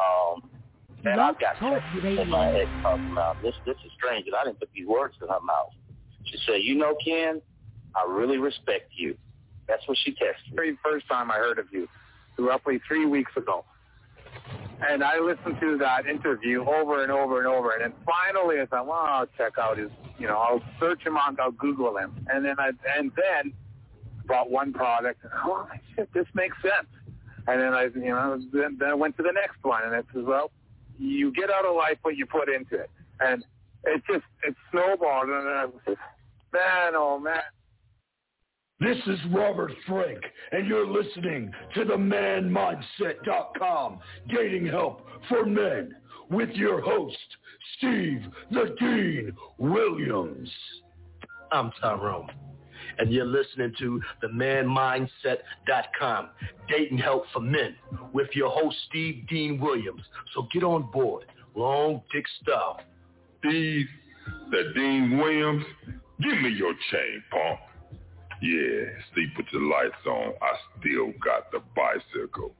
Um, and I've got texts my ex talking about this. This is strange, and I didn't put these words in her mouth. She said, "You know, Ken, I really respect you." That's what she texted. Very first time I heard of you, roughly three weeks ago. And I listened to that interview over and over and over. And then finally I thought, well, I'll check out his, you know, I'll search him on, I'll Google him. And then I, and then bought one product and, oh, shit, this makes sense. And then I, you know, then, then I went to the next one and it says, well, you get out of life what you put into it. And it just, it snowballed. And I was just, man, oh man. This is Robert Frank, and you're listening to the ManMindset.com Dating Help for Men with your host, Steve the Dean Williams. I'm Tyrone, and you're listening to the ManMindset.com Dating Help for Men with your host, Steve Dean Williams. So get on board, long dick style. Steve the Dean Williams, give me your chain, punk. Yeah, Steve put your lights on. I still got the bicycle.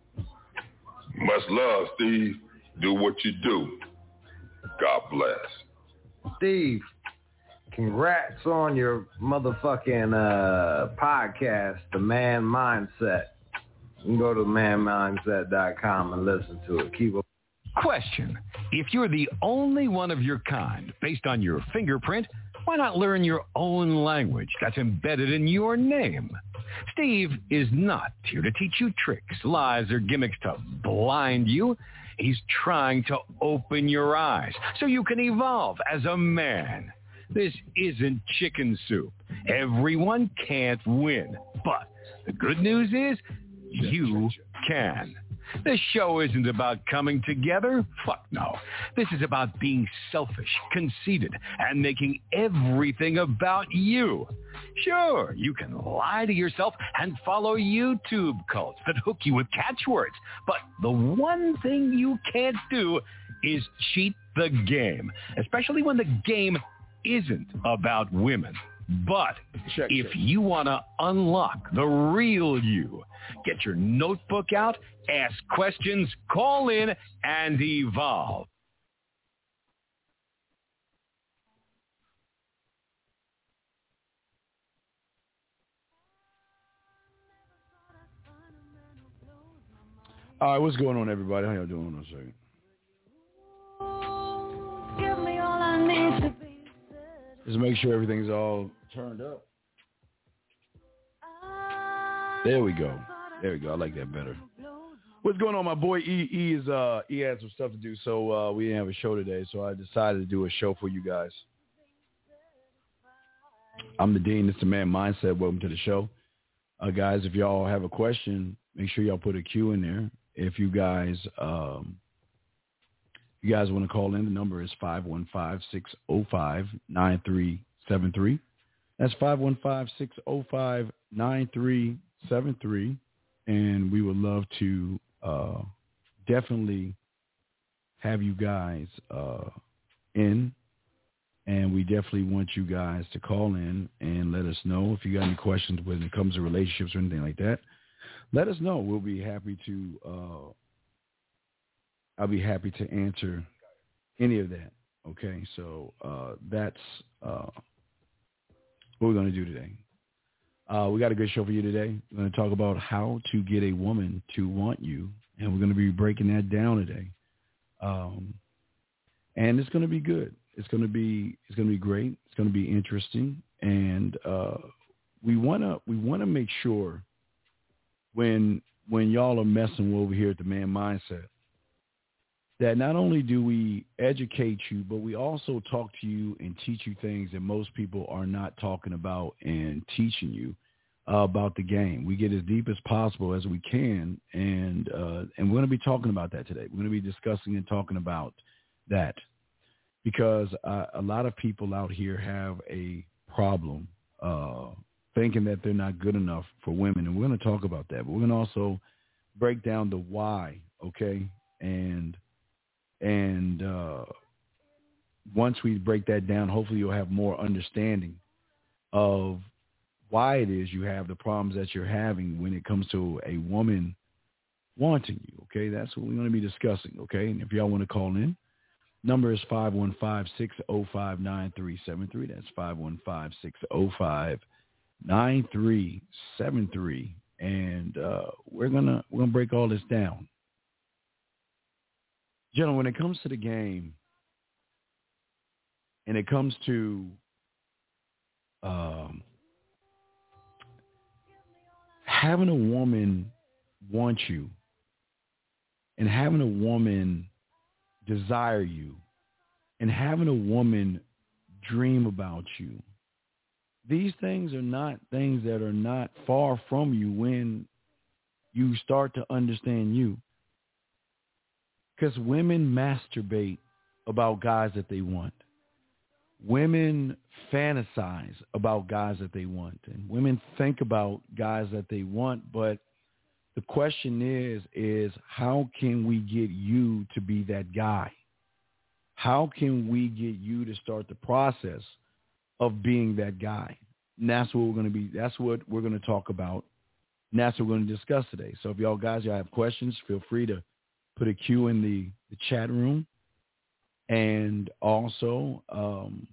Much love, Steve. Do what you do. God bless. Steve, congrats on your motherfucking uh, podcast, The Man Mindset. You can go to manmindset.com and listen to it. Keep up. Question. If you're the only one of your kind, based on your fingerprint, why not learn your own language that's embedded in your name? Steve is not here to teach you tricks, lies, or gimmicks to blind you. He's trying to open your eyes so you can evolve as a man. This isn't chicken soup. Everyone can't win. But the good news is you can. This show isn't about coming together. Fuck no. This is about being selfish, conceited, and making everything about you. Sure, you can lie to yourself and follow YouTube cults that hook you with catchwords. But the one thing you can't do is cheat the game, especially when the game isn't about women. But Check if it. you want to unlock the real you, get your notebook out, ask questions, call in, and evolve. All right, what's going on, everybody? How y'all doing? One second. Just make sure everything's all turned up. There we go. There we go. I like that better. What's going on, my boy? E, e is uh had some stuff to do, so uh, we didn't have a show today. So I decided to do a show for you guys. I'm the dean. It's the man mindset. Welcome to the show, uh, guys. If y'all have a question, make sure y'all put a Q in there. If you guys um, you guys want to call in, the number is 515-605-9373. That's 515-605-9373. And we would love to uh, definitely have you guys uh, in. And we definitely want you guys to call in and let us know if you got any questions when it comes to relationships or anything like that. Let us know. We'll be happy to uh, I'll be happy to answer any of that. Okay, so uh, that's uh, what we're going to do today. Uh, we got a good show for you today. We're going to talk about how to get a woman to want you, and we're going to be breaking that down today. Um, and it's going to be good. It's going to be it's going to be great. It's going to be interesting, and uh, we want to we want to make sure when when y'all are messing over here at the Man Mindset that not only do we educate you, but we also talk to you and teach you things that most people are not talking about and teaching you uh, about the game. We get as deep as possible as we can, and uh, and we're going to be talking about that today. We're going to be discussing and talking about that because uh, a lot of people out here have a problem uh, thinking that they're not good enough for women, and we're going to talk about that. But we're going to also break down the why, okay, and and uh, once we break that down, hopefully you'll have more understanding of why it is you have the problems that you're having when it comes to a woman wanting you. Okay, that's what we're going to be discussing. Okay, and if y'all want to call in, number is 515-605-9373. That's 515-605-9373. And uh, we're gonna we're gonna break all this down. Gentlemen, when it comes to the game, and it comes to um, having a woman want you and having a woman desire you and having a woman dream about you, these things are not things that are not far from you when you start to understand you. Because women masturbate about guys that they want. Women fantasize about guys that they want. And women think about guys that they want but the question is is how can we get you to be that guy? How can we get you to start the process of being that guy? And that's what we're going to be that's what we're going to talk about. And that's what we're going to discuss today. So if y'all guys y'all have questions feel free to put a Q in the, the chat room and also um,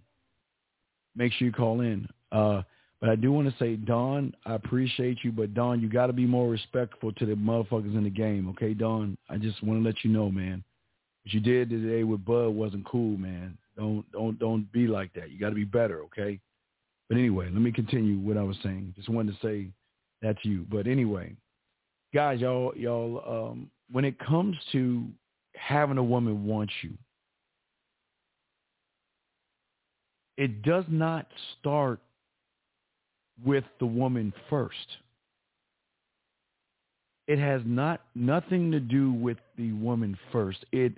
make sure you call in. Uh, but I do want to say, Don, I appreciate you, but Don, you got to be more respectful to the motherfuckers in the game, okay, Don? I just want to let you know, man. What you did today with Bud wasn't cool, man. Don't don't don't be like that. You got to be better, okay? But anyway, let me continue what I was saying. Just wanted to say that to you. But anyway, guys, y'all y'all um, when it comes to having a woman want you, it does not start with the woman first. It has not nothing to do with the woman first. It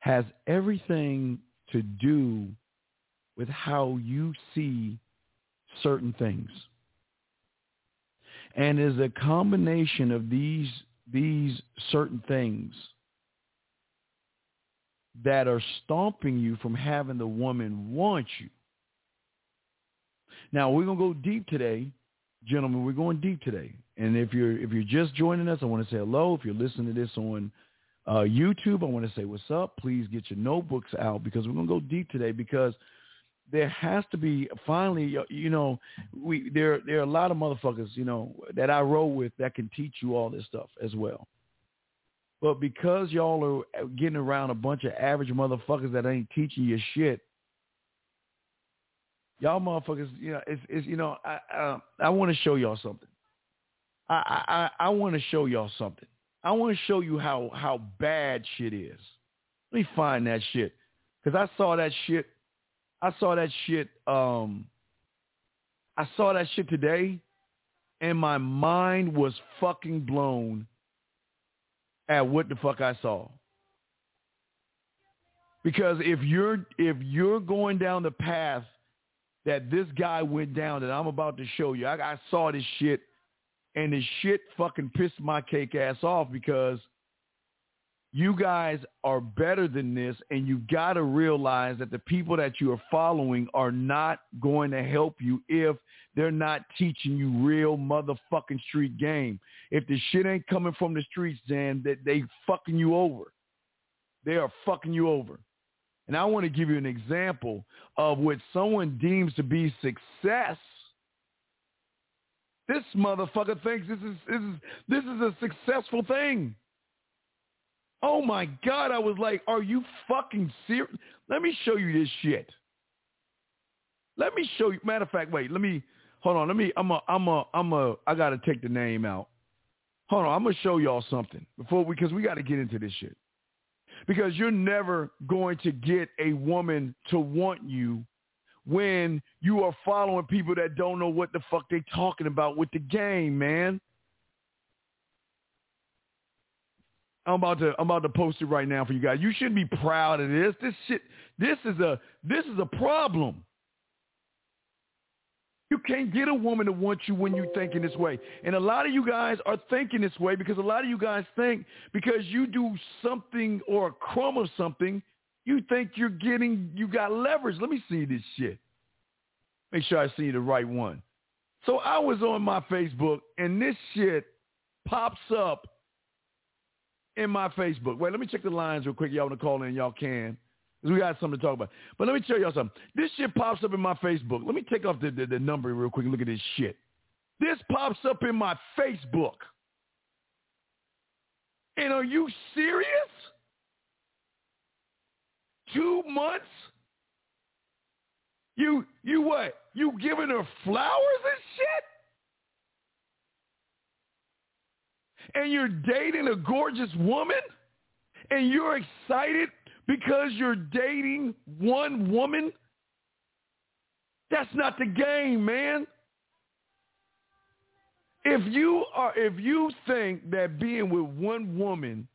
has everything to do with how you see certain things. And is a combination of these these certain things that are stomping you from having the woman want you. Now we're gonna go deep today, gentlemen. We're going deep today. And if you're if you're just joining us, I want to say hello. If you're listening to this on uh, YouTube, I want to say what's up. Please get your notebooks out because we're gonna go deep today because there has to be finally you know we there there are a lot of motherfuckers you know that I roll with that can teach you all this stuff as well. But because y'all are getting around a bunch of average motherfuckers that ain't teaching you shit, y'all motherfuckers, you know, it's, it's you know, I uh, I want to show y'all something. I I I want to show y'all something. I want to show you how how bad shit is. Let me find that shit because I saw that shit. I saw that shit. Um, I saw that shit today, and my mind was fucking blown at what the fuck I saw. Because if you're if you're going down the path that this guy went down that I'm about to show you. I, I saw this shit and this shit fucking pissed my cake ass off because you guys are better than this and you've got to realize that the people that you are following are not going to help you if they're not teaching you real motherfucking street game. If the shit ain't coming from the streets, then that they fucking you over. They are fucking you over. And I want to give you an example of what someone deems to be success. This motherfucker thinks this is this is this is a successful thing. Oh my God, I was like, are you fucking serious? Let me show you this shit. Let me show you. Matter of fact, wait, let me, hold on. Let me, I'm a, I'm a, I'm a, I got to take the name out. Hold on. I'm going to show y'all something before, we, because we got to get into this shit because you're never going to get a woman to want you when you are following people that don't know what the fuck they talking about with the game, man. I'm about to I'm about to post it right now for you guys. You shouldn't be proud of this. This shit this is a this is a problem. You can't get a woman to want you when you're thinking this way. And a lot of you guys are thinking this way because a lot of you guys think because you do something or a crumb of something, you think you're getting, you got leverage. Let me see this shit. Make sure I see the right one. So I was on my Facebook and this shit pops up in my Facebook. Wait, let me check the lines real quick. Y'all want to call in? Y'all can. We got something to talk about. But let me tell y'all something. This shit pops up in my Facebook. Let me take off the, the, the number real quick and look at this shit. This pops up in my Facebook. And are you serious? Two months? You you what? You giving her flowers and shit? And you're dating a gorgeous woman? And you're excited because you're dating one woman? That's not the game, man. If you are if you think that being with one woman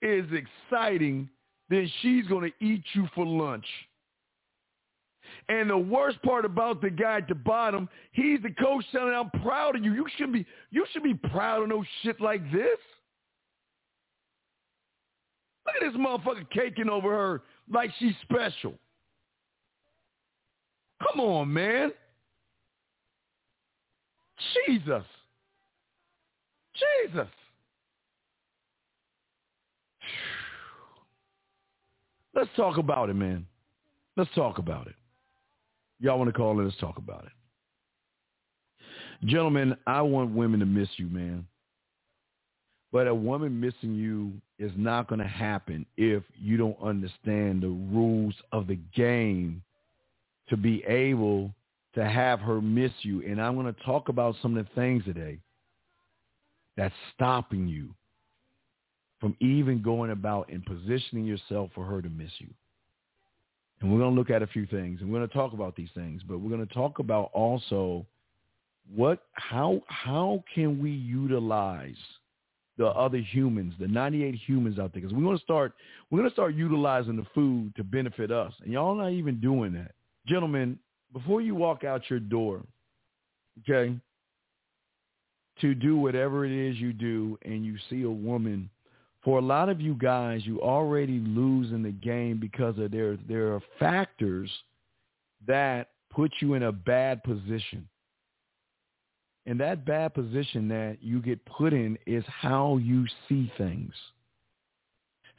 is exciting, then she's going to eat you for lunch. And the worst part about the guy at the bottom, he's the coach telling I'm proud of you. You should be you should be proud of no shit like this. Look at this motherfucker caking over her like she's special. Come on, man. Jesus. Jesus. Let's talk about it, man. Let's talk about it. Y'all want to call in? Let's talk about it. Gentlemen, I want women to miss you, man. But a woman missing you is not going to happen if you don't understand the rules of the game to be able to have her miss you. And I'm going to talk about some of the things today that's stopping you from even going about and positioning yourself for her to miss you. And we're going to look at a few things and we're going to talk about these things, but we're going to talk about also what how how can we utilize the other humans, the 98 humans out there cuz we're going to start we're going to start utilizing the food to benefit us. And y'all not even doing that. Gentlemen, before you walk out your door, okay? To do whatever it is you do and you see a woman for a lot of you guys, you already lose in the game because of there there are factors that put you in a bad position. And that bad position that you get put in is how you see things.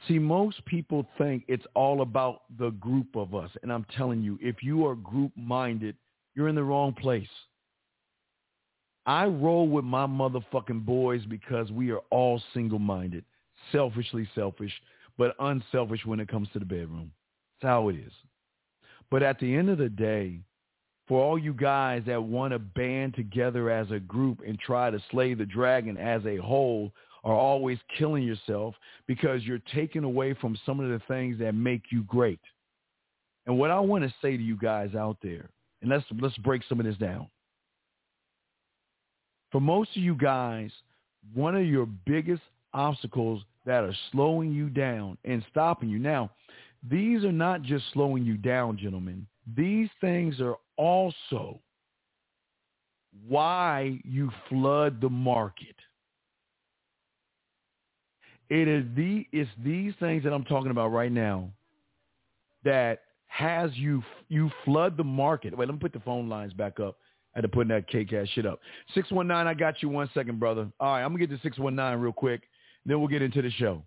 See, most people think it's all about the group of us. And I'm telling you, if you are group-minded, you're in the wrong place. I roll with my motherfucking boys because we are all single-minded selfishly selfish, but unselfish when it comes to the bedroom. That's how it is. But at the end of the day, for all you guys that want to band together as a group and try to slay the dragon as a whole are always killing yourself because you're taking away from some of the things that make you great. And what I want to say to you guys out there, and let's let's break some of this down. For most of you guys, one of your biggest obstacles that are slowing you down and stopping you. Now, these are not just slowing you down, gentlemen. These things are also why you flood the market. It is the it's these things that I'm talking about right now that has you you flood the market. Wait, let me put the phone lines back up. I had to put that K cash shit up. Six one nine, I got you one second, brother. All right, I'm gonna get to six one nine real quick. Then we'll get into the show.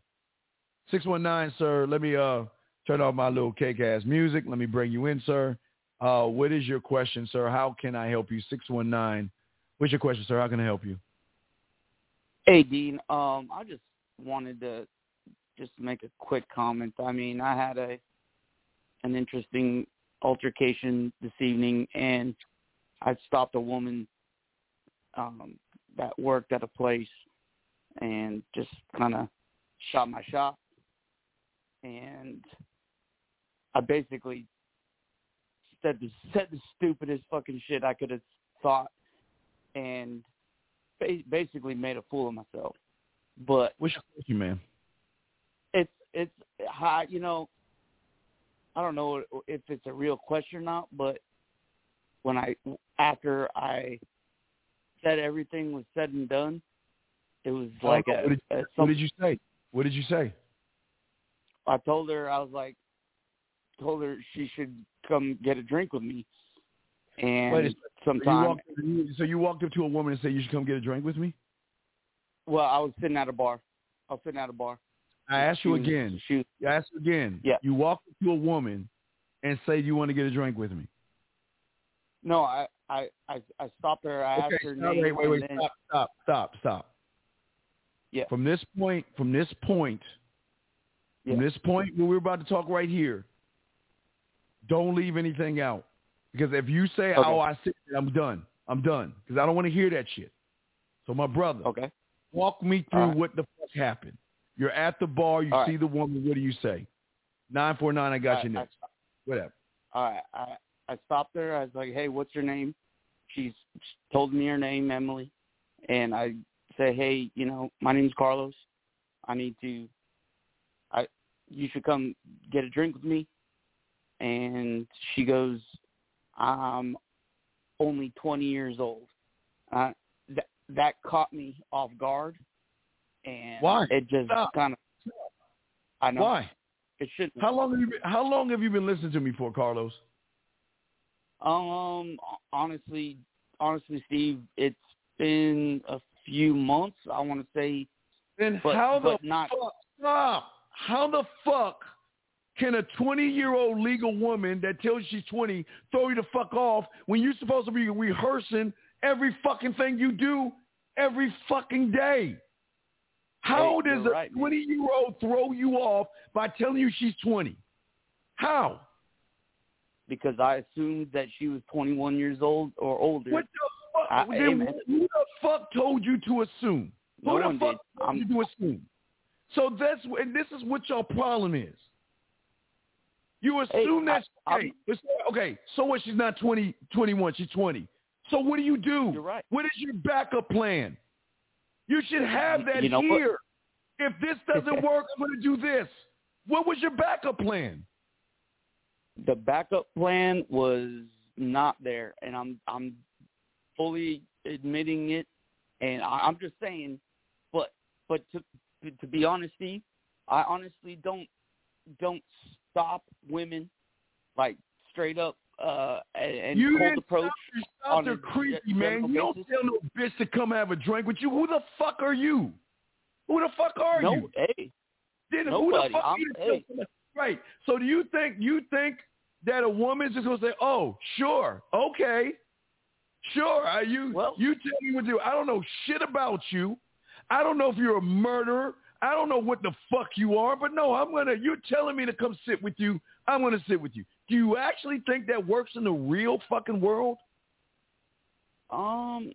619, sir. Let me uh, turn off my little cake-ass music. Let me bring you in, sir. Uh, what is your question, sir? How can I help you? 619. What's your question, sir? How can I help you? Hey, Dean. Um, I just wanted to just make a quick comment. I mean, I had a an interesting altercation this evening, and I stopped a woman um, that worked at a place and just kind of shot my shot. And I basically said the said the stupidest fucking shit I could have thought, and ba- basically made a fool of myself. But your question, man? It's it's high, you know. I don't know if it's a real question or not, but when I after I said everything was said and done, it was like a, what, did, a, what did you say? What did you say? I told her I was like, told her she should come get a drink with me. And Wait, sometime, so you, walked, so you walked up to a woman and said, "You should come get a drink with me." Well, I was sitting at a bar. I was sitting at a bar. I ask you was- again. She was, I ask you again. Yeah. You walk up to a woman and say you want to get a drink with me. no, I, I, I, I stopped her. I okay. asked her stop, name. wait, wait, wait. then, Stop, stop, stop, stop. Yeah. From this point, from this point, from this point where we're about to talk right here, don't leave anything out. Because if you say, Okay. "Oh, I said it," I'm done. I'm done. Because I don't want to hear that shit. So, my brother, Okay. walk me through All right. what the fuck happened. You're at the bar. You All see right. the woman. What do you say? Nine four nine. I got I- you I- next. Whatever. all right, I I stopped her. I was like, "Hey, what's your name?" She's she told me her name, Emily, and I say, "Hey, you know, my name's Carlos. I need to. I you should come get a drink with me." And she goes, "I'm only 20 years old." Uh, that that caught me off guard, and Why? it just kind of. I know Why? it shouldn't. How long have you been, How long have you been listening to me for, Carlos? Um, honestly, honestly, Steve, it's been a few months. I want to say, Then but, how the not. fuck? Stop. How the fuck can a 20 year old legal woman that tells you she's 20 throw you the fuck off when you're supposed to be rehearsing every fucking thing you do every fucking day? How Hey, does a right, 20 year old throw you off by telling you she's 20? How? Because I assumed that she was 21 years old or older. What the fuck? I- then who the fuck told you to assume? No who the fuck did. told I'm- you to assume? So that's and this is what your problem is. You Hey, assume that I- okay, okay. So what? She's not 20, 21. She's twenty. So what do you do? You're right. What is your backup plan? You should have that You know what? here. If this doesn't work, I'm going to do this. What was your backup plan? the backup plan was not there, and I'm I'm fully admitting it, and I, I'm just saying, but but to to, be honest, Steve, I honestly don't don't stop women like straight up uh and, and you cold approach. Stop, stop on the a creepy man. You don't basis. tell no bitch to come have a drink with you. Who the fuck are you? Who the fuck are no, you? hey, Then who nobody. the fuck I'm- hey. Right. So do you think you think that a woman's just gonna say, "Oh, sure, okay, sure"? Are you Well- you tell me what to do? I don't know shit about you. I don't know if you're a murderer. I don't know what the fuck you are. But no, I'm gonna. You're telling me to come sit with you. I'm gonna sit with you. Do you actually think that works in the real fucking world? Um,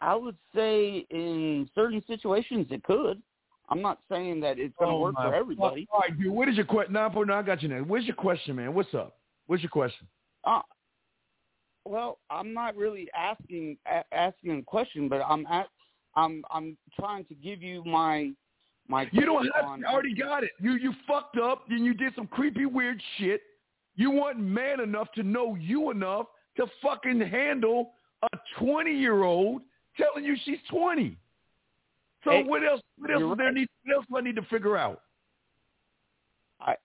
I would say in certain situations it could. I'm not saying that it's going to Oh, work for everybody. fuck. All right, dude. What is your question? Four nine. I got you now. What's your question, man? What's up? What's your question? Uh, well, I'm not really asking a- asking a question, but I'm at, I'm I'm trying to give you my my. You don't have. on, I already got it. You you fucked up. and you did some creepy weird shit. You weren't man enough to know you enough to fucking handle a twenty year old telling you she's twenty. So Hey, what else? What else you're there need? What else do I need to figure out? I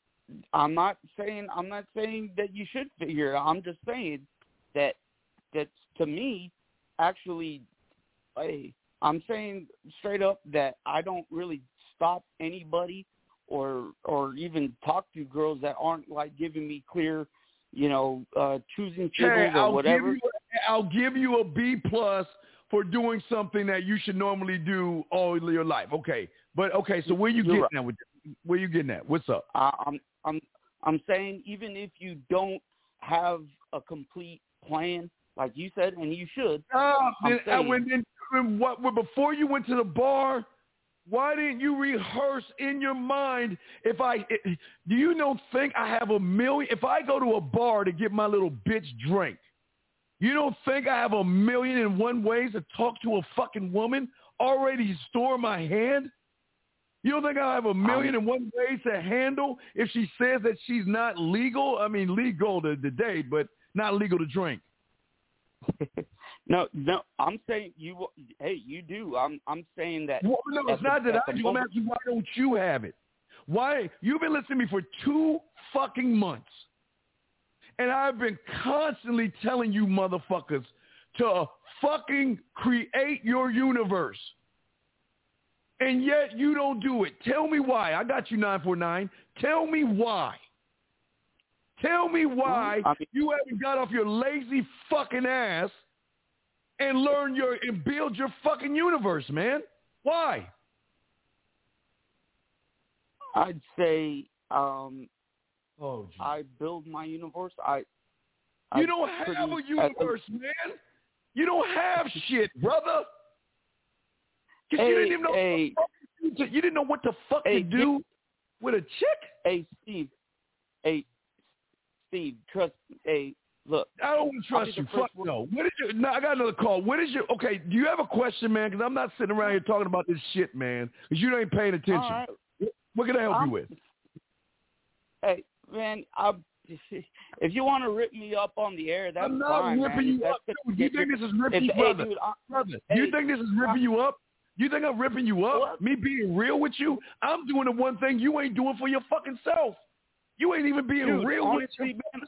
I'm not saying I'm not saying that you should figure. it out. I'm just saying that that to me, actually, hey, I'm saying straight up that I don't really stop anybody or or even talk to girls that aren't like giving me clear, you know, uh choosing tables or I'll whatever. give you. I'll give you a B plus for doing something that you should normally do all your life. Okay, but okay. So where you You're getting at with? Where you getting at? What's up? I, I'm I'm I'm saying even if you don't have a complete plan, like you said, and you should. Ah, I'm then, I saying- went when what when before you went to the bar. Why didn't you rehearse in your mind? If I it, do, you don't think I have a million? If I go to a bar to get my little bitch drink, you don't think I have a million and one ways to talk to a fucking woman already store in my hand? You don't think I have a million and one ways to handle if she says that she's not legal? I mean, legal to the day, but not legal to drink. No, no, I'm saying you. Hey, you do. I'm I'm saying that. Well, no, it's the- not that at I the do. I'm asking why don't you have it? Why you've been listening to me for two fucking months, and I've been constantly telling you motherfuckers to fucking create your universe. and yet you don't do it. Tell me why. I got you 949. Tell me why. Tell me why I mean, you haven't got off your lazy fucking ass and learn your and build your fucking universe, man. Why? I'd say um, Oh, I build my universe. I you I don't have a universe, man. You don't have shit, brother. 'Cause you didn't even know to, you didn't know what the fuck to do with a chick. hey, Steve. Hey, Steve. Trust. Hey, look. I don't want to trust you. Fuck one- no. What is your? No, I got another call. What is your? Okay, do you have a question, man? Because I'm not sitting around here talking about this shit, man. Because you ain't paying attention. All right. What can I help I'm- you with? Hey, man. I. If you want to rip me up on the air, that's I'm not fine, ripping man. you that's up. Dude, you think this is ripping you, hey, brother? dude, I- brother, hey, you think this is ripping you up? You think I'm ripping you up? What? Me being real with you? I'm doing the one thing you ain't doing for your fucking self. You ain't even being Dude, real with honestly, your man, fucking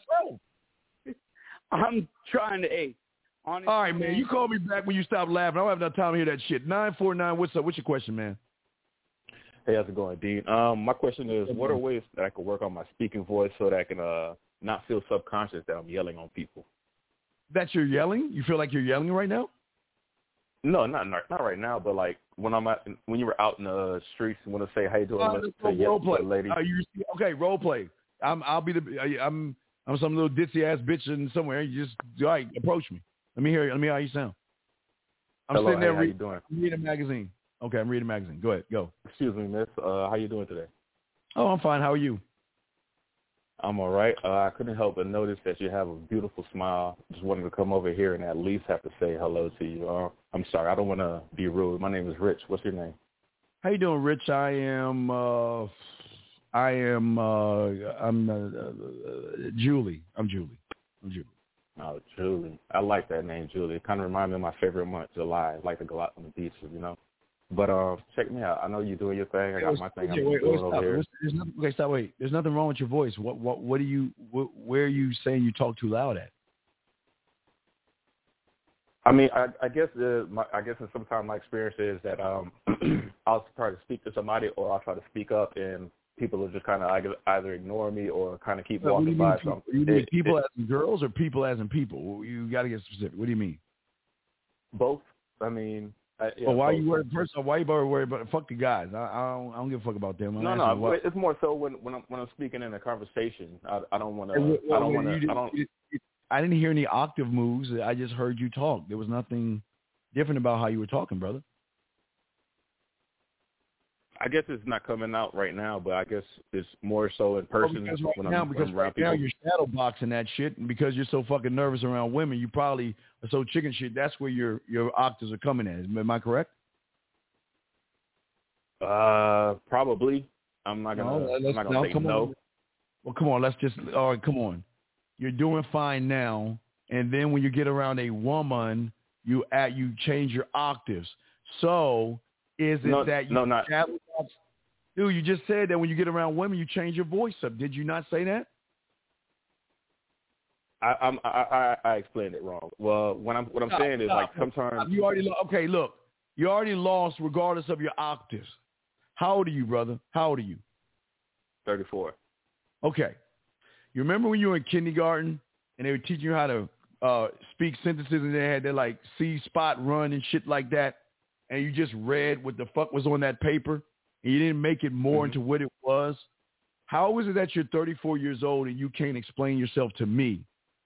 self. I'm trying to. Hey, honestly, All right, man. You call me back when you stop laughing. I don't have enough time to hear that shit. Nine four nine. What's up? What's your question, man? Hey, how's it going, Dean? Um, my question is, what are ways that I can work on my speaking voice so that I can uh not feel subconscious that I'm yelling on people? That you're yelling? You feel like you're yelling right now? No, not not, not right now, but like when I'm at, when you were out in the streets, and want to say "Hey, you doing, Uh, let's let's say go yes role to play. a lady. Uh, you, okay, role play. I'm. I'll be the. I'm. I'm some little ditzy ass bitch in somewhere. You just all right. Approach me. Let me hear. You. Let me hear how you sound. I'm Hello, sitting there hey, reading, doing? reading a magazine. Okay, I'm reading a magazine. Go ahead. Go. Excuse me, miss. Uh, how you doing today? Oh, I'm fine. How are you? I'm all right. Uh, I couldn't help but notice that you have a beautiful smile. Just wanted to come over here and at least have to say hello to you. Uh, I'm sorry. I don't want to be rude. My name is Rich. What's your name? How you doing, Rich? I am. uh I am. uh I'm uh, uh, Julie. I'm Julie. I'm Julie. Oh, Julie. I like that name, Julie. It kind of reminds me of my favorite month, July. I like to go out on the beaches, you know. But uh, check me out. I know you're doing your thing. I got my thing. I'm wait, doing wait, stop. over here. There's, there's nothing, okay, stop. Wait. There's nothing wrong with your voice. What? What? What are you? What, where are you saying you talk too loud at? I mean, I, I guess the, my, I guess in sometimes my experience is that um, I'll try to speak to somebody or I'll try to speak up and people will just kind of either, either ignore me or kind of keep What walking by. So you mean people it- as in girls or people as in people? You got to get specific. What do you mean? both. I mean, I, yeah, well, why are both. you worried? First of why you worried about? Fuck the guys. I, I don't. I don't give a fuck about them. I'm No, no. why- It's more so when when I'm when I'm speaking in a conversation. I, I don't want to. I don't want to. I don't. you- you- I didn't hear any octave moves. I just heard you talk. There was nothing different about how you were talking, brother. I guess it's not coming out right now, but I guess it's more so in person Well, because right when now, I'm, because right now you're shadow boxing that shit, and because you're so fucking nervous around women, you probably are so chicken shit. That's where your your octaves are coming at. Am I correct? Uh, probably. I'm not gonna. No, I'm not gonna no, say no. on. Well, come on. Let's just. All right, come on. You're doing fine now, and then when you get around a woman, you at you change your octaves. So is it No, that you no, not-? Dude, you just said that when you get around women, you change your voice up. Did you not say that? I, I'm, I, I, I explained it wrong. Well, what I'm, what I'm Stop, saying is stop. like sometimes. You already lo- okay. Look, you already lost regardless of your octaves. How old are you, brother? How old are you? 34. Okay. You remember when you were in kindergarten and they were teaching you how to uh, speak sentences and they had that like See Spot Run and shit like that, and you just read what the fuck was on that paper and you didn't make it more mm-hmm. into what it was. How is it that you're 34 years old and you can't explain yourself to me?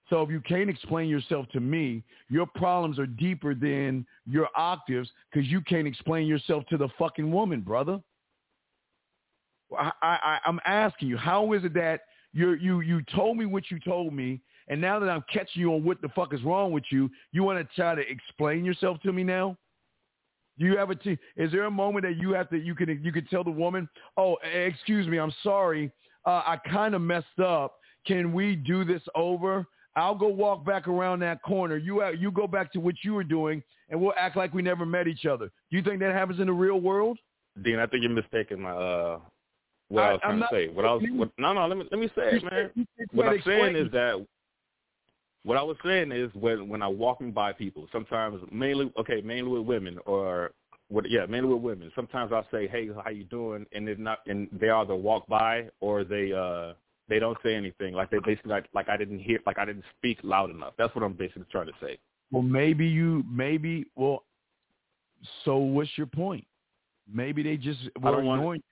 So if you can't explain yourself to me, your problems are deeper than your octaves because you can't explain yourself to the fucking woman, brother. I, I, I'm asking you, how is it that you you you told me what you told me, and now that I'm catching you on what the fuck is wrong with you, you want to try to explain yourself to me now? Do you have T- is there a moment that you have to you can you can tell the woman, oh, excuse me, I'm sorry, uh, I kind of messed up. Can we do this over? I'll go walk back around that corner. You uh, you go back to what you were doing, and we'll act like we never met each other. Do you think that happens in the real world? Dean, I think you're mistaking my uh what I, I- was I'm trying not- to say. What I was what, no no let me let me say it, man. What I'm saying is that what I was saying is when when I'm walking by people, sometimes mainly okay, mainly with women or What? Yeah, mainly with women. Sometimes I'll say, "Hey, how you doing?" and they're not, and they either walk by or they uh they don't say anything. Like they basically like like I didn't hear, like I didn't speak loud enough. That's what I'm basically trying to say. Well, maybe you, maybe well. So what's your point? Maybe they just were ignoring want...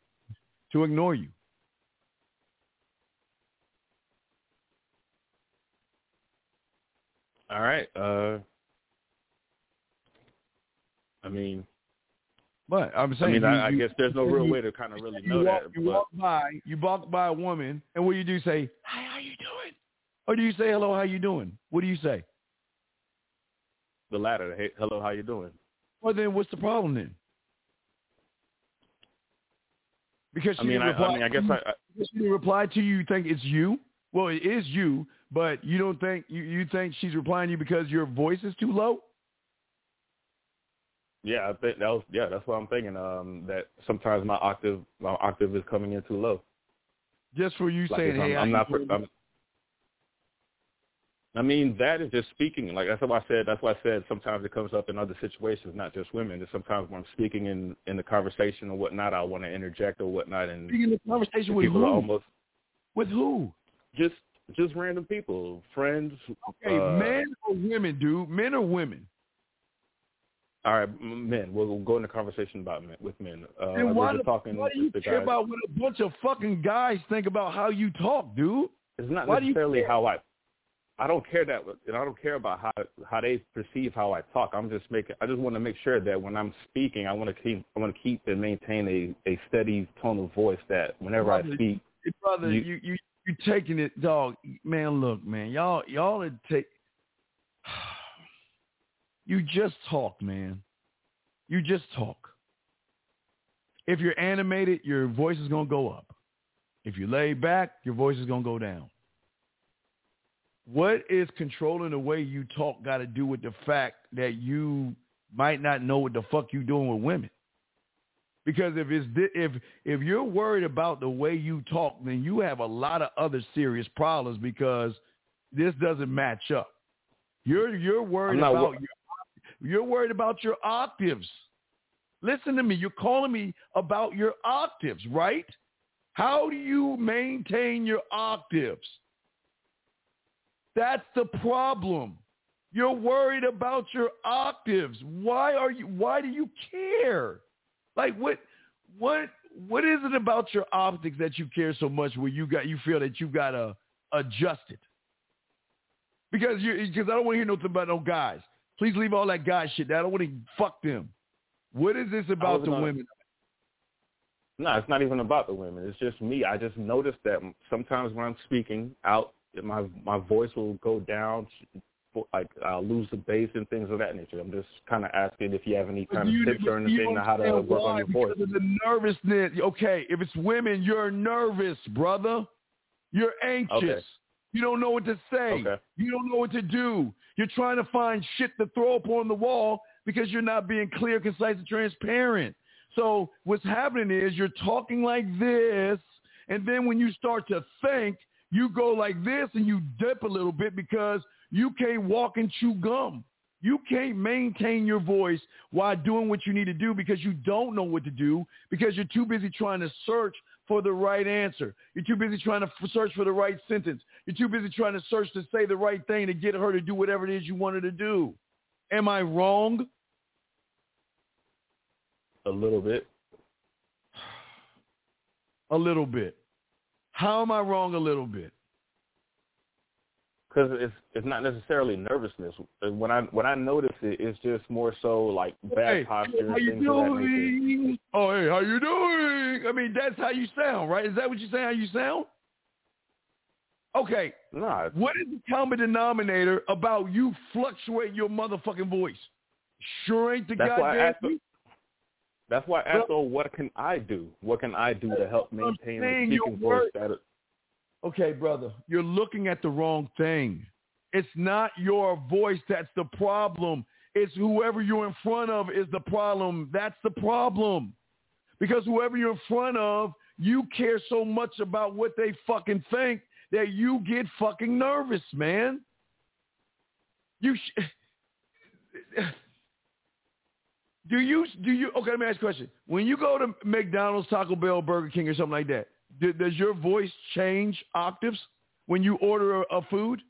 to ignore you. All right. Uh I mean, but I'm saying, I mean, you, I, I you, guess there's no real way to kind of really know walk, that. You but, walk by, you walk by a woman, and what do you do? Say, "Hi, how you doing?" Or do you say, "Hello, how you doing?" What do you say? The latter. Hey, hello, how you doing? Well, then what's the problem then? Because she I mean, didn't reply I, I mean, I guess I, I she reply to you. You think it's you? Well, it is you, but you don't think you, you think she's replying to you because your voice is too low. Yeah, I think that was yeah. That's what I'm thinking. Um, that sometimes my octave my octave is coming in too low. Just for you like saying, "Hey, I'm, I'm not." I'm, I mean, that is just speaking. Like that's what I said. That's why I said sometimes it comes up in other situations, not just women. It's sometimes when I'm speaking in in the conversation or whatnot, I want to interject or whatnot. And speaking in the conversation with who? Almost with who? Just just random people, friends. Okay, uh, men or women, dude? Men or women? All right, men. We'll, we'll go into conversation about men with men. Uh, and why, the, talking why do you care guys. about what a bunch of fucking guys think about how you talk, dude? It's not why necessarily how I. I don't care that, and I don't care about how how they perceive how I talk. I'm just making. I just want to make sure that when I'm speaking, I want to keep. I want to keep and maintain a a steady tone of voice. That whenever brother, I speak, brother, you, you you you taking it, dog. Man, look, man, y'all y'all are take. You just talk, man. You just talk. If you're animated, your voice is to go up. If you lay back, your voice is to go down. What is controlling the way you talk got to do with the fact that you might not know what the fuck you doing with women? Because if it's if if you're worried about the way you talk, then you have a lot of other serious problems because this doesn't match up. You're you're worried about wor- your, you're worried about your octaves. Listen to me. You're calling me about your octaves, right? How do you maintain your octaves? That's the problem. You're worried about your octaves. Why are you why do you care? Like what what what is it about your optics that you care so much where you got you feel that you gotta adjust it? Because you because I don't want to hear nothing about no guys. Please leave all that guy shit. I don't want to fuck them. What is this about the women? No, it's not even about the women. It's just me. I just noticed that sometimes when I'm speaking out, my my voice will go down. Like I'll lose the bass and things of that nature. I'm just kind of asking if you have any kind you, of tips or anything on how to work on your voice. Because of the nervousness. Okay, if it's women, you're nervous, brother. You're anxious. Okay. You don't know what to say. Okay. You don't know what to do. You're trying to find shit to throw up on the wall because you're not being clear, concise, and transparent. So what's happening is you're talking like this, and then when you start to think, you go like this and you dip a little bit because you can't walk and chew gum. You can't maintain your voice while doing what you need to do because you don't know what to do because you're too busy trying to search for the right answer. You're too busy trying to search for the right sentence. You're too busy trying to search to say the right thing to get her to do whatever it is you want her to do. Am I wrong? A little bit. A little bit. How am I wrong a little bit? Because it's it's not necessarily nervousness. Uh, when I when I notice it, it's just more so like bad hey, posture. How you things doing? Oh, hey, how you doing? I mean, that's how you sound, right? Is that what you're saying? How you sound? Okay. Nah. What is the common denominator about you fluctuating your motherfucking voice? Sure ain't the That's why I goddamn. asked her- That's why I asked, oh, what can I do? What can I do to help maintain your speaking voice that Okay, brother, you're looking at the wrong thing. It's not your voice that's the problem. It's whoever you're in front of is the problem. That's the problem. Because whoever you're in front of, you care so much about what they fucking think that you get fucking nervous, man. You sh- Do you do you okay? Let me ask you a question. When you go to McDonald's, Taco Bell, Burger King, or something like that, does your voice change octaves when you order a, food?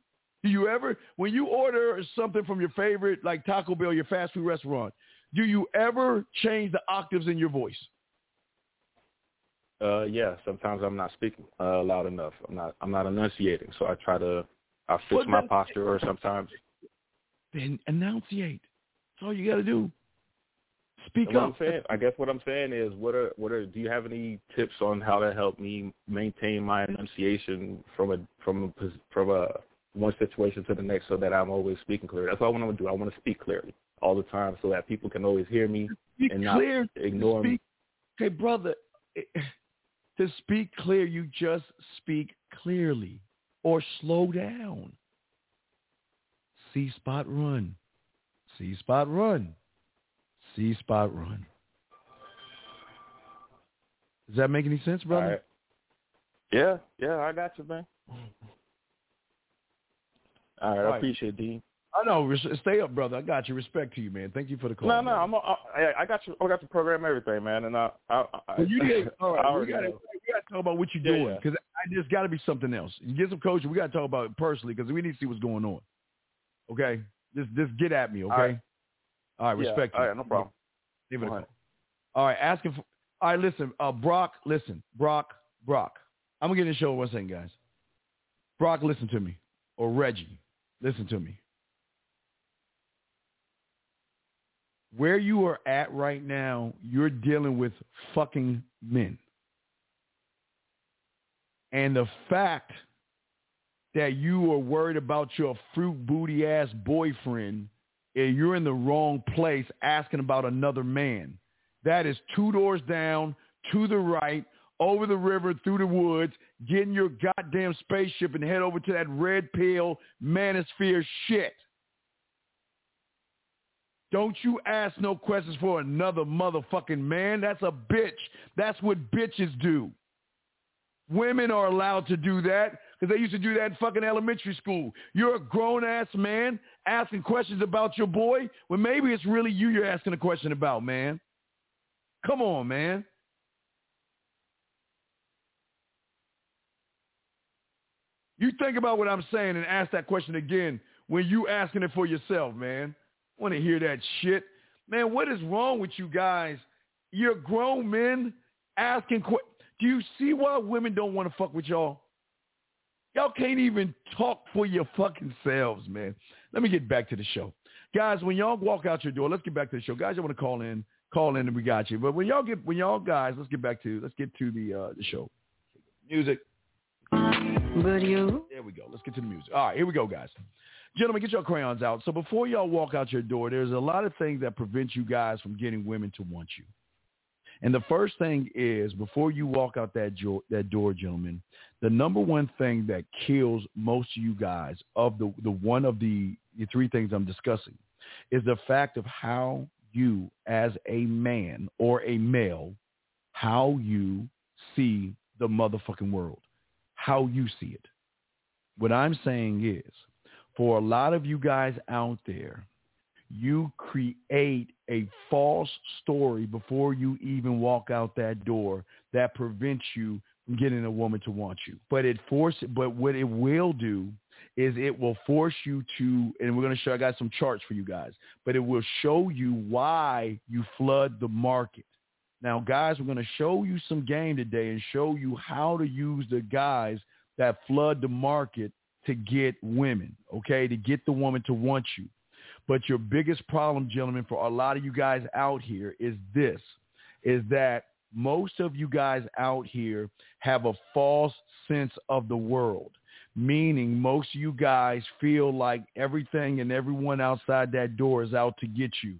Do you ever, when you order something from your favorite, like Taco Bell, your fast food restaurant, do you ever change the octaves in your voice? Uh, yeah. Sometimes I'm not speaking uh, loud enough. I'm not. I'm not enunciating. So I try to. I fix Well, my posture, or sometimes. Then enunciate. That's all you got to do. Speak And what up. I'm saying, I guess what I'm saying is, what are what are? Do you have any tips on how to help me maintain my enunciation from a from a from a one situation to the next, so that I'm always speaking clearly? That's all I want to do. I want to speak clearly all the time, so that people can always hear me Speak and not clear. ignore me. speak. Okay, brother. To speak clear, you just speak clearly or slow down. See Spot Run. See Spot Run. See Spot Run. Does that make any sense, brother? Right. Yeah, yeah, I got you, man. All right, All I appreciate it, Dean. I know. Stay up, brother. I got you. Respect to you, man. Thank you for the call. No, no. I'm. I, I got you. I got the program, everything, man, and I. I, I Well, you did. All I. We got to know. we got to talk about what you're Yeah, doing yeah. because I just got to be something else. You get some coaching. We got to talk about it personally because we need to see what's going on. Okay. Just just get at me. Okay. All right. All. Yeah, Respect. all you. right, no problem. Give it a All call. right. All right. Asking for. All right. Listen, uh, Brock. Listen, Brock. Brock. I'm gonna get in the show one second, guys. Brock, listen to me, or Reggie, listen to me. Where you are at right now, you're dealing with fucking men. And the fact that you are worried about your fruit booty ass boyfriend, you're in the wrong place asking about another man. That is two doors down, to the right, over the river, through the woods, get in your goddamn spaceship and head over to that red pill manosphere shit. Don't you ask no questions for another motherfucking man. That's a bitch. That's what bitches do. Women are allowed to do that because they used to do that in fucking elementary school. You're a grown-ass man asking questions about your boy when maybe it's really you you're asking a question about, man. Come on, man. You think about what I'm saying and ask that question again when you asking it for yourself, man. I Want to hear that shit. Man, what is wrong with you guys? You're grown men asking que- Do you see why women don't want to fuck with y'all? Y'all can't even talk for your fucking selves, man. Let me get back to the show. Guys, when y'all walk out your door, let's get back to the show. Guys, you want to call in, call in and we got you. But when y'all get when y'all guys, let's get back to let's get to the uh the show. Music. But you There we go. Let's get to the music. All right, here we go, guys. Gentlemen, get your crayons out. So before y'all walk out your door, there's a lot of things that prevent you guys from getting women to want you. And the first thing is, before you walk out that, jo- that door, gentlemen, the number one thing that kills most of you guys of the, the one of the, the three things I'm discussing is the fact of how you as a man or a male, how you see the motherfucking world, how you see it. What I'm saying is, for a lot of you guys out there, you create a false story before you even walk out that door that prevents you from getting a woman to want you. But it force but what it will do is it will force you to and we're going to show I got some charts for you guys, but it will show you why you flood the market. Now guys, we're going to show you some game today and show you how to use the guys that flood the market to get women, okay? To get the woman to want you. But your biggest problem, gentlemen, for a lot of you guys out here is this, is that most of you guys out here have a false sense of the world, meaning most of you guys feel like everything and everyone outside that door is out to get you.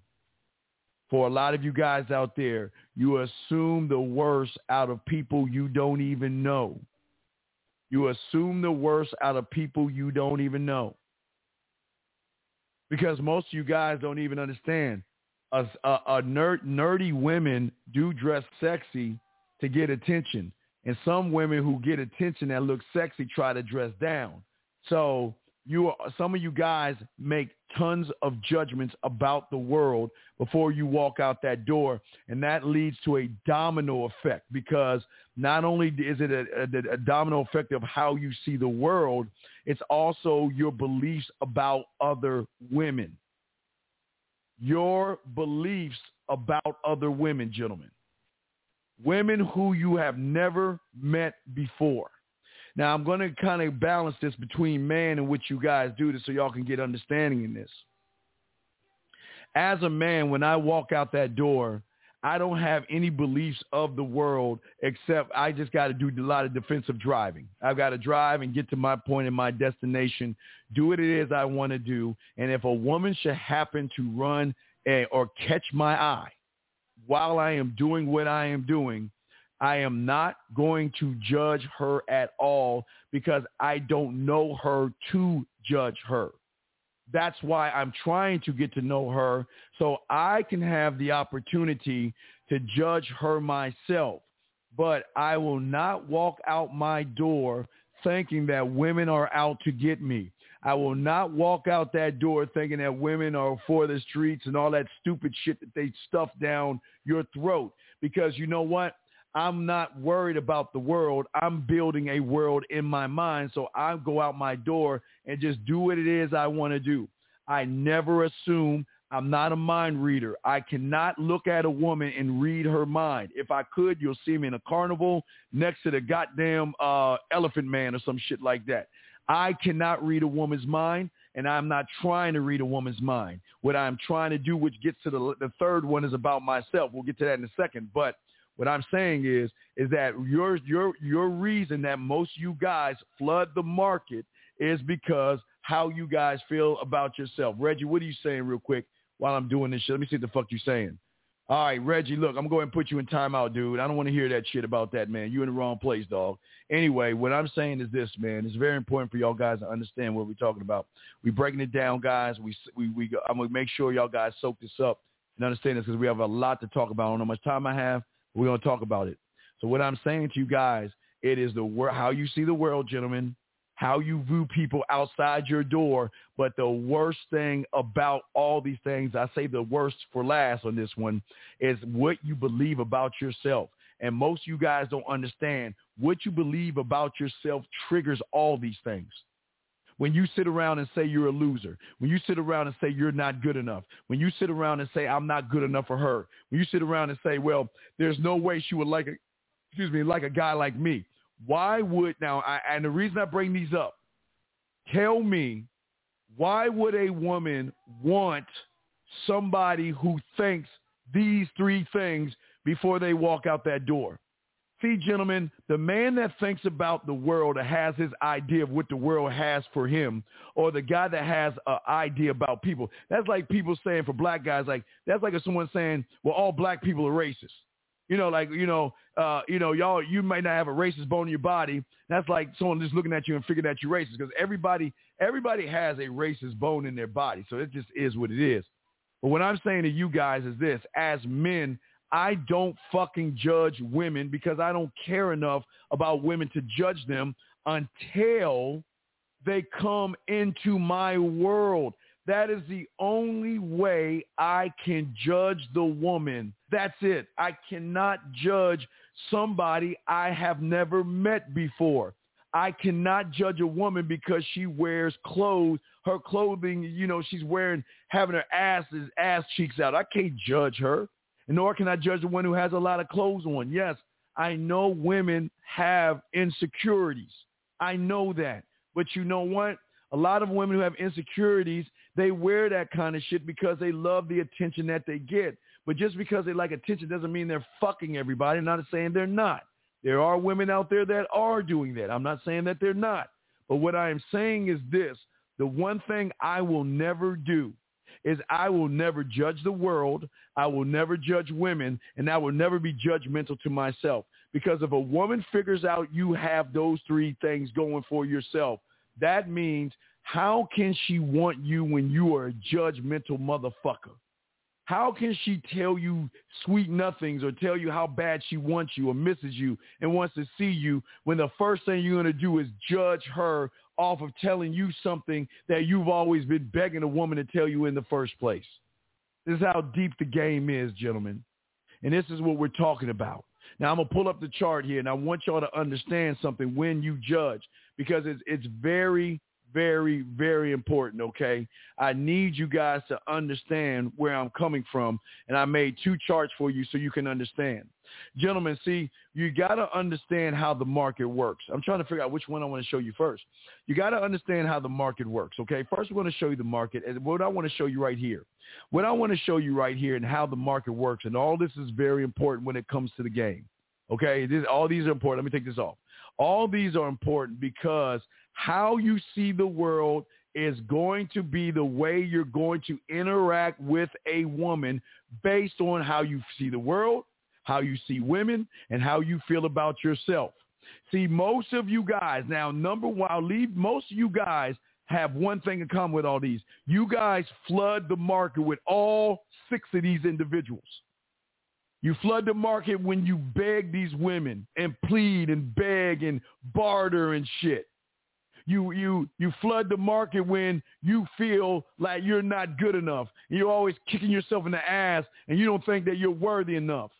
For a lot of you guys out there, you assume the worst out of people you don't even know. You assume the worst out of people you don't even know because most of you guys don't even understand. A, a, a nerd, nerdy women do dress sexy to get attention, and some women who get attention that look sexy try to dress down. So you are, some of you guys make tons of judgments about the world before you walk out that door and that leads to a domino effect because not only is it a, a, a domino effect of how you see the world it's also your beliefs about other women. Your beliefs about other women gentlemen. Women who you have never met before now I'm going to kind of balance this between man and what you guys do this so y'all can get understanding in this. As a man, when I walk out that door, I don't have any beliefs of the world except I just got to do a lot of defensive driving. I've got to drive and get to my point and my destination, do what it is I want to do. And if a woman should happen to run or catch my eye while I am doing what I am doing, I am not going to judge her at all because I don't know her to judge her. That's why I'm trying to get to know her so I can have the opportunity to judge her myself. But I will not walk out my door thinking that women are out to get me. I will not walk out that door thinking that women are for the streets and all that stupid shit that they stuff down your throat. Because you know what? I'm not worried about the world. I'm building a world in my mind. So I go out my door and just do what it is I want to do. I never assume I'm not a mind reader. I cannot look at a woman and read her mind. If I could, you'll see me in a carnival next to the goddamn uh, elephant man or some shit like that. I cannot read a woman's mind, and I'm not trying to read a woman's mind. What I'm trying to do, which gets to the, the third one, is about myself. We'll get to that in a second. But what I'm saying is, is that your your your reason that most you guys flood the market is because how you guys feel about yourself. Reggie, what are you saying real quick while I'm doing this shit? Let me see what the fuck you're saying. All right, Reggie, look, I'm going to put you in timeout, dude. I don't want to hear that shit about that, man. You're in the wrong place, dog. Anyway, what I'm saying is this, man. It's very important for y'all guys to understand what we're talking about. We're breaking it down, guys. We we we. I'm gonna make sure y'all guys soak this up and understand this because we have a lot to talk about. I don't know how much time I have. We're going to talk about it. So what I'm saying to you guys, it is the wor- how you see the world, gentlemen, how you view people outside your door. But the worst thing about all these things, I say the worst for last on this one, is what you believe about yourself. And most of you guys don't understand what you believe about yourself triggers all these things. When you sit around and say you're a loser, when you sit around and say you're not good enough, when you sit around and say I'm not good enough for her, when you sit around and say, well, there's no way she would like a, excuse me, like a guy like me. Why would now? I, and the reason I bring these up, tell me, why would a woman want somebody who thinks these three things before they walk out that door? See, gentlemen, the man that thinks about the world or has his idea of what the world has for him, or the guy that has an idea about people, that's like people saying for black guys, like that's like someone saying, well, all black people are racist. You know, like you know, uh, you know, y'all, you might not have a racist bone in your body. That's like someone just looking at you and figuring that you're racist because everybody, everybody has a racist bone in their body. So it just is what it is. But what I'm saying to you guys is this: as men, I don't fucking judge women because I don't care enough about women to judge them until they come into my world. That is the only way I can judge the woman. That's it. I cannot judge somebody I have never met before. I cannot judge a woman because she wears clothes, her clothing, you know, she's wearing, having her ass, ass cheeks out. I can't judge her nor can I judge the one who has a lot of clothes on. Yes, I know women have insecurities. I know that. But you know what? A lot of women who have insecurities, they wear that kind of shit because they love the attention that they get. But just because they like attention doesn't mean they're fucking everybody. I'm not saying they're not. There are women out there that are doing that. I'm not saying that they're not. But what I am saying is this. The one thing I will never do is I will never judge the world. I will never judge women, and I will never be judgmental to myself. Because if a woman figures out you have those three things going for yourself, that means how can she want you when you are a judgmental motherfucker? How can she tell you sweet nothings or tell you how bad she wants you or misses you and wants to see you when the first thing you're going to do is judge her off of telling you something that you've always been begging a woman to tell you in the first place? This is how deep the game is, gentlemen. And this is what we're talking about. Now I'm gonna pull up the chart here, and I want y'all to understand something when you judge, because it's it's very, very, very important. Okay, I need you guys to understand where I'm coming from, and I made two charts for you so you can understand. Gentlemen, see, you got to understand how the market works. I'm trying to figure out which one I want to show you first. You got to understand how the market works, okay? First, we're going to show you the market. And what I want to show you right here, what I want to show you right here and how the market works, and all this is very important when it comes to the game, okay? This, all these are important. Let me take this off. All these are important because how you see the world is going to be the way you're going to interact with a woman based on how you see the world, how you see women, and how you feel about yourself. See, most of you guys, now number one, I'll leave most of you guys have one thing in common with all these. You guys flood the market with all six of these individuals. You flood the market when you beg these women and plead and beg and barter and shit. You you you flood the market when you feel like you're not good enough. You're always kicking yourself in the ass and you don't think that you're worthy enough.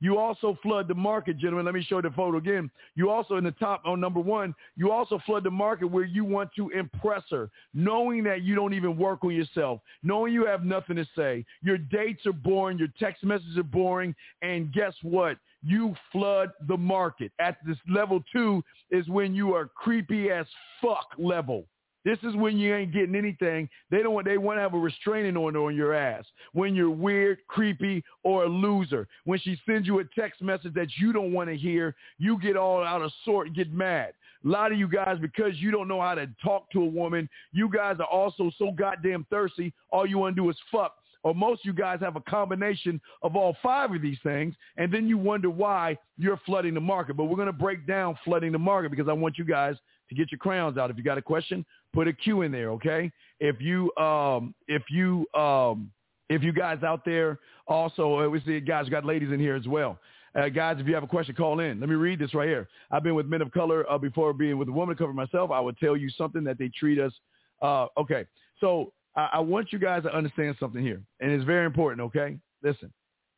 You also flood the market, gentlemen. Let me show the photo again. You also in the top on number one, you also flood the market where you want to impress her, knowing that you don't even work on yourself, knowing you have nothing to say. Your dates are boring, your text messages are boring, and guess what? You flood the market. At this level two is when you are creepy as fuck level. This is when you ain't getting anything. They don't want they want to have a restraining order on your ass. When you're weird, creepy, or a loser. When she sends you a text message that you don't want to hear, you get all out of sort and get mad. A lot of you guys, because you don't know how to talk to a woman, you guys are also so goddamn thirsty. All you want to do is fuck. Or most of you guys have a combination of all five of these things, and then you wonder why you're flooding the market. But we're going to break down flooding the market because I want you guys to get your crowns out. If you got a question, put a Q in there, okay? If you um if you um if you guys out there also uh, we see guys got ladies in here as well. Uh, guys, if you have a question, call in. Let me read this right here. I've been with men of color uh, before being with a woman of color myself. I would tell you something that they treat us. Uh, okay, so I, I want you guys to understand something here, and it's very important. Okay, listen,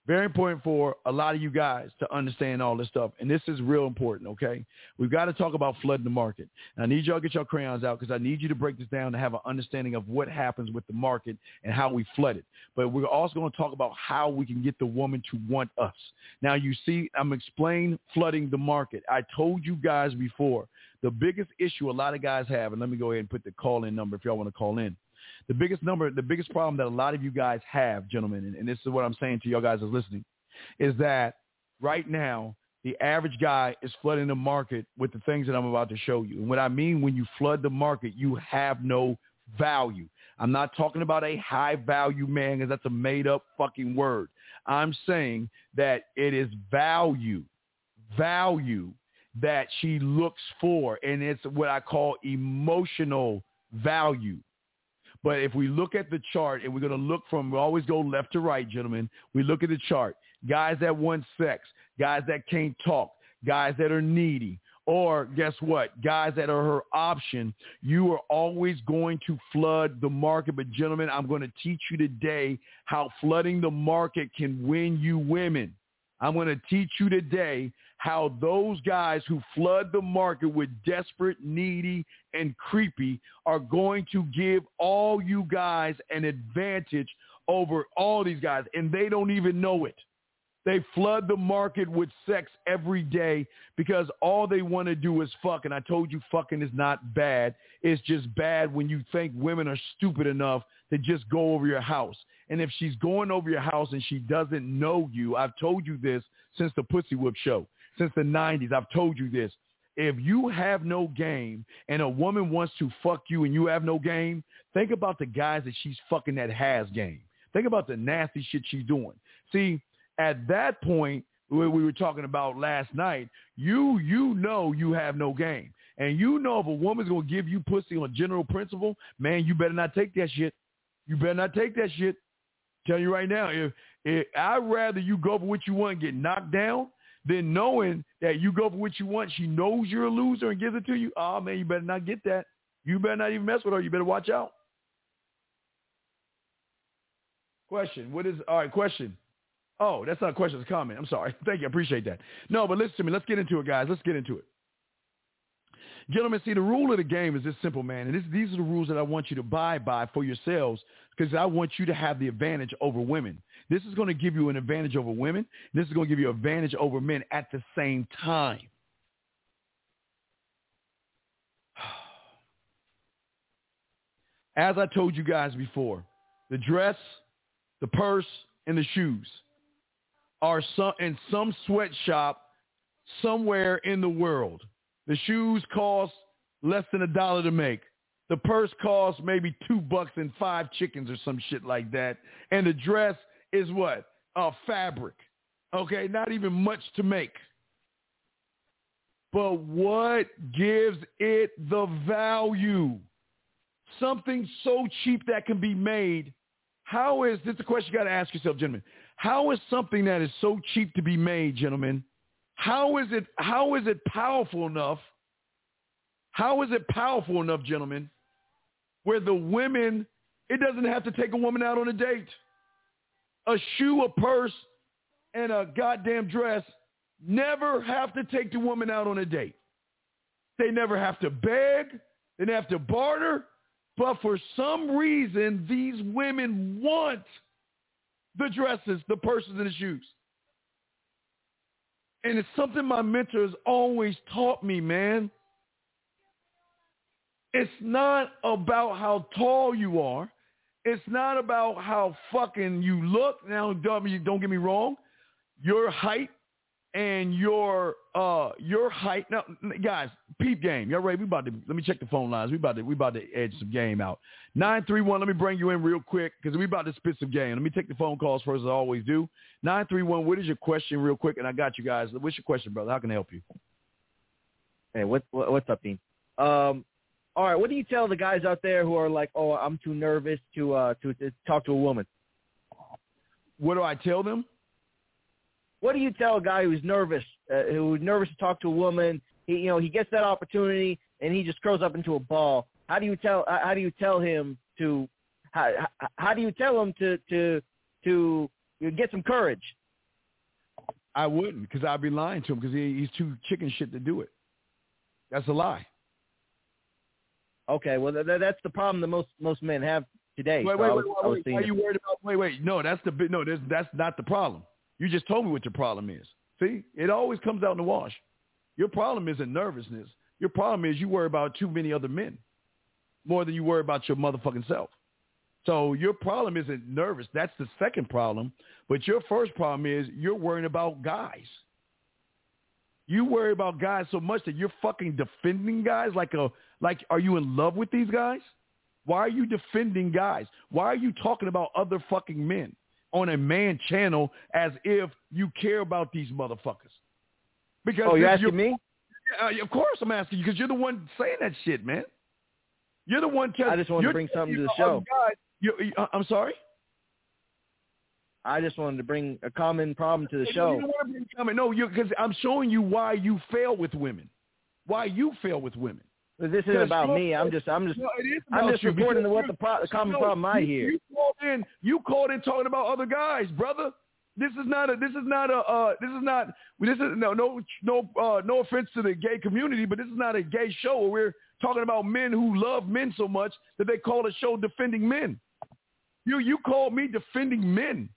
very important for a lot of you guys to understand all this stuff. And this is real important, okay? We've got to talk about flooding the market. And I need y'all to get your crayons out because I need you to break this down to have an understanding of what happens with the market and how we flood it. But we're also going to talk about how we can get the woman to want us. Now, you see, I'm explaining flooding the market. I told you guys before, the biggest issue a lot of guys have, and let me go ahead and put the call-in number if y'all want to call in the biggest number, the biggest problem that a lot of you guys have, gentlemen, and, and this is what I'm saying to y'all guys that's listening, is that right now the average guy is flooding the market with the things that I'm about to show you. And what I mean when you flood the market, you have no value. I'm not talking about a high value man because that's a made up fucking word. I'm saying that it is value, value that she looks for. And it's what I call emotional value. But if we look at the chart and we're going to look from, we always go left to right, gentlemen. We look at the chart. Guys that want sex, guys that can't talk, guys that are needy, or guess what? Guys that are her option, you are always going to flood the market. But gentlemen, I'm going to teach you today how flooding the market can win you women. I'm going to teach you today how those guys who flood the market with desperate, needy, and creepy are going to give all you guys an advantage over all these guys, and they don't even know it. They flood the market with sex every day because all they want to do is fuck. And I told you fucking is not bad. It's just bad when you think women are stupid enough to just go over your house. And if she's going over your house and she doesn't know you, I've told you this since the Pussy Whip show since the 90s. I've told you this. If you have no game and a woman wants to fuck you and you have no game, think about the guys that she's fucking that has game. Think about the nasty shit she's doing. See, at that point, where we were talking about last night, you you know you have no game. And you know if a woman's gonna give you pussy on general principle, man, you better not take that shit. You better not take that shit. Tell you right now, if, if I'd rather you go for what you want and get knocked down than knowing that you go for what you want, she knows you're a loser and gives it to you. Oh man, you better not get that. You better not even mess with her. You better watch out. Question. What is all right? Question. Oh, that's not a question. It's a comment. I'm sorry. Thank you. I appreciate that. No, but listen to me. Let's get into it, guys. Let's get into it. Gentlemen, see, the rule of the game is this simple, man. And this, these are the rules that I want you to abide by for yourselves because I want you to have the advantage over women. This is going to give you an advantage over women. This is going to give you an advantage over men at the same time. As I told you guys before, the dress, the purse, and the shoes are in some sweatshop somewhere in the world. The shoes cost less than a dollar to make. The purse costs maybe two bucks and five chickens or some shit like that. And the dress is what? A fabric. Okay, not even much to make. But what gives it the value? Something so cheap that can be made. How is this? Is the question you got to ask yourself, gentlemen. How is something that is so cheap to be made, gentlemen, how is it how is it powerful enough? How is it powerful enough, gentlemen, where the women it doesn't have to take a woman out on a date. A shoe, a purse, and a goddamn dress never have to take the woman out on a date. They never have to beg. They never have to barter. But for some reason, these women want the dresses, the purses, and the shoes. And it's something my mentors always taught me, man. It's not about how tall you are. It's not about how fucking you look. Now, don't get me wrong. Your height and your uh your height. Now, guys, peep game. Y'all ready? We about to let me check the phone lines. We about to we about to edge some game out. Nine three one. Let me bring you in real quick because we about to spit some game. Let me take the phone calls first, as I always do. Nine three one. What is your question, real quick? And I got you guys. What's your question, brother? How can I help you? Hey, what, what what's up, Dean? Um, all right. What do you tell the guys out there who are like, oh, I'm too nervous to uh to, to talk to a woman? What do I tell them? What do you tell a guy who's nervous, uh, who's nervous to talk to a woman? He, you know, he gets that opportunity and he just curls up into a ball. How do you tell? How do you tell him to? How, how do you tell him to to to get some courage? I wouldn't, because I'd be lying to him because he, he's too chicken shit to do it. That's a lie. Okay, well th- that's the problem that most most men have today. Wait, so wait, was, wait, wait. Why are you worried about? Wait, wait. No, that's the no. That's that's not the problem. You just told me what your problem is. See, it always comes out in the wash. Your problem isn't nervousness. Your problem is you worry about too many other men more than you worry about your motherfucking self. So your problem isn't nervous. That's the second problem. But your first problem is you're worrying about guys. You worry about guys so much that you're fucking defending guys like a like are you in love with these guys? Why are you defending guys? Why are you talking about other fucking men? on a man channel as if you care about these motherfuckers. Because oh, you're asking me? Uh, of course I'm asking you because you're the one saying that shit, man. You're the one. Telling, I just wanted to bring something to the show. you, uh, I'm sorry. I just wanted to bring a common problem to the show. You no, because I'm showing you why you fail with women. Why you fail with women. But this isn't about me. I'm just, I'm just, no, I'm just reporting to what the, pro- the common problem I hear. You called in, you called in talking about other guys, brother. This is not a, this is not a, uh, this is not, this is no, no, no, uh, no offense to the gay community, but this is not a gay show where we're talking about men who love men so much that they call a show defending men. You, you called me defending men,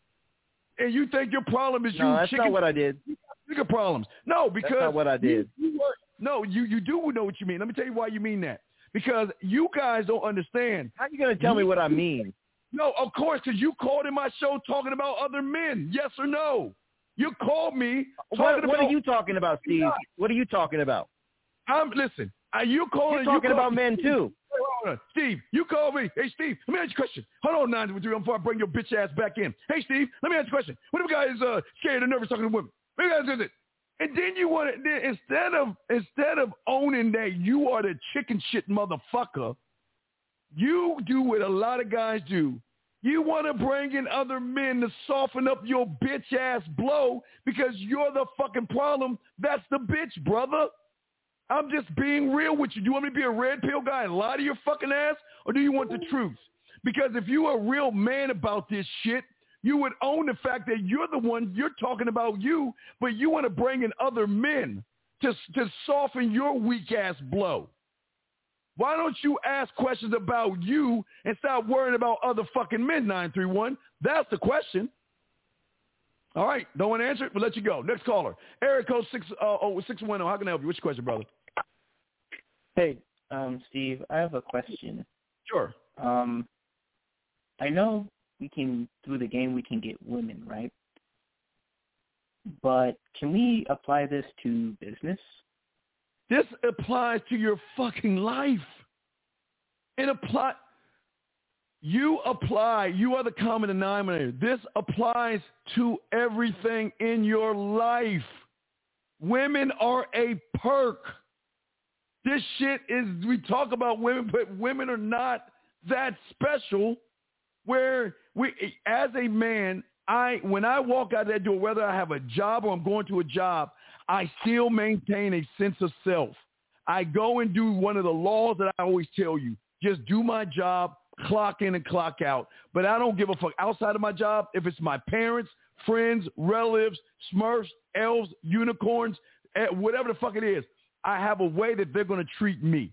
and you think your problem is no, you. that's chicken, not what I did. You got bigger problems. No, because that's not what I did. You, you were, no, you, you do know what you mean. Let me tell you why you mean that. Because you guys don't understand. How are you going to tell me what I mean? No, of course, because you called in my show talking about other men. Yes or no? You called me talking what, about. What are you talking about, Steve? What are you talking about? I'm listen. Are you calling? You're talking you about men too. Steve, you called me. Hey, Steve, let me ask you a question. Hold on, nine three before I bring your bitch ass back in. Hey, Steve, let me ask you a question. What if a guy is uh, scared or nervous talking to women? Maybe that's it. And then you want to instead of instead of owning that you are the chicken shit motherfucker, you do what a lot of guys do, You want to bring in other men to soften up your bitch ass blow because you're the fucking problem. That's the bitch, brother. I'm just being real with you. Do you want me to be a red pill guy and lie to your fucking ass? Or do you want the truth? Because if you are a real man about this shit, you would own the fact that you're the one, you're talking about you, but you want to bring in other men to, to soften your weak ass blow. Why don't you ask questions about you and stop worrying about other fucking men, 931? That's the question. All right. Don't want to answer it? We'll let you go. Next caller. Eric code 6, uh, oh, 610. How can I help you? What's your question, brother? Hey, um, Steve, I have a question. Sure. Um, I know we can, through the game, we can get women, right? But can we apply this to business? This applies to your fucking life. It apply. You apply. You are the common denominator. This applies to everything in your life. Women are a perk. This shit is, we talk about women, but women are not that special where we, as a man, I, when I walk out that door, whether I have a job or I'm going to a job, I still maintain a sense of self. I go and do one of the laws that I always tell you. Just do my job, clock in and clock out. But I don't give a fuck outside of my job if it's my parents, friends, relatives, smurfs, elves, unicorns, eh, whatever the fuck it is. I have a way that they're going to treat me.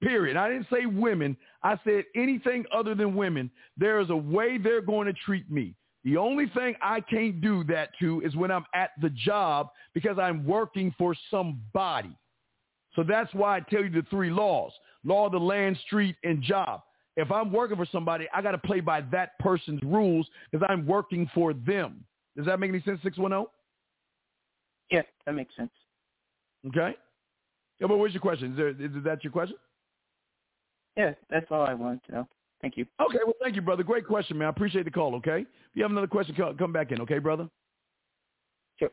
Period. I didn't say women. I said anything other than women. There is a way they're going to treat me. The only thing I can't do that to is when I'm at the job because I'm working for somebody. So that's why I tell you the three laws. Law of the land, street, and job. If I'm working for somebody, I got to play by that person's rules because I'm working for them. Does that make any sense, 610? Yeah, that makes sense. Okay. Yeah, but what's your question? Is, there, is that your question? Yeah, that's all I wanted to know. Thank you. Okay, well, thank you, brother. Great question, man. I appreciate the call, okay? If you have another question, come back in, okay, brother? Sure.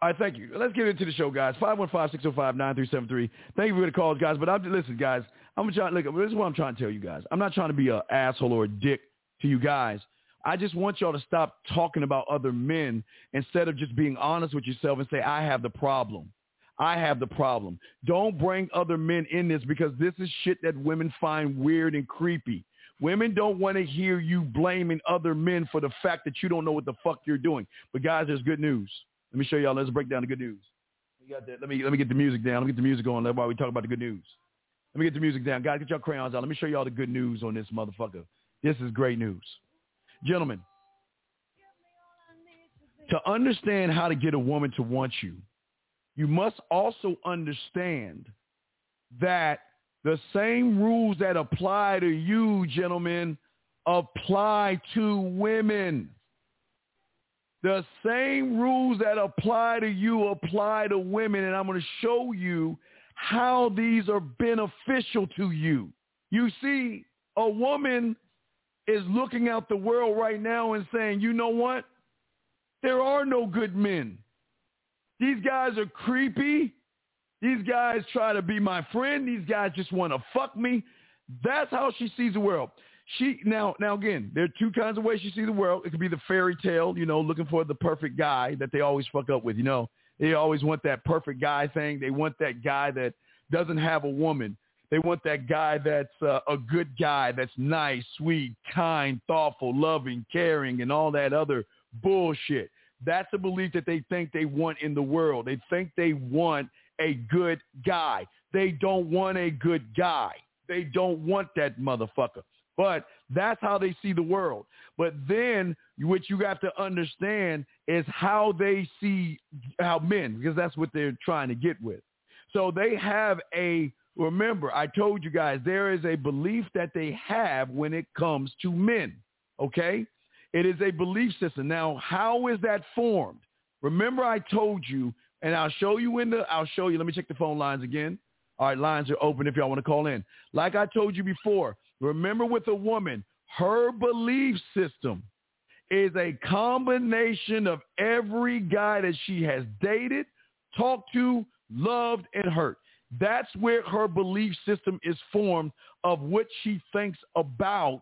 All right, thank you. Let's get into the show, guys. 515-605-9373. Thank you for the calls, guys. But I'm listen, guys, I'm trying look, this is what I'm trying to tell you guys. I'm not trying to be an asshole or a dick to you guys. I just want y'all to stop talking about other men instead of just being honest with yourself and say, I have the problem. I have the problem. Don't bring other men in this because this is shit that women find weird and creepy. Women don't want to hear you blaming other men for the fact that you don't know what the fuck you're doing. But guys, there's good news. Let me show y'all. Let's break down the good news. Let me let me get the music down. Let me get the music going. While we talk about the good news. Let me get the music down. Guys, get your crayons out. Let me show y'all the good news on this motherfucker. This is great news. Gentlemen, to understand how to get a woman to want you, you must also understand that the same rules that apply to you, gentlemen, apply to women. The same rules that apply to you apply to women, and I'm going to show you how these are beneficial to you. You see, a woman is looking out the world right now and saying, you know what? There are no good men. These guys are creepy. These guys try to be my friend. These guys just want to fuck me. That's how she sees the world. She now now again, there are two kinds of ways she sees the world. It could be the fairy tale, you know, looking for the perfect guy that they always fuck up with. You know, they always want that perfect guy thing. They want that guy that doesn't have a woman. They want that guy that's uh, a good guy, that's nice, sweet, kind, thoughtful, loving, caring, and all that other bullshit. That's a belief that they think they want in the world. They think they want a good guy. They don't want a good guy. They don't want that motherfucker. But that's how they see the world. But then what you have to understand is how they see how men, because that's what they're trying to get with. So they have a, remember, I told you guys, there is a belief that they have when it comes to men. Okay? It is a belief system. Now, how is that formed? Remember I told you and I'll show you in the, I'll show you. Let me check the phone lines again. All right, lines are open if y'all want to call in. Like I told you before, remember with a woman, her belief system is a combination of every guy that she has dated, talked to, loved, and hurt. That's where her belief system is formed of what she thinks about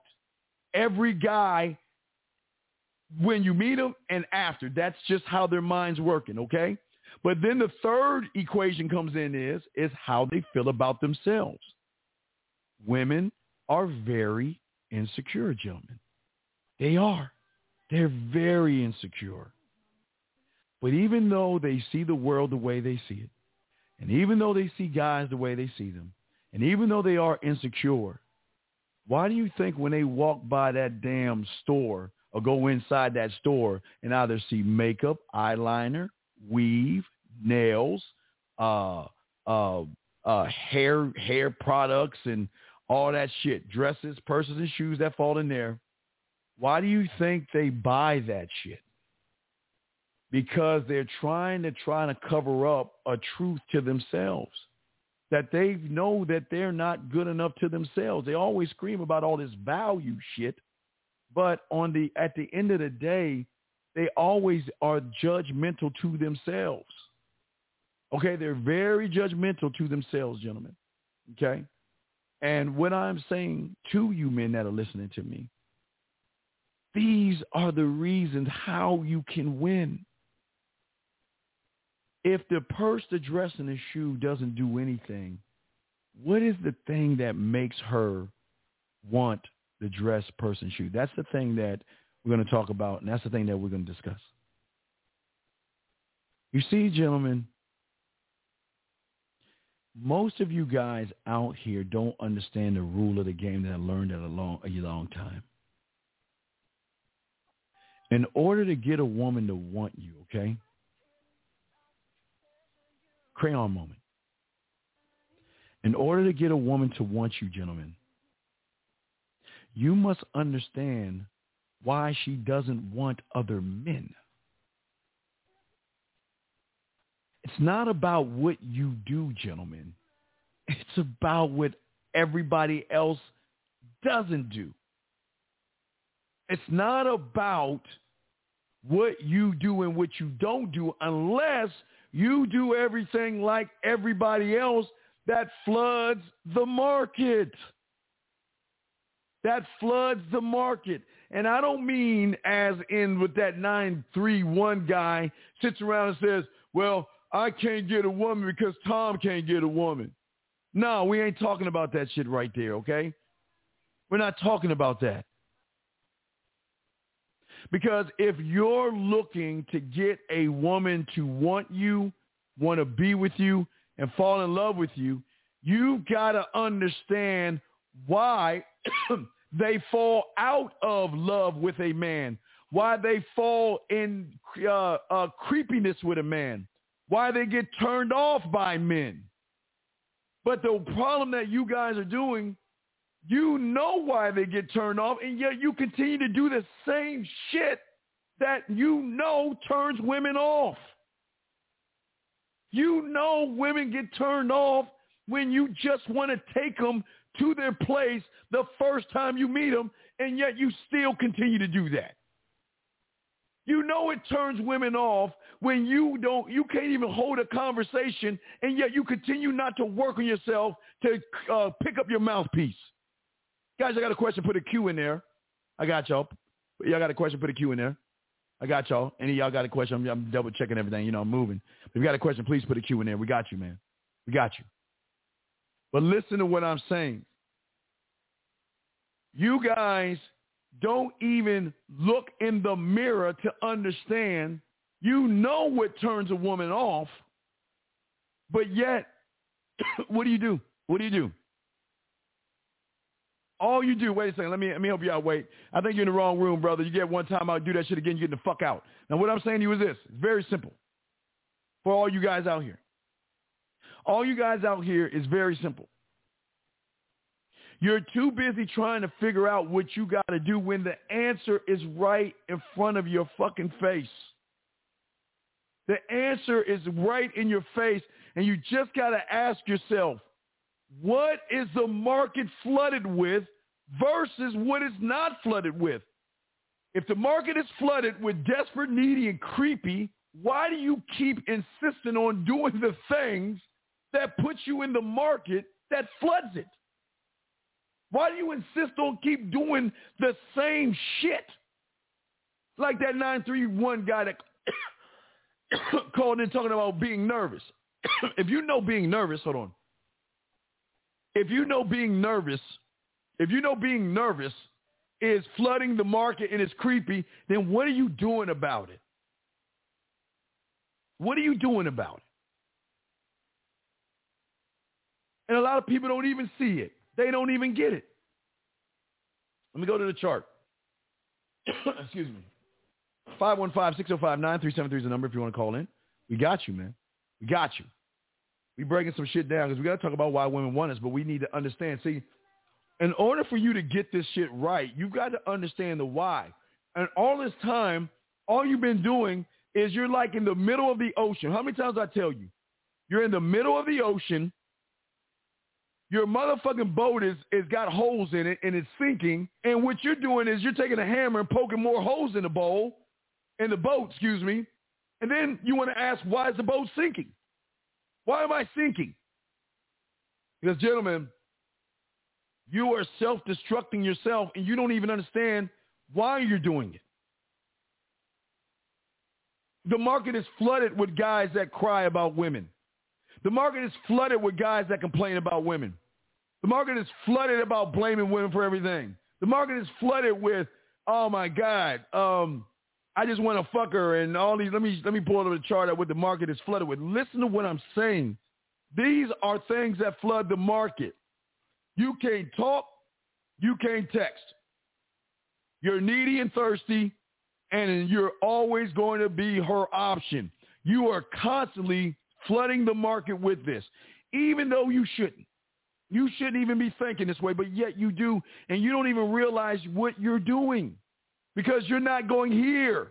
every guy when you meet them and after. That's just how their mind's working, okay? But then the third equation comes in is is how they feel about themselves. Women are very insecure, gentlemen. They are. They're very insecure. But even though they see the world the way they see it, and even though they see guys the way they see them, and even though they are insecure, why do you think when they walk by that damn store or go inside that store and either see makeup, eyeliner, weave, nails, uh, uh, uh, hair, hair products and all that shit, dresses, purses and shoes that fall in there. Why do you think they buy that shit? Because they're trying to try to cover up a truth to themselves that they know that they're not good enough to themselves. They always scream about all this value shit, but on the at the end of the day, they always are judgmental to themselves. Okay, they're very judgmental to themselves, gentlemen. Okay? And what I'm saying to you men that are listening to me, these are the reasons how you can win. If the purse, the dress, and the shoe doesn't do anything, what is the thing that makes her want the dress, person, shoe? That's the thing that we're going to talk about, and that's the thing that we're going to discuss. You see, gentlemen, most of you guys out here don't understand the rule of the game that I learned at a long, a long time. In order to get a woman to want you, okay? Crayon moment. In order to get a woman to want you, gentlemen, you must understand why she doesn't want other men. It's not about what you do, gentlemen. It's about what everybody else doesn't do. It's not about what you do and what you don't do unless you do everything like everybody else that floods the market. That floods the market. And I don't mean as in with that 931 guy sits around and says, well, I can't get a woman because Tom can't get a woman. No, we ain't talking about that shit right there, okay? We're not talking about that. Because if you're looking to get a woman to want you, want to be with you, and fall in love with you, you've got to understand why they fall out of love with a man, why they fall in uh, uh, creepiness with a man, why they get turned off by men. But the problem that you guys are doing, you know why they get turned off, and yet you continue to do the same shit that you know turns women off. You know women get turned off when you just want to take them to their place the first time you meet them, and yet you still continue to do that. You know it turns women off when you don't, you can't even hold a conversation, and yet you continue not to work on yourself to uh, pick up your mouthpiece. Guys, I got a question. Put a Q in there. I got y'all. Y'all got a question. Put a Q in there. I got y'all. Any of y'all got a question? I'm, I'm double checking everything. You know, I'm moving. If you got a question, please put a Q in there. We got you, man. We got you. But listen to what I'm saying. You guys don't even look in the mirror to understand you know what turns a woman off, but yet, what do you do? What do you do? All you do, wait a second, let me let me help you out. Wait, I think you're in the wrong room, brother. You get one time out, do that shit again, you get the fuck out. Now, what I'm saying to you is this: it's very simple for all you guys out here. All you guys out here is very simple. You're too busy trying to figure out what you got to do when the answer is right in front of your fucking face. The answer is right in your face, and you just got to ask yourself, what is the market flooded with versus what it's not flooded with? If the market is flooded with desperate, needy, and creepy, why do you keep insisting on doing the things that puts you in the market that floods it? Why do you insist on keep doing the same shit? Like that 931 guy that called in talking about being nervous. if you know being nervous, hold on. If you know being nervous, if you know being nervous is flooding the market and it's creepy, then what are you doing about it? What are you doing about it? And a lot of people don't even see it. They don't even get it. Let me go to the chart. Excuse me. 515-605-9373 is the number if you want to call in. We got you, man. We got you. We breaking some shit down because we got to talk about why women want us, but we need to understand. See, in order for you to get this shit right, you've got to understand the why. And all this time, all you've been doing is you're like in the middle of the ocean. How many times I tell you? You're in the middle of the ocean your motherfucking boat is, is got holes in it and it's sinking. And what you're doing is you're taking a hammer and poking more holes in the bowl, in the boat, excuse me. And then you want to ask, why is the boat sinking? Why am I sinking? Because, gentlemen, you are self-destructing yourself and you don't even understand why you're doing it. The market is flooded with guys that cry about women. The market is flooded with guys that complain about women. The market is flooded about blaming women for everything. The market is flooded with, oh my God, um, I just want to fuck her and all these. Let me let me pull up the chart up what the market is flooded with. Listen to what I'm saying. These are things that flood the market. You can't talk, you can't text. You're needy and thirsty, and you're always going to be her option. You are constantly flooding the market with this, even though you shouldn't. You shouldn't even be thinking this way, but yet you do, and you don't even realize what you're doing because you're not going here.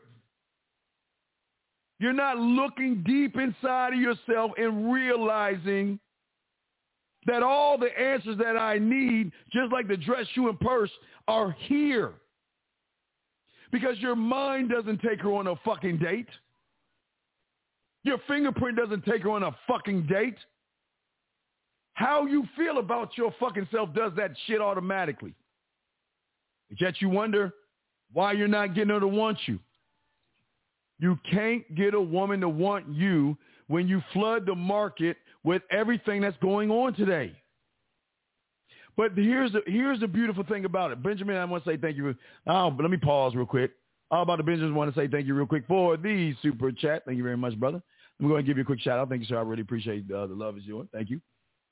You're not looking deep inside of yourself and realizing that all the answers that I need, just like the dress, shoe, and purse, are here. Because your mind doesn't take her on a fucking date. Your fingerprint doesn't take her on a fucking date. How you feel about your fucking self does that shit automatically. Yet you wonder why you're not getting her to want you. You can't get a woman to want you when you flood the market with everything that's going on today. But here's the here's the beautiful thing about it. Benjamin, I want to say thank you. Oh, but let me pause real quick. How about the Benjamins want to say thank you real quick for the super chat. Thank you very much, brother. I'm going to give you a quick shout out. Thank you, sir. I really appreciate uh, the love is yours. Thank you.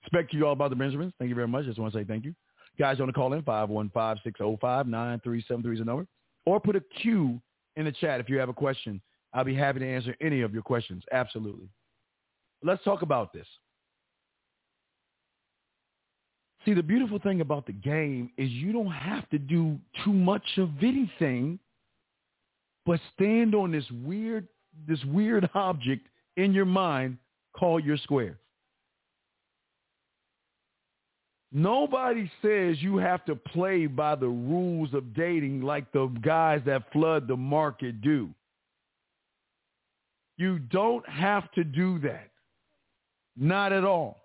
Expect you all about the Benjamins. Thank you very much. Just want to say thank you. Guys, you want to call in 515-605-9373 is the number. Or put a Q in the chat if you have a question. I'll be happy to answer any of your questions. Absolutely. Let's talk about this. See, the beautiful thing about the game is you don't have to do too much of anything but stand on this weird this weird object in your mind called your square. Nobody says you have to play by the rules of dating like the guys that flood the market do. You don't have to do that. Not at all.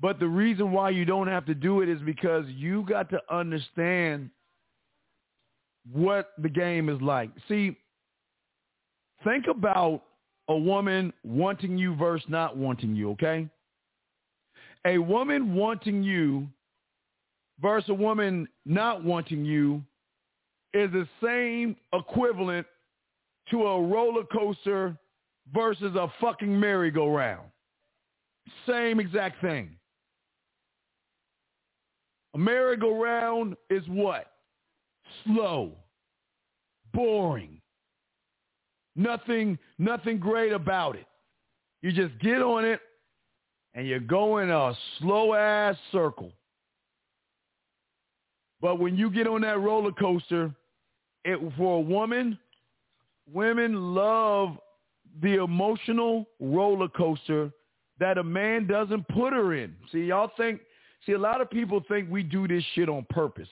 But the reason why you don't have to do it is because you got to understand what the game is like. See, think about a woman wanting you versus not wanting you, okay? A woman wanting you versus a woman not wanting you is the same equivalent to a roller coaster versus a fucking merry-go-round. Same exact thing. A merry-go-round is what? Slow, boring, nothing, nothing great about it. You just get on it, and you go in a slow ass circle. But when you get on that roller coaster, it for a woman, women love the emotional roller coaster that a man doesn't put her in. See, y'all think see a lot of people think we do this shit on purpose.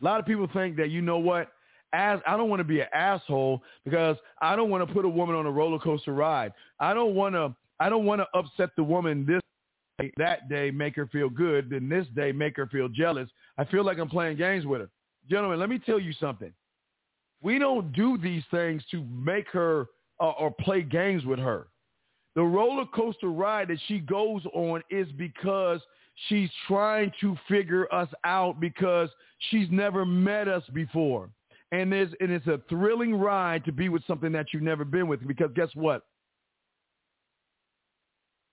A lot of people think that you know what? As I don't want to be an asshole because I don't want to put a woman on a roller coaster ride. I don't want to I don't want to upset the woman this that day make her feel good, then this day make her feel jealous. I feel like I'm playing games with her. Gentlemen, let me tell you something. We don't do these things to make her uh, or play games with her. The roller coaster ride that she goes on is because she's trying to figure us out because she's never met us before. And, and it's a thrilling ride to be with something that you've never been with because guess what?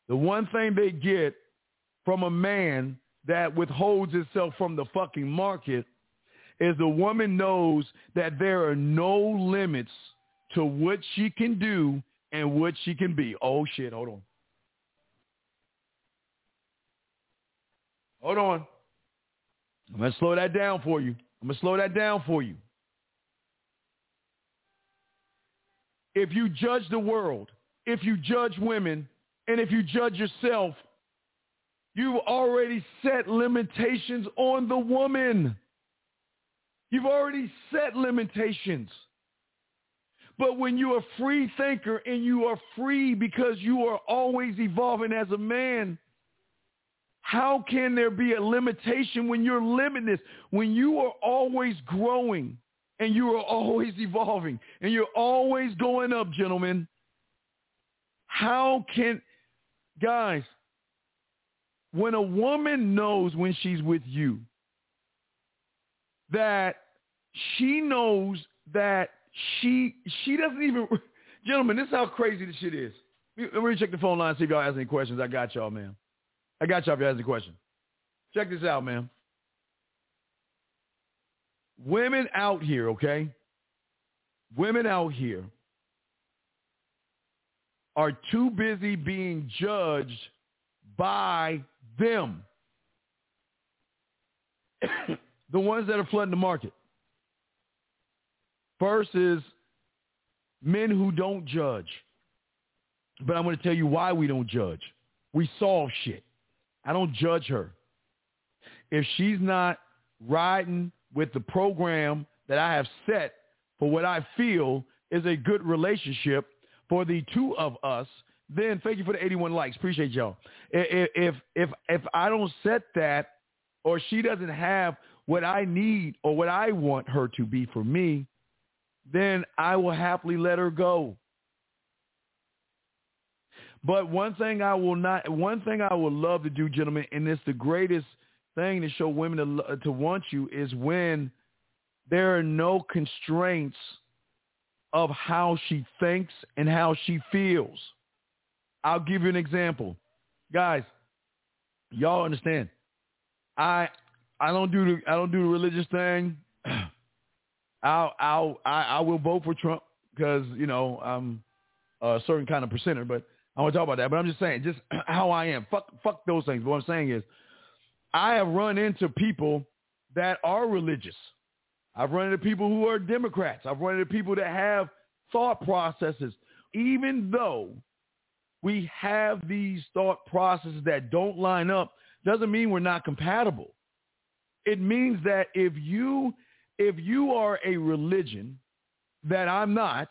The one thing they get from a man that withholds itself from the fucking market is the woman knows that there are no limits to what she can do and what she can be. Oh shit, hold on. Hold on. I'm going to slow that down for you. I'm going to slow that down for you. If you judge the world, if you judge women, and if you judge yourself, you've already set limitations on the woman. You've already set limitations. But when you're a free thinker and you are free because you are always evolving as a man, how can there be a limitation when you're limitless? When you are always growing and you are always evolving and you're always going up, gentlemen. How can, guys, when a woman knows when she's with you that she knows that she she doesn't even gentlemen this is how crazy this shit is. Let me check the phone line see if y'all have any questions. I got y'all man i got y'all if you have any questions. Check this out man women out here okay? Women out here are too busy being judged by them the ones that are flooding the market First is men who don't judge. But I'm going to tell you why we don't judge. We solve shit. I don't judge her. If she's not riding with the program that I have set for what I feel is a good relationship for the two of us, then thank you for the 81 likes. Appreciate y'all. If if if, I don't set that or she doesn't have what I need or what I want her to be for me, then I will happily let her go. But one thing I will not, one thing I would love to do, gentlemen, and it's the greatest thing to show women to, to want you is when there are no constraints of how she thinks and how she feels. I'll give you an example. Guys, y'all understand. I I don't do the I don't do the religious thing. I'll I'll I, I will vote for Trump because you know I'm a certain kind of percenter, but I want to talk about that. But I'm just saying, just how I am. Fuck fuck those things. But what I'm saying is, I have run into people that are religious. I've run into people who are Democrats. I've run into people that have thought processes, even though we have these thought processes that don't line up, doesn't mean we're not compatible. It means that if you if you are a religion that I'm not,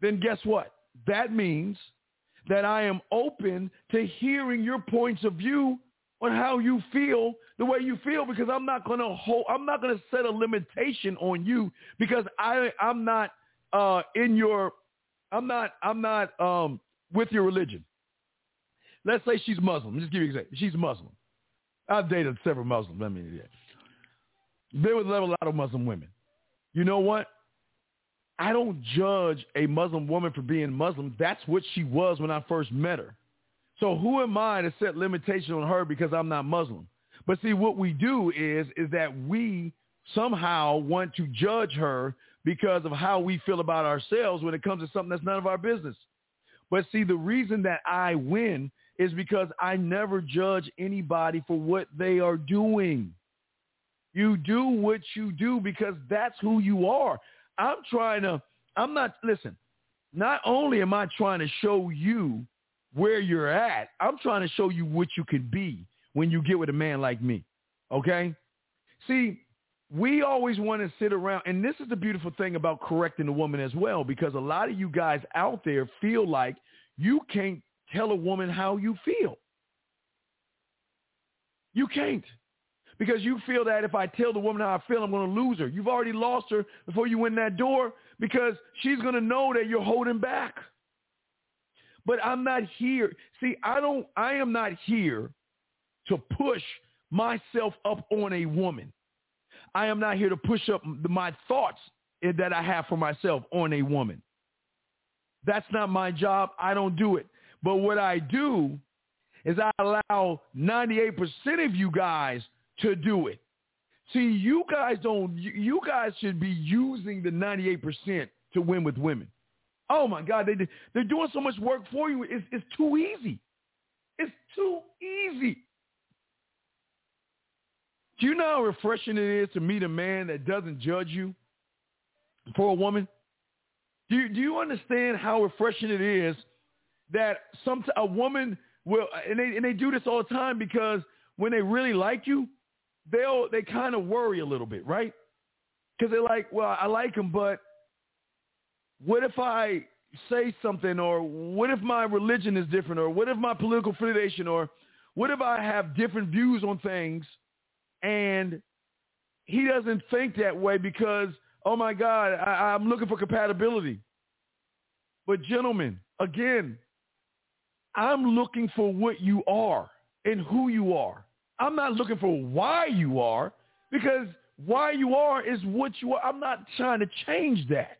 then guess what? That means that I am open to hearing your points of view on how you feel the way you feel because I'm not to hold I'm not to set a limitation on you because I I'm not uh in your I'm not I'm not um with your religion. Let's say she's Muslim. Just give you an example. She's Muslim. I've dated several Muslims. I mean, yeah. Been with a lot of Muslim women. You know what? I don't judge a Muslim woman for being Muslim. That's what she was when I first met her. So who am I to set limitation on her because I'm not Muslim? But see, what we do is is that we somehow want to judge her because of how we feel about ourselves when it comes to something that's none of our business. But see, the reason that I win is because I never judge anybody for what they are doing. You do what you do because that's who you are. I'm trying to, I'm not, listen, not only am I trying to show you where you're at, I'm trying to show you what you can be when you get with a man like me. Okay? See, we always want to sit around, and this is the beautiful thing about correcting a woman as well, because a lot of you guys out there feel like you can't tell a woman how you feel. You can't. Because you feel that if I tell the woman how I feel, I'm going to lose her. You've already lost her before you win that door because she's going to know that you're holding back. But I'm not here. See, I don't, I am not here to push myself up on a woman. I am not here to push up my thoughts that I have for myself on a woman. That's not my job. I don't do it. But what I do is I allow 98% of you guys to do it. See, you guys don't, you guys should be using the 98% to win with women. Oh my God, they, they're doing so much work for you. It's, it's too easy. It's too easy. Do you know how refreshing it is to meet a man that doesn't judge you for a woman? Do you, do you understand how refreshing it is that some a woman will and they and they do this all the time because when they really like you, they'll they kind of worry a little bit, right? Because they're like, well, I like him, but what if I say something, or what if my religion is different, or what if my political affiliation, or what if I have different views on things, and he doesn't think that way because oh my God, I, I'm looking for compatibility. But gentlemen, again, I'm looking for what you are and who you are. I'm not looking for why you are because why you are is what you are. I'm not trying to change that.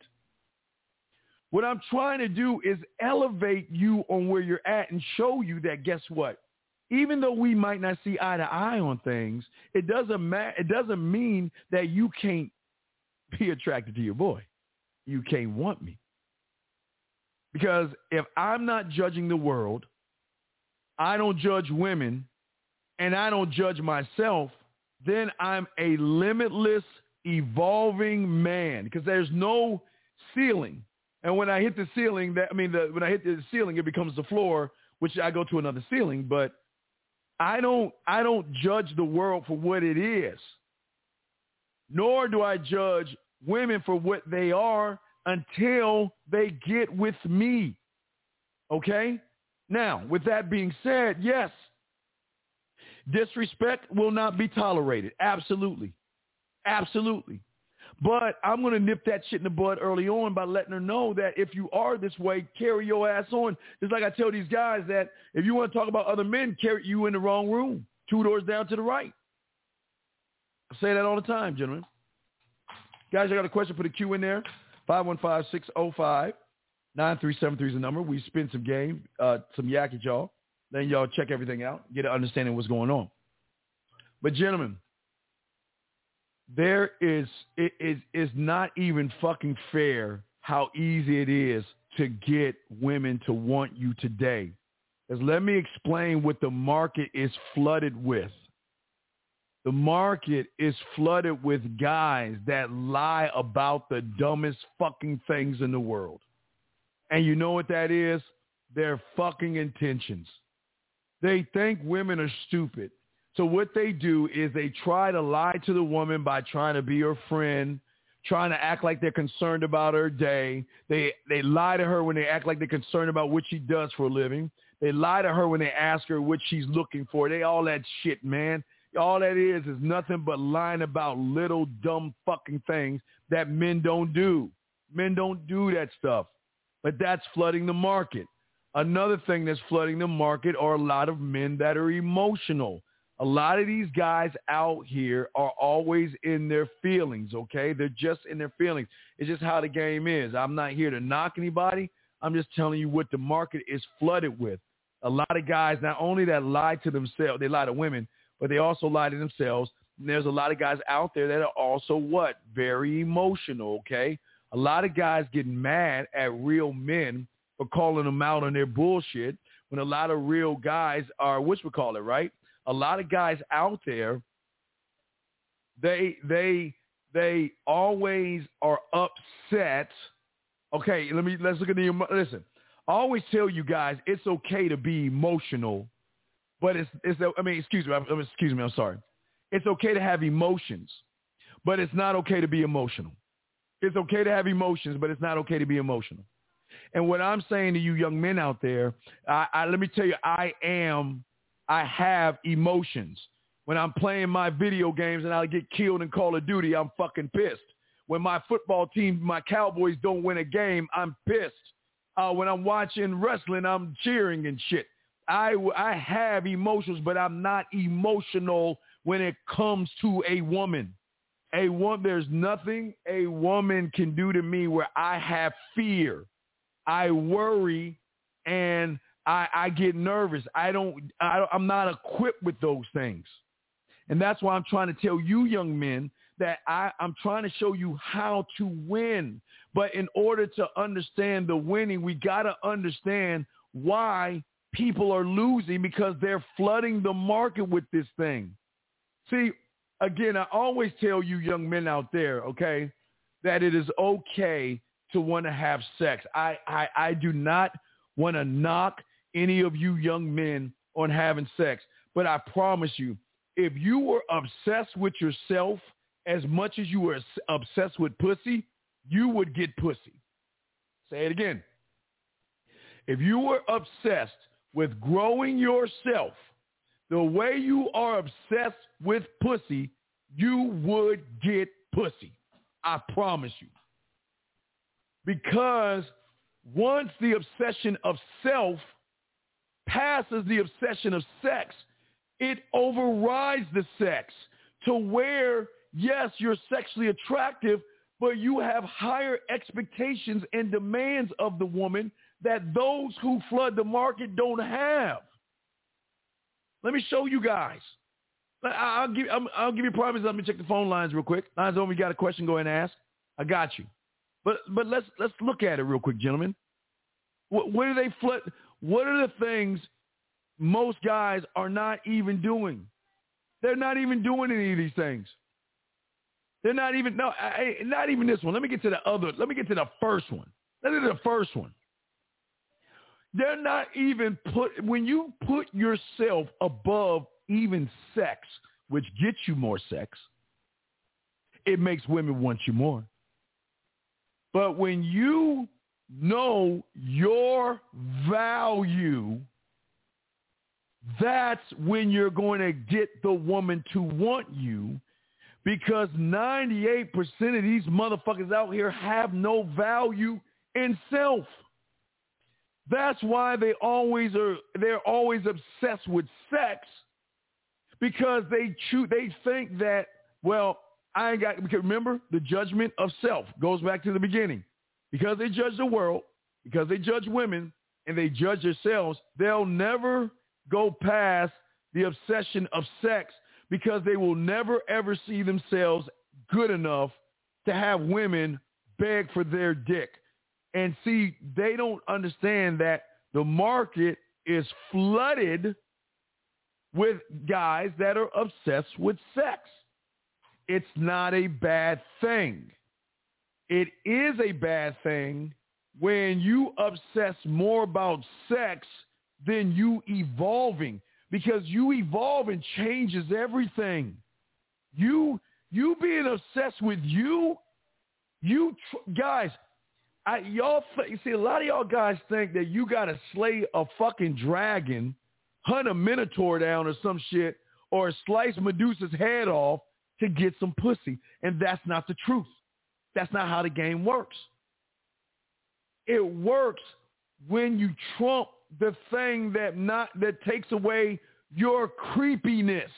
What I'm trying to do is elevate you on where you're at and show you that guess what? Even though we might not see eye to eye on things, it doesn't ma- it doesn't mean that you can't be attracted to your boy. You can't want me. Because if I'm not judging the world, I don't judge women, and I don't judge myself, then I'm a limitless, evolving man because there's no ceiling. And when I hit the ceiling, that I mean, the, when I hit the ceiling, it becomes the floor, which I go to another ceiling. But I don't, I don't judge the world for what it is nor do I judge women for what they are until they get with me. Okay? Now, with that being said, yes, disrespect will not be tolerated. Absolutely. Absolutely. But I'm going to nip that shit in the bud early on by letting her know that if you are this way, carry your ass on. Just like I tell these guys that if you want to talk about other men, carry you in the wrong room, two doors down to the right. I say that all the time, gentlemen. Guys, I got a question for the Q in there. 515-605-9373 is the number. We spin some game, uh, some yak at y'all. Then y'all check everything out, get an understanding of what's going on. But gentlemen, there is it is is not even fucking fair how easy it is to get women to want you today. Let me explain what the market is flooded with. The market is flooded with guys that lie about the dumbest fucking things in the world. And you know what that is? Their fucking intentions. They think women are stupid. So what they do is they try to lie to the woman by trying to be her friend, trying to act like they're concerned about her day. They they lie to her when they act like they're concerned about what she does for a living. They lie to her when they ask her what she's looking for. They all that shit, man. All that is is nothing but lying about little dumb fucking things that men don't do. Men don't do that stuff. But that's flooding the market. Another thing that's flooding the market are a lot of men that are emotional. A lot of these guys out here are always in their feelings, okay? They're just in their feelings. It's just how the game is. I'm not here to knock anybody. I'm just telling you what the market is flooded with. A lot of guys, not only that lie to themselves, they lie to women, but they also lie to themselves. And there's a lot of guys out there that are also what? Very emotional, okay? A lot of guys getting mad at real men for calling them out on their bullshit when a lot of real guys are, which we call it, right? A lot of guys out there, they, they, they always are upset. Okay, let me, let's look at the, listen, I always tell you guys it's okay to be emotional but it's it's I mean, excuse me, I'm, excuse me, I'm sorry. It's okay to have emotions, but it's not okay to be emotional. It's okay to have emotions, but it's not okay to be emotional. And what I'm saying to you young men out there, I, I let me tell you, I am, I have emotions. When I'm playing my video games and I get killed in Call of Duty, I'm fucking pissed. When my football team, my Cowboys don't win a game, I'm pissed. Uh, when I'm watching wrestling, I'm cheering and shit. I, I have emotions, but I'm not emotional when it comes to a woman. A woman, there's nothing a woman can do to me where I have fear. I worry and I, I get nervous. I don't, I, I'm not equipped with those things. And that's why I'm trying to tell you young men that I, I'm trying to show you how to win. But in order to understand the winning, we got to understand why people are losing because they're flooding the market with this thing. See, again, I always tell you young men out there, okay, that it is okay to want to have sex. I, I, I do not want to knock any of you young men on having sex. But I promise you, if you were obsessed with yourself as much as you were obsessed with pussy, you would get pussy. Say it again. If you were obsessed with growing yourself the way you are obsessed with pussy, you would get pussy. I promise you. Because once the obsession of self passes the obsession of sex, it overrides the sex to where, yes, you're sexually attractive, but you have higher expectations and demands of the woman that those who flood the market don't have. Let me show you guys. I'll give, I'll give you promise. Let me check the phone lines real quick. Lines on. We got a question. Go ahead and ask. I got you. But but let's let's look at it real quick, gentlemen. What do they flood? What are the things most guys are not even doing? They're not even doing any of these things. They're not even no, I, not even this one. Let me get to the other. Let me get to the first one. Let me get to the first one. They're not even put when you put yourself above even sex, which gets you more sex. It makes women want you more. But when you know your value, that's when you're going to get the woman to want you because 98% of these motherfuckers out here have no value in self. That's why they always are they're always obsessed with sex because they choose they think that well I ain't got because remember the judgment of self goes back to the beginning. Because they judge the world, because they judge women and they judge themselves, they'll never go past the obsession of sex because they will never ever see themselves good enough to have women beg for their dick. And see, they don't understand that the market is flooded with guys that are obsessed with sex. It's not a bad thing. It is a bad thing when you obsess more about sex than you evolving because you evolve and changes everything. You you being obsessed with you, you tr- guys, I, y'all th- see a lot of y'all guys think that you got to slay a fucking dragon, hunt a minotaur down or some shit, or slice Medusa's head off to get some pussy, and that's not the truth. That's not how the game works. It works when you trump the thing that not that takes away your creepiness.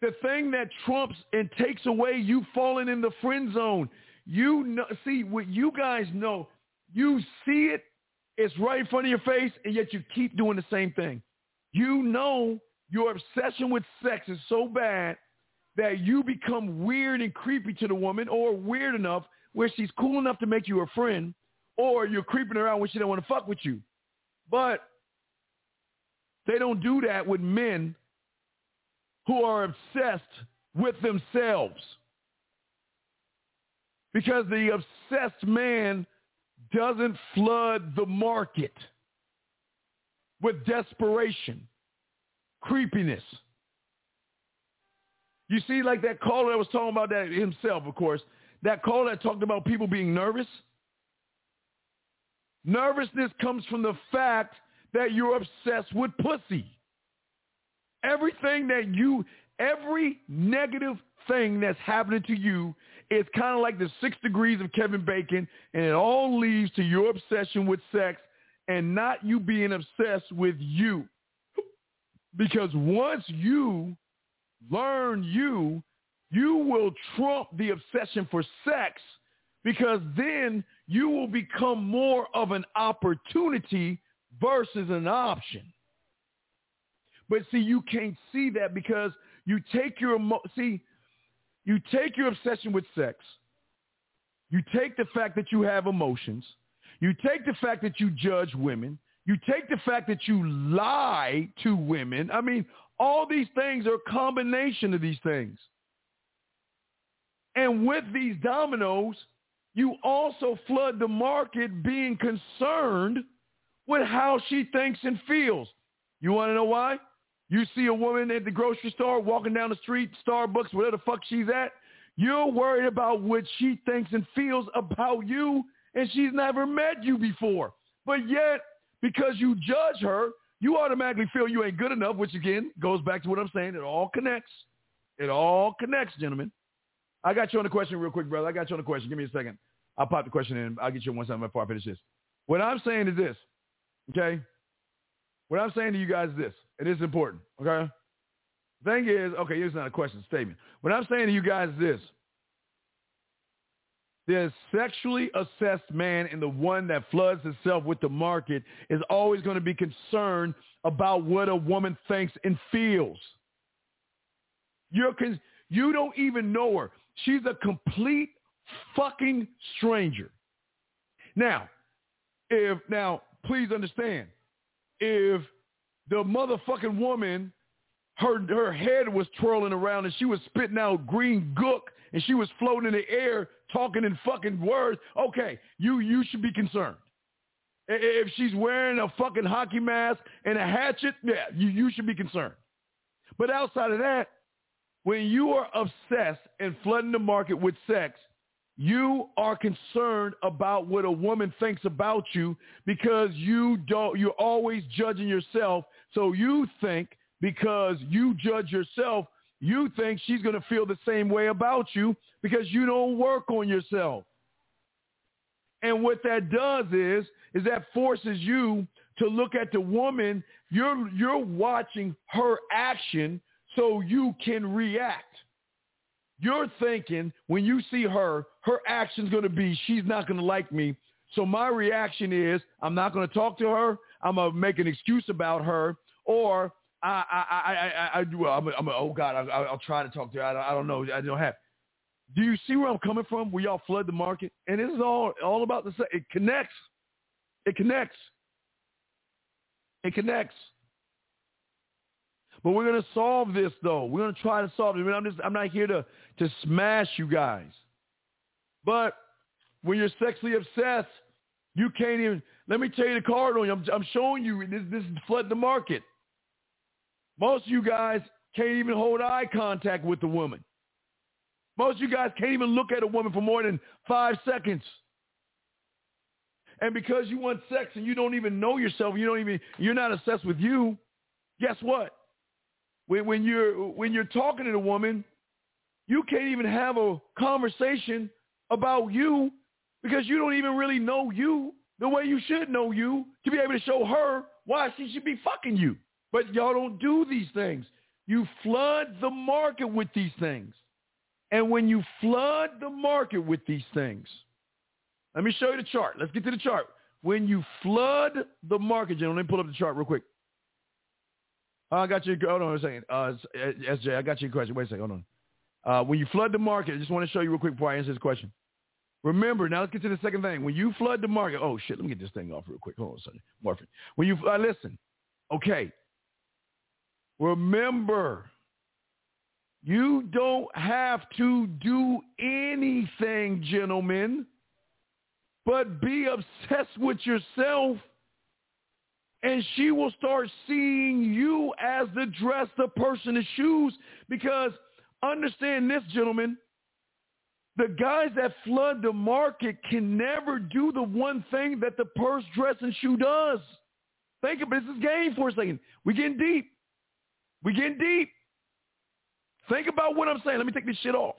The thing that trumps and takes away you falling in the friend zone. You know, see what you guys know. You see it. It's right in front of your face, and yet you keep doing the same thing. You know your obsession with sex is so bad that you become weird and creepy to the woman or weird enough where she's cool enough to make you a friend or you're creeping around when she don't want to fuck with you. But they don't do that with men who are obsessed with themselves. Because the obsessed man doesn't flood the market with desperation, creepiness, you see, like that caller that was talking about that himself, of course, that caller that talked about people being nervous. Nervousness comes from the fact that you're obsessed with pussy. Everything that you, every negative thing that's happening to you is kind of like the six degrees of Kevin Bacon, and it all leads to your obsession with sex and not you being obsessed with you. Because once you learn you, you will trump the obsession for sex because then you will become more of an opportunity versus an option. But see, you can't see that because you take your see, you take your obsession with sex, you take the fact that you have emotions, you take the fact that you judge women, you take the fact that you lie to women. I mean, all these things are a combination of these things. And with these dominoes, you also flood the market being concerned with how she thinks and feels. You want to know why? You see a woman at the grocery store walking down the street, Starbucks, whatever the fuck she's at. You're worried about what she thinks and feels about you, and she's never met you before. But yet, because you judge her, you automatically feel you ain't good enough, which again goes back to what I'm saying. It all connects. It all connects, gentlemen. I got you on the question real quick, brother. I got you on the question. Give me a second. I'll pop the question in. I'll get you one second before I finish this. What I'm saying is this, okay? What I'm saying to you guys is this. and It is important, okay? Thing is, okay, here's not a question, statement. What I'm saying to you guys is this. The sexually assessed man and the one that floods himself with the market is always going to be concerned about what a woman thinks and feels. You're con- you don't even know her. She's a complete fucking stranger. Now, if now, please understand, if the motherfucking woman, her her head was twirling around and she was spitting out green gook and she was floating in the air talking in fucking words, okay, you you should be concerned. If she's wearing a fucking hockey mask and a hatchet, yeah, you, you should be concerned. But outside of that, when you are obsessed and flooding the market with sex, you are concerned about what a woman thinks about you because you don't you're always judging yourself. So you think because you judge yourself, you think she's going to feel the same way about you because you don't work on yourself. And what that does is is that forces you to look at the woman, you're you're watching her action so you can react. You're thinking when you see her, her action's going to be she's not going to like me. So my reaction is I'm not going to talk to her. I'm going to make an excuse about her, or I I I I, I do. Uh, I'm, a, I'm a, oh God, I, I'll try to talk to you. I don't, I don't know. I don't have. Do you see where I'm coming from? We all flood the market, and this is all all about the. Same it connects. It connects. It connects. But we're gonna solve this though. We're gonna try to solve it. I mean, I'm just I'm not here to to smash you guys. But when you're sexually obsessed, you can't even. Let me tell you the card on you. I'm, I'm showing you this. This is flood the market. Most of you guys can't even hold eye contact with the woman. Most of you guys can't even look at a woman for more than five seconds. And because you want sex and you don't even know yourself, you don't even you're not obsessed with you. Guess what? When, when you're when you're talking to a woman, you can't even have a conversation about you because you don't even really know you the way you should know you to be able to show her why she should be fucking you. But y'all don't do these things. You flood the market with these things. And when you flood the market with these things, let me show you the chart. Let's get to the chart. When you flood the market, gentlemen, let me pull up the chart real quick. I got you. Hold on a second. Uh, SJ, I got you a question. Wait a second. Hold on. Uh, when you flood the market, I just want to show you real quick before I answer this question. Remember, now let's get to the second thing. When you flood the market, oh shit, let me get this thing off real quick. Hold on a second. Morphin. When you, uh, listen, okay, Remember, you don't have to do anything, gentlemen, but be obsessed with yourself and she will start seeing you as the dress, the person, the shoes. Because understand this, gentlemen, the guys that flood the market can never do the one thing that the purse, dress, and shoe does. Think of this is game for a second. We're getting deep. We getting deep. Think about what I'm saying. Let me take this shit off.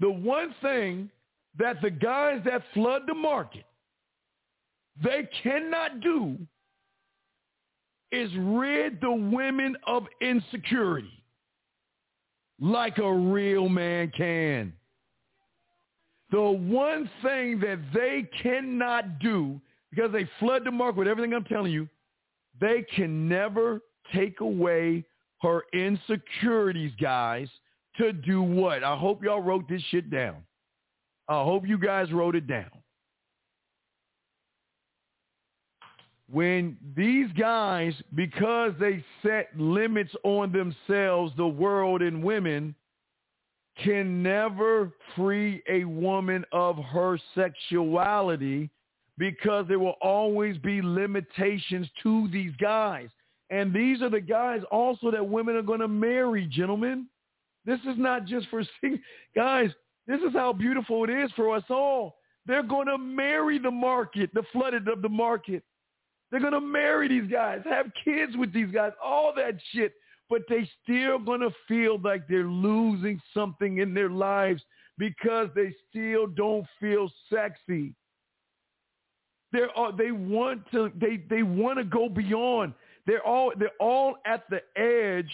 The one thing that the guys that flood the market, they cannot do is rid the women of insecurity like a real man can. The one thing that they cannot do, because they flood the market with everything I'm telling you, they can never take away her insecurities, guys, to do what? I hope y'all wrote this shit down. I hope you guys wrote it down. When these guys, because they set limits on themselves, the world and women, can never free a woman of her sexuality because there will always be limitations to these guys. And these are the guys also that women are going to marry, gentlemen. This is not just for guys. This is how beautiful it is for us all. They're going to marry the market, the flooded of the market. They're going to marry these guys, have kids with these guys, all that shit. But they still going to feel like they're losing something in their lives because they still don't feel sexy. They're, they want to they, they want to go beyond. They're all they're all at the edge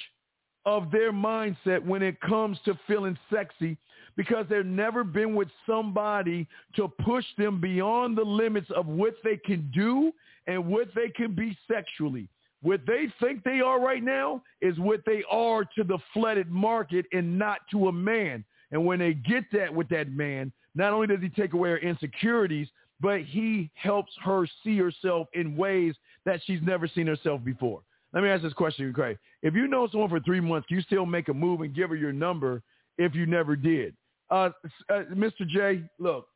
of their mindset when it comes to feeling sexy because they've never been with somebody to push them beyond the limits of what they can do and what they can be sexually. What they think they are right now is what they are to the flooded market and not to a man. And when they get that with that man, not only does he take away her insecurities, but he helps her see herself in ways that she's never seen herself before. Let me ask this question, Craig. If you know someone for three months, you still make a move and give her your number if you never did. Uh, uh, Mr. J, look.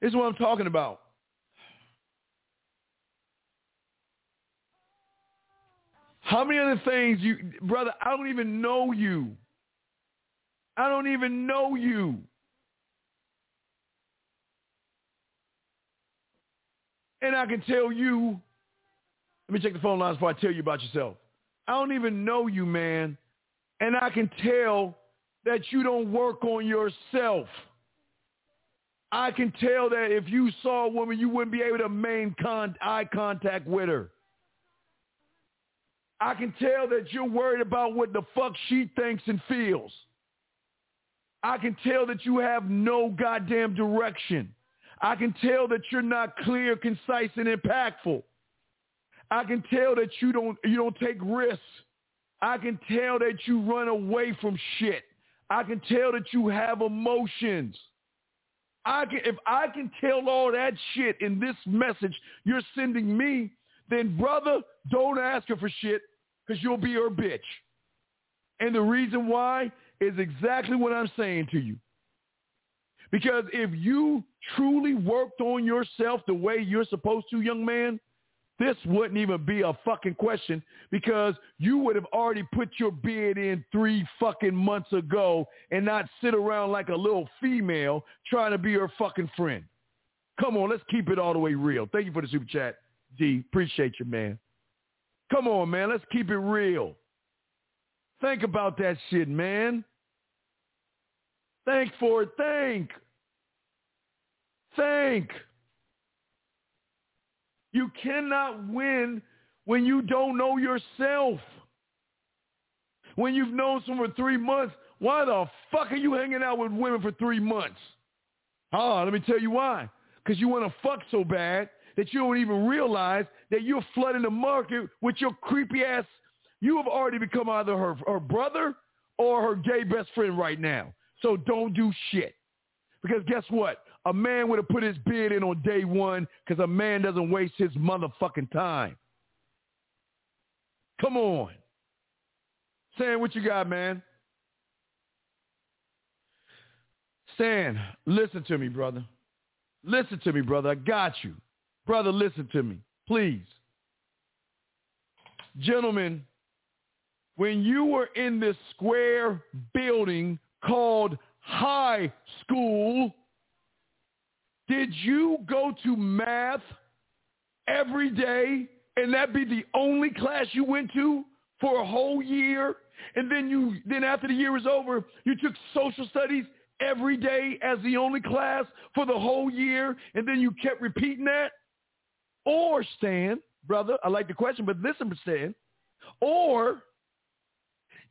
This is what I'm talking about. How many other things you, brother, I don't even know you. I don't even know you. And I can tell you, let me check the phone lines before I tell you about yourself. I don't even know you, man. And I can tell that you don't work on yourself. I can tell that if you saw a woman, you wouldn't be able to maintain con- eye contact with her. I can tell that you're worried about what the fuck she thinks and feels. I can tell that you have no goddamn direction. I can tell that you're not clear, concise, and impactful. I can tell that you don't you don't take risks. I can tell that you run away from shit. I can tell that you have emotions. I can if I can tell all that shit in this message you're sending me, then brother, don't ask her for shit because you'll be her bitch. And the reason why is exactly what I'm saying to you. Because if you truly worked on yourself the way you're supposed to, young man, this wouldn't even be a fucking question because you would have already put your bid in three fucking months ago and not sit around like a little female trying to be her fucking friend. Come on, let's keep it all the way real. Thank you for the super chat, D. Appreciate you, man. Come on, man. Let's keep it real. Think about that shit, man. Thank for it. Think. Think. You cannot win when you don't know yourself. When you've known someone for three months, why the fuck are you hanging out with women for three months? Oh, let me tell you why. Because you want to fuck so bad that you don't even realize that you're flooding the market with your creepy ass. You have already become either her, her brother or her gay best friend right now. So don't do shit. Because guess what? A man would have put his bid in on day one because a man doesn't waste his motherfucking time. Come on. Stan, what you got, man? Stan, listen to me, brother. Listen to me, brother. I got you. Brother, listen to me, please. Gentlemen, when you were in this square building called high school, Did you go to math every day and that be the only class you went to for a whole year? And then you then after the year was over, you took social studies every day as the only class for the whole year, and then you kept repeating that? Or Stan, brother, I like the question, but listen, Stan. Or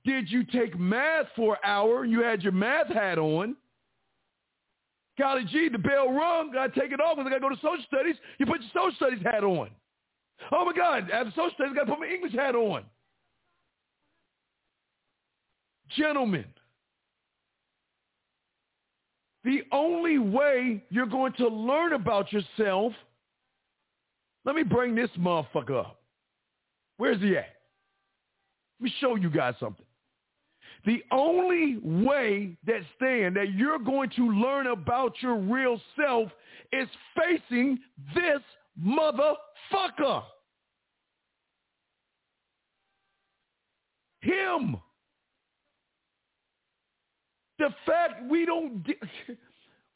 did you take math for an hour you had your math hat on? Golly gee, the bell rung. I take it off because I got to go to social studies. You put your social studies hat on. Oh my God, after social studies, I got to put my English hat on. Gentlemen, the only way you're going to learn about yourself, let me bring this motherfucker up. Where's he at? Let me show you guys something. The only way that stand that you're going to learn about your real self is facing this motherfucker. Him. The fact we don't, de-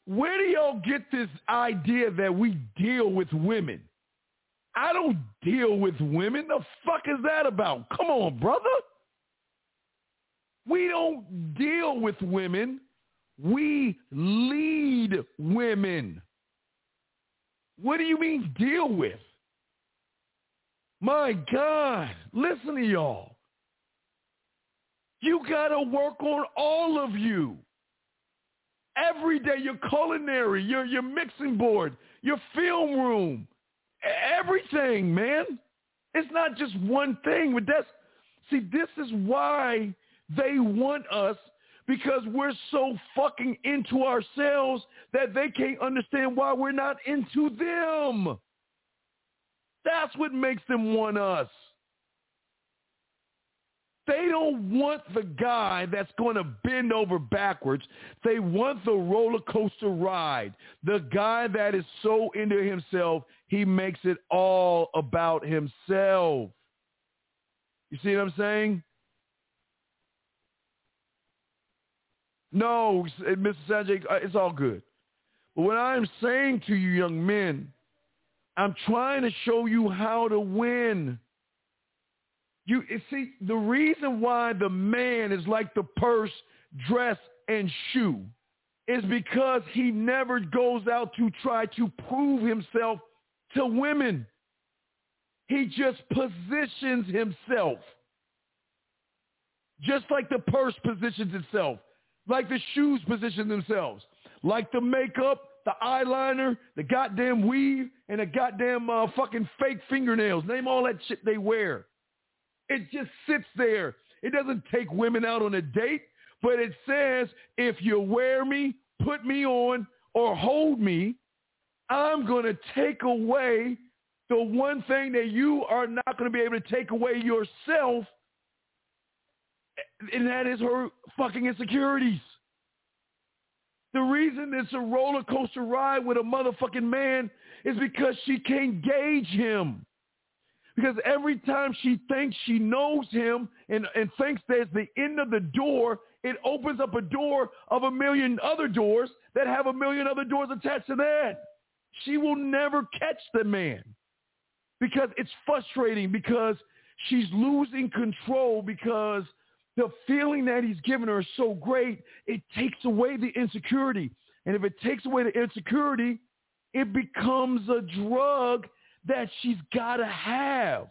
where do y'all get this idea that we deal with women? I don't deal with women. The fuck is that about? Come on, brother. We don't deal with women. We lead women. What do you mean deal with? My God, listen to y'all. You got to work on all of you. Every day, your culinary, your, your mixing board, your film room, everything, man. It's not just one thing, but that's, see, this is why they want us because we're so fucking into ourselves that they can't understand why we're not into them. That's what makes them want us. They don't want the guy that's going to bend over backwards. They want the roller coaster ride. The guy that is so into himself, he makes it all about himself. You see what I'm saying? No, Mr. Sanjay, uh, it's all good. But what I'm saying to you young men, I'm trying to show you how to win. You see, the reason why the man is like the purse, dress, and shoe is because he never goes out to try to prove himself to women. He just positions himself. Just like the purse positions itself, like the shoes position themselves, like the makeup, the eyeliner, the goddamn weave, and the goddamn uh, fucking fake fingernails. Name all that shit they wear. It just sits there. It doesn't take women out on a date, but it says if you wear me, put me on, or hold me, I'm going to take away the one thing that you are not going to be able to take away yourself, and that is her fucking insecurities. The reason it's a roller coaster ride with a motherfucking man is because she can't gauge him. Because every time she thinks she knows him and, and thinks there's the end of the door, it opens up a door of a million other doors that have a million other doors attached to that. She will never catch the man because it's frustrating because she's losing control because the feeling that he's given her is so great, it takes away the insecurity. And if it takes away the insecurity, it becomes a drug that she's got to have.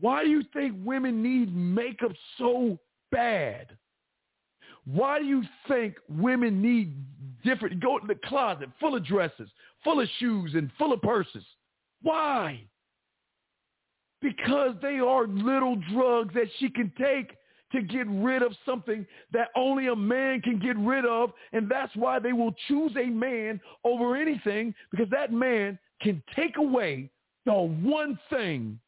Why do you think women need makeup so bad? Why do you think women need different, go to the closet full of dresses, full of shoes, and full of purses? Why? Because they are little drugs that she can take to get rid of something that only a man can get rid of. And that's why they will choose a man over anything because that man can take away the one thing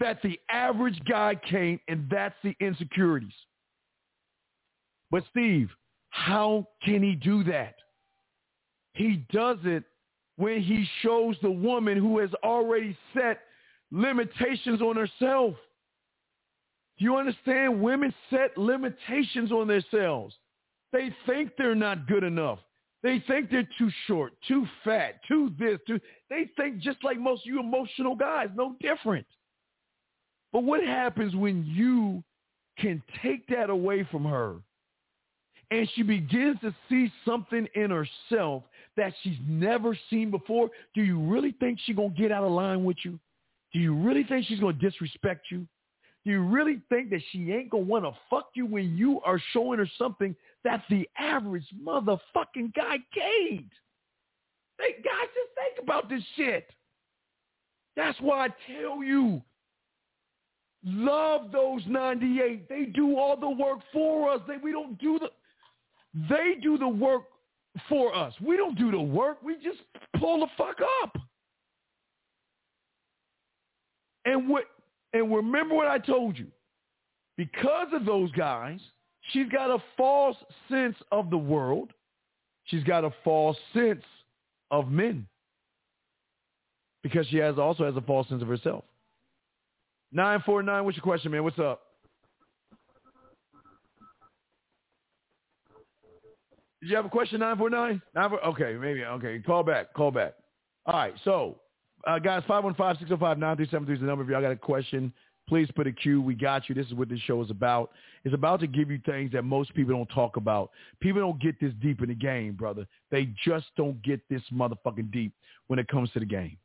that the average guy can't, and that's the insecurities. But Steve, how can he do that? He does it when he shows the woman who has already set limitations on herself. Do you understand? Women set limitations on themselves. They think they're not good enough. They think they're too short, too fat, too this, too. They think just like most of you emotional guys, no different. But what happens when you can take that away from her and she begins to see something in herself that she's never seen before? Do you really think she's going to get out of line with you? Do you really think she's going to disrespect you? Do you really think that she ain't going to want to fuck you when you are showing her something that the average motherfucking guy can't? Hey, guys, just think about this shit. That's why I tell you, love those 98. They do all the work for us. They, we don't do the, they do the work for us. We don't do the work. We just pull the fuck up. And what and remember what I told you. Because of those guys, she's got a false sense of the world. She's got a false sense of men. Because she has also has a false sense of herself. 949, what's your question, man? What's up? Did you have a question, 949? Okay, maybe. Okay, call back. Call back. All right, so uh, guys, 515-605-9373 is the number. If y'all got a question, please put a Q. We got you. This is what this show is about. It's about to give you things that most people don't talk about. People don't get this deep in the game, brother. They just don't get this motherfucking deep when it comes to the game.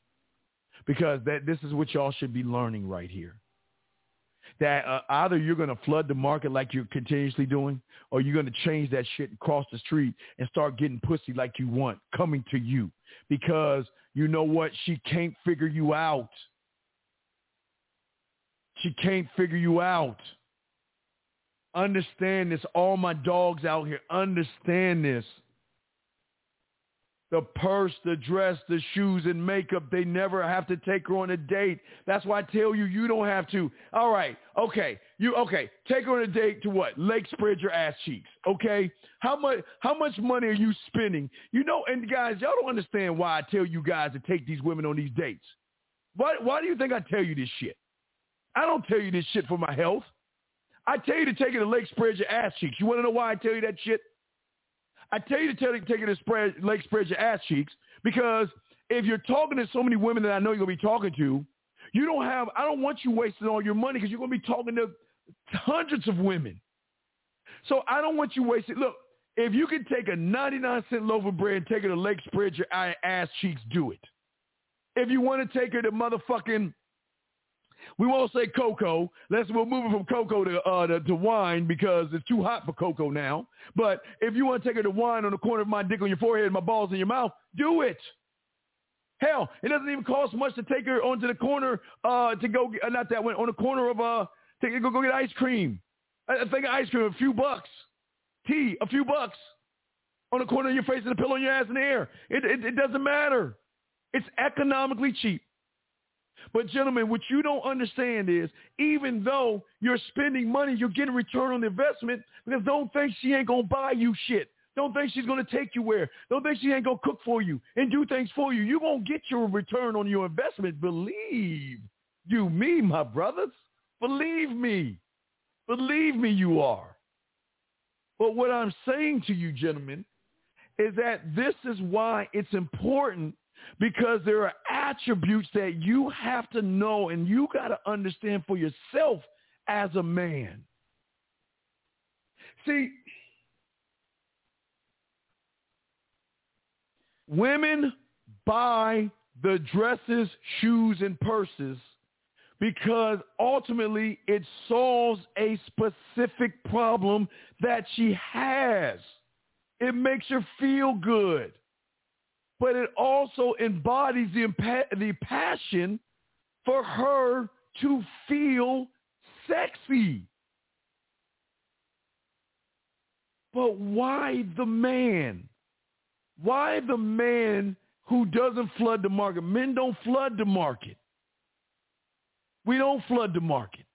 Because that this is what y'all should be learning right here. That uh, either you're going to flood the market like you're continuously doing, or you're going to change that shit and cross the street and start getting pussy like you want coming to you. Because you know what? She can't figure you out. She can't figure you out. Understand this. All my dogs out here, understand this. The purse, the dress, the shoes and makeup, they never have to take her on a date. That's why I tell you, you don't have to. All right, okay, you okay? Take her on a date to what? Lake spread your ass cheeks. Okay, how much? How much money are you spending? You know, and guys, y'all don't understand why I tell you guys to take these women on these dates. Why? Why do you think I tell you this shit? I don't tell you this shit for my health. I tell you to take her to Lake spread your ass cheeks. You want to know why I tell you that shit? I tell you to tell, take it to spread, Lake spread your ass cheeks because if you're talking to so many women that I know you're going to be talking to, you don't have, I don't want you wasting all your money because you're going to be talking to hundreds of women. So I don't want you wasting, look, if you can take a 99 cent loaf of bread and take it to Lake spread your ass cheeks, do it. If you want to take her to motherfucking we won't say cocoa. Let's we'll move it from cocoa to, uh, to, to wine because it's too hot for cocoa now. But if you want to take it to wine on the corner of my dick on your forehead my balls in your mouth, do it. Hell, it doesn't even cost much to take her onto the corner uh, to go uh, not that one on the corner of uh take go go get ice cream. I, think ice cream a few bucks. Tea a few bucks on the corner of your face and a pillow on your ass in the air. It, it, it doesn't matter. It's economically cheap. But gentlemen, what you don't understand is even though you're spending money, you're getting return on investment because don't think she ain't going to buy you shit. Don't think she's going to take you where. Don't think she ain't going to cook for you and do things for you. You're going to get your return on your investment. Believe you me, my brothers. Believe me. Believe me you are. But what I'm saying to you, gentlemen, is that this is why it's important because there are attributes that you have to know and you got to understand for yourself as a man. See, women buy the dresses, shoes, and purses because ultimately it solves a specific problem that she has. It makes her feel good but it also embodies the, the passion for her to feel sexy. But why the man? Why the man who doesn't flood the market? Men don't flood the market. We don't flood the market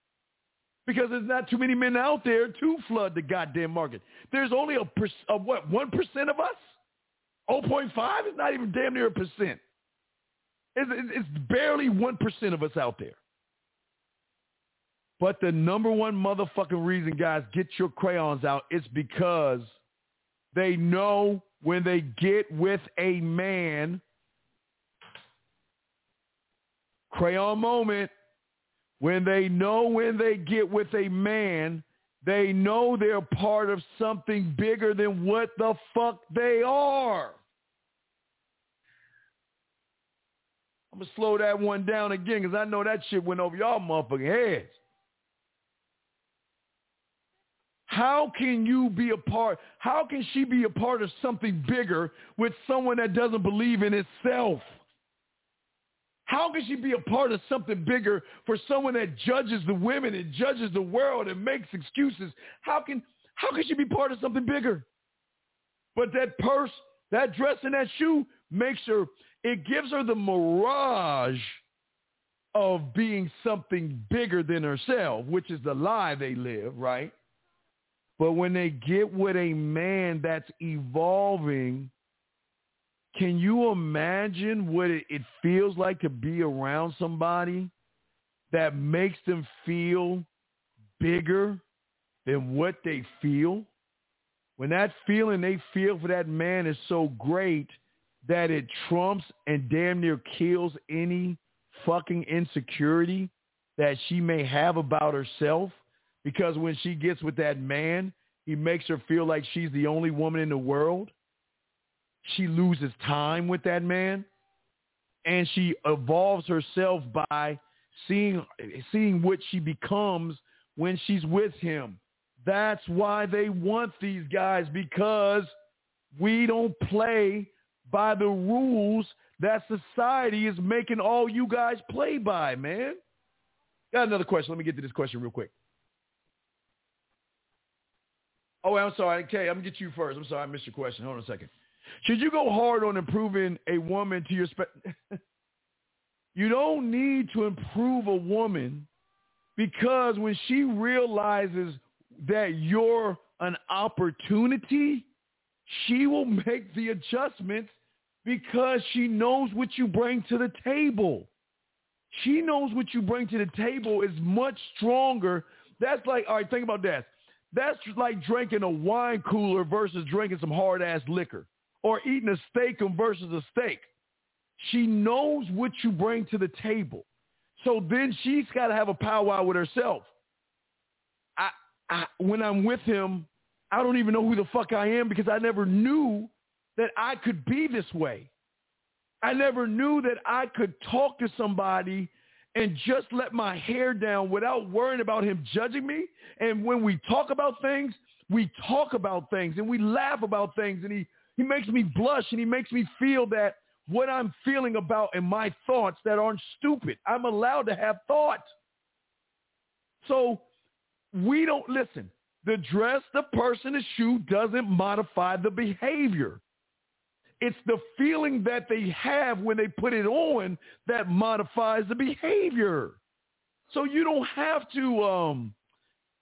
because there's not too many men out there to flood the goddamn market. There's only a, a what, 1% of us? 0.5 is not even damn near a percent. It's, it's barely 1% of us out there. But the number one motherfucking reason, guys, get your crayons out, it's because they know when they get with a man. Crayon moment. When they know when they get with a man, they know they're part of something bigger than what the fuck they are. I'm going to slow that one down again because I know that shit went over y'all motherfucking heads. How can you be a part? How can she be a part of something bigger with someone that doesn't believe in itself? How can she be a part of something bigger for someone that judges the women and judges the world and makes excuses? How can how can she be part of something bigger? But that purse, that dress, and that shoe makes her. It gives her the mirage of being something bigger than herself, which is the lie they live, right? But when they get with a man that's evolving, can you imagine what it, it feels like to be around somebody that makes them feel bigger than what they feel? When that feeling they feel for that man is so great that it trumps and damn near kills any fucking insecurity that she may have about herself, because when she gets with that man, he makes her feel like she's the only woman in the world. She loses time with that man. And she evolves herself by seeing seeing what she becomes when she's with him. That's why they want these guys because we don't play by the rules that society is making all you guys play by, man. Got another question. Let me get to this question real quick. Oh, I'm sorry. Okay, I'm going to get you first. I'm sorry. I missed your question. Hold on a second. Should you go hard on improving a woman to your spe- You don't need to improve a woman because when she realizes that you're an opportunity, she will make the adjustments because she knows what you bring to the table. She knows what you bring to the table is much stronger. That's like, all right, think about that. That's like drinking a wine cooler versus drinking some hard ass liquor or eating a steak versus a steak. She knows what you bring to the table. So then she's got to have a powwow with herself. I, I, when I'm with him, I don't even know who the fuck I am because I never knew that I could be this way. I never knew that I could talk to somebody and just let my hair down without worrying about him judging me. And when we talk about things, we talk about things and we laugh about things and he, he makes me blush and he makes me feel that what I'm feeling about and my thoughts that aren't stupid. I'm allowed to have thoughts. So we don't listen. The dress, the person, the shoe doesn't modify the behavior. It's the feeling that they have when they put it on that modifies the behavior. So you don't have to um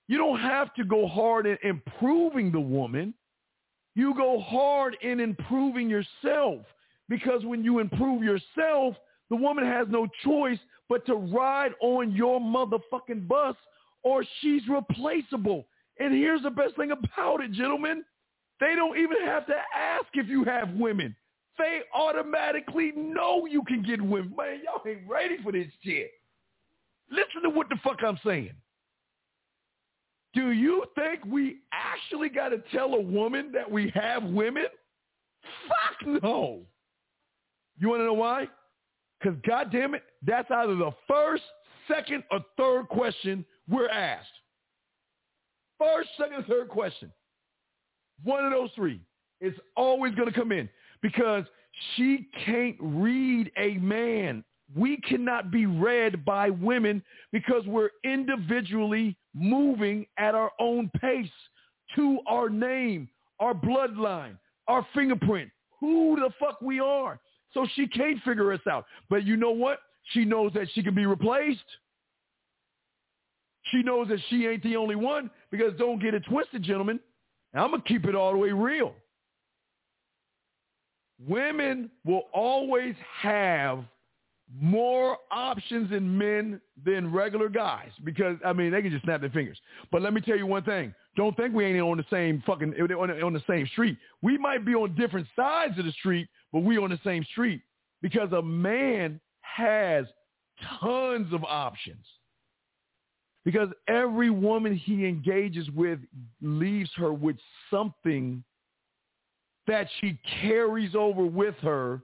you don't have to go hard in improving the woman. You go hard in improving yourself because when you improve yourself, the woman has no choice but to ride on your motherfucking bus or she's replaceable. And here's the best thing about it, gentlemen. They don't even have to ask if you have women. They automatically know you can get women. Man, y'all ain't ready for this shit. Listen to what the fuck I'm saying. Do you think we actually got to tell a woman that we have women? Fuck no. You want to know why? Because goddamn it, that's either the first, second, or third question we're asked. First, second, third question. One of those three is always going to come in because she can't read a man. We cannot be read by women because we're individually moving at our own pace to our name, our bloodline, our fingerprint, who the fuck we are. So she can't figure us out. But you know what? She knows that she can be replaced. She knows that she ain't the only one because don't get it twisted, gentlemen. I'm going to keep it all the way real. Women will always have more options in men than regular guys because I mean they can just snap their fingers. But let me tell you one thing: don't think we ain't on the same fucking on the, same street. We might be on different sides of the street, but we on the same street because a man has tons of options. Because every woman he engages with leaves her with something that she carries over with her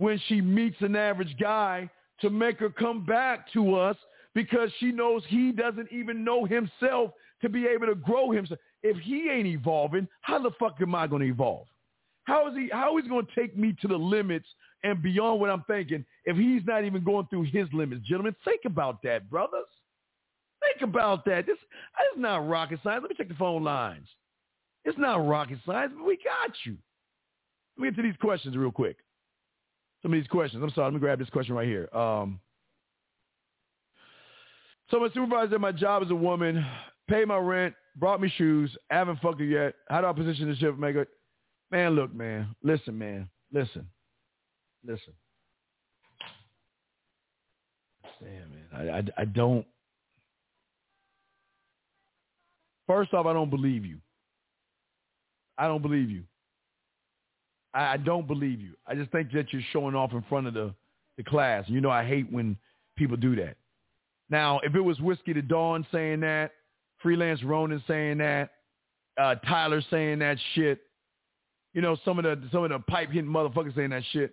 when she meets an average guy to make her come back to us because she knows he doesn't even know himself to be able to grow himself. If he ain't evolving, how the fuck am I going to evolve? How is he? How is he going to take me to the limits and beyond what I'm thinking if he's not even going through his limits? Gentlemen, think about that, brothers. Think about that. This, this is not rocket science. Let me check the phone lines. It's not rocket science, but we got you. Let me get to these questions real quick some of these questions. I'm sorry. Let me grab this question right here. Um, so my supervisor at my job is a woman, pay my rent, brought me shoes, haven't fucked her yet. How do I position this ship make it? Man, look, man. Listen, man. Listen. Listen. Damn, man. I, I, I don't. First off, I don't believe you. I don't believe you. I, I don't believe you. I just think that you're showing off in front of the, the class. You know I hate when people do that. Now, if it was Whiskey the Dawn saying that, Freelance Ronan saying that, uh, Tyler saying that shit, you know, some of the some of the pipe hitting motherfuckers saying that shit,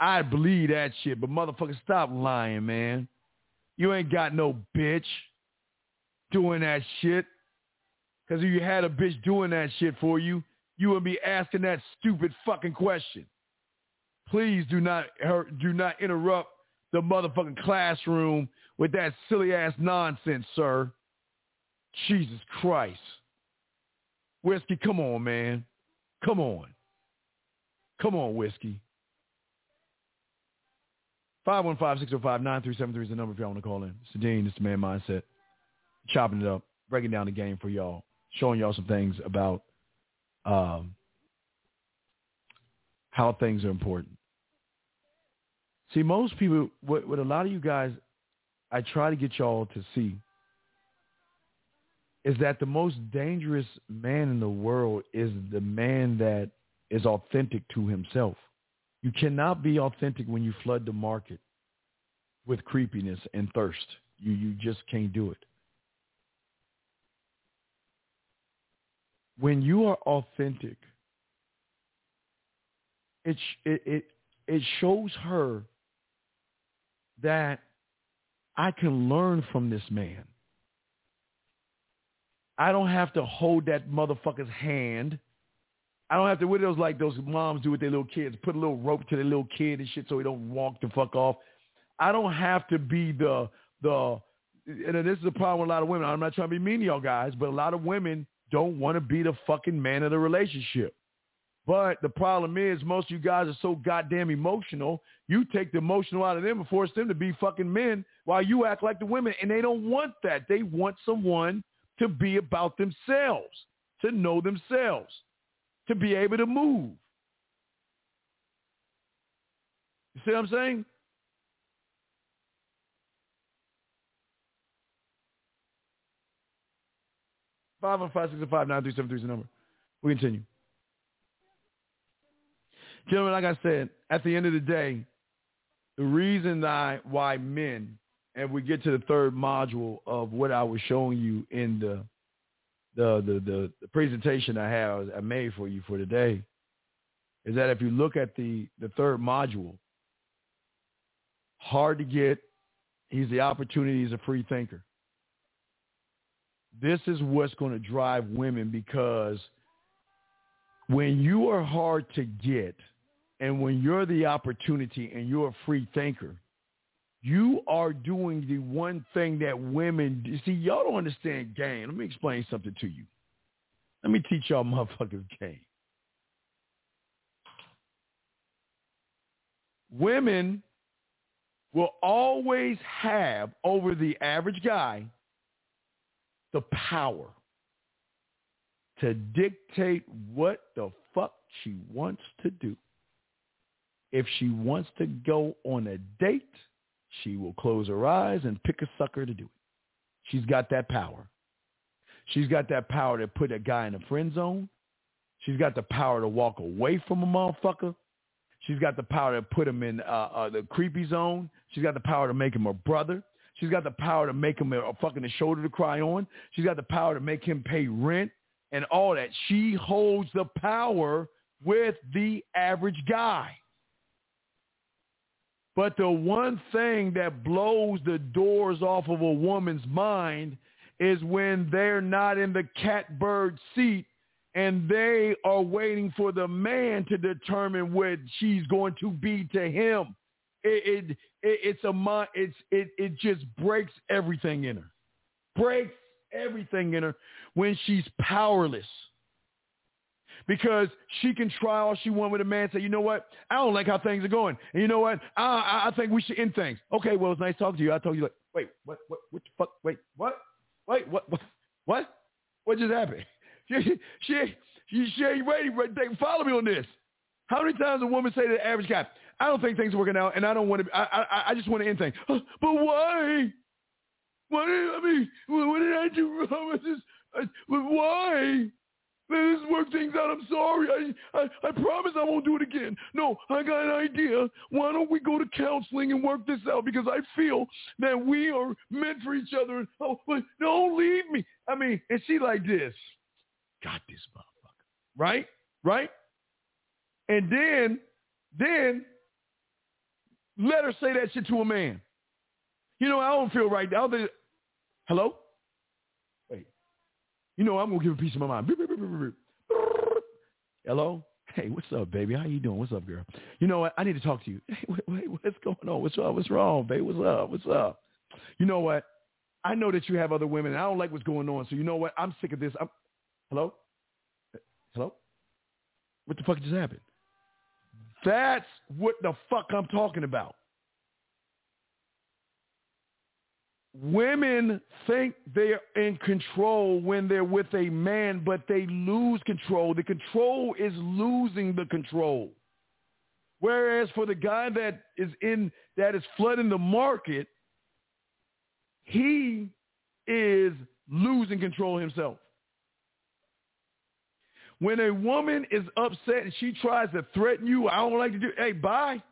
I believe that shit. But motherfuckers, stop lying, man. You ain't got no bitch doing that shit. Cause if you had a bitch doing that shit for you, you would be asking that stupid fucking question. Please do not do not interrupt the motherfucking classroom with that silly ass nonsense, sir. Jesus Christ. Whiskey, come on, man. Come on. Come on, Whiskey. 515-605-9373 is the number if y'all want to call in. It's Dean. It's the Man Mindset. Chopping it up, breaking down the game for y'all, showing y'all some things about um, how things are important. See, most people, what, what a lot of you guys, I try to get y'all to see, is that the most dangerous man in the world is the man that is authentic to himself. You cannot be authentic when you flood the market with creepiness and thirst. You you just can't do it. When you are authentic, it, it, it, it shows her that I can learn from this man. I don't have to hold that motherfucker's hand. I don't have to, those like those moms do with their little kids, put a little rope to their little kid and shit so he don't walk the fuck off. I don't have to be the, the, and this is a problem with a lot of women. I'm not trying to be mean to y'all guys, but a lot of women don't want to be the fucking man of the relationship. But the problem is most of you guys are so goddamn emotional. You take the emotional out of them and force them to be fucking men while you act like the women. And they don't want that. They want someone to be about themselves, to know themselves, to be able to move. You see what I'm saying? 505-605-9373 is the number. We continue. Gentlemen, like I said, at the end of the day, the reason I, why men, and we get to the third module of what I was showing you in the the the, the, the presentation I have I made for you for today, is that if you look at the the third module, hard to get, he's the opportunity, he's a free thinker this is what's going to drive women because when you are hard to get and when you're the opportunity and you're a free thinker, you are doing the one thing that women you see y'all don't understand game. Let me explain something to you. Let me teach y'all motherfuckers game. Women will always have over the average guy the power to dictate what the fuck she wants to do. If she wants to go on a date, She will close her eyes and pick a sucker to do it. She's got that power. She's got that power to put a guy in a friend zone. She's got the power to walk away from a motherfucker. She's got the power to put him in uh, uh, the creepy zone. She's got the power to make him a brother. She's got the power to make him a, fucking a shoulder to cry on. She's got the power to make him pay rent and all that. She holds the power with the average guy. But the one thing that blows the doors off of a woman's mind is when they're not in the catbird seat and they are waiting for the man to determine what she's going to be to him. It, it, it it's a it's it it just breaks everything in her, breaks everything in her when she's powerless. Because she can try all she wants with a man. Say, you know what? I don't like how things are going. And you know what? I I, think we should end things. Okay, well it's nice talking to you. I told you like, wait, what what what the fuck? Wait, what? Wait, what what what? What just happened? She, she, she, she ain't ready. Follow me on this. How many times a woman say to the average guy, I don't think things are working out, and I don't want to. I, I, I just want to end things. but why? What did I mean? What did I do wrong? Just, I, why? Let's work things out. I'm sorry. I, I I promise I won't do it again. No, I got an idea. Why don't we go to counseling and work this out? Because I feel that we are meant for each other. Oh, but don't leave me. I mean, and she like this got this motherfucker. Right? Right? And then, then let her say that shit to a man. You know, I don't feel right. now. think, hello? Wait. You know, I'm going to give a piece of my mind. Hello? Hey, what's up, baby? How you doing? What's up, girl? You know what? I need to talk to you. Hey, wait, wait, what's going on? What's up? What's wrong, baby? What's up? What's up? You know what? I know that you have other women. And I don't like what's going on. So you know what? I'm sick of this. I'm, Hello? Hello? What the fuck just happened? That's what the fuck I'm talking about. Women think they're in control when they're with a man, but they lose control. The control is losing the control. Whereas for the guy that is in that is flooding the market, he is losing control himself. When a woman is upset and she tries to threaten you, I don't like to do, hey, bye.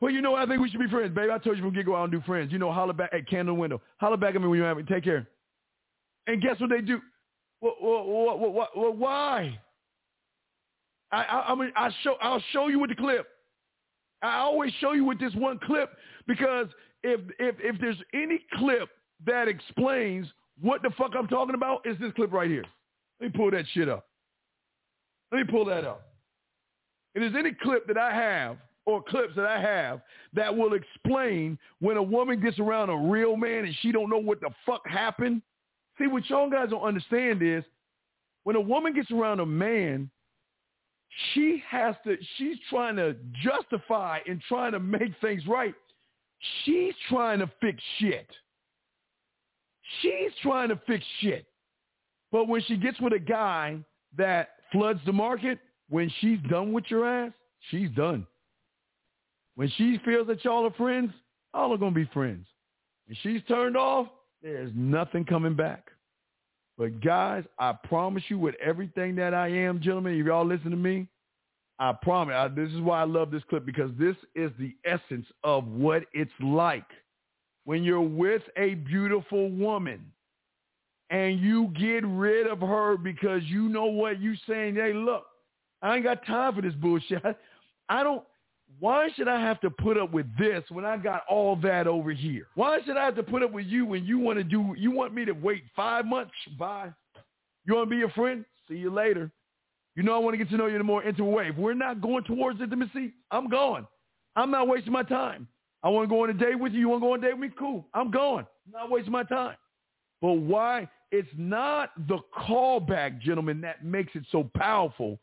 Well, you know, I think we should be friends, baby. I told you from get go out and do friends. You know, holler back at candle window. Holler back at me when you have me. Take care. And guess what they do? Well, well, well, well why? I, I, I mean, I show, I'll show you with the clip. I always show you with this one clip because if if if there's any clip that explains what the fuck I'm talking about, is this clip right here. Let me pull that shit up. Let me pull that up. If there's any clip that I have or clips that I have that will explain when a woman gets around a real man and she don't know what the fuck happened. See, what y'all guys don't understand is when a woman gets around a man, she has to, she's trying to justify and trying to make things right. She's trying to fix shit. She's trying to fix shit. But when she gets with a guy that floods the market, when she's done with your ass, she's done. When she feels that y'all are friends, all are going to be friends. When she's turned off, there's nothing coming back. But guys, I promise you with everything that I am, gentlemen, if y'all listen to me, I promise. I, this is why I love this clip because this is the essence of what it's like when you're with a beautiful woman and you get rid of her because you know what you saying, hey, look, I ain't got time for this bullshit. I don't why should I have to put up with this when I got all that over here? Why should I have to put up with you when you want to do you want me to wait five months? Bye. You want to be a friend? See you later. You know I want to get to know you in a more intimate way. If we're not going towards intimacy, I'm going. I'm not wasting my time. I want to go on a date with you. You want to go on a date with me? Cool. I'm going. I'm not wasting my time. But why? It's not the callback, gentlemen, that makes it so powerful.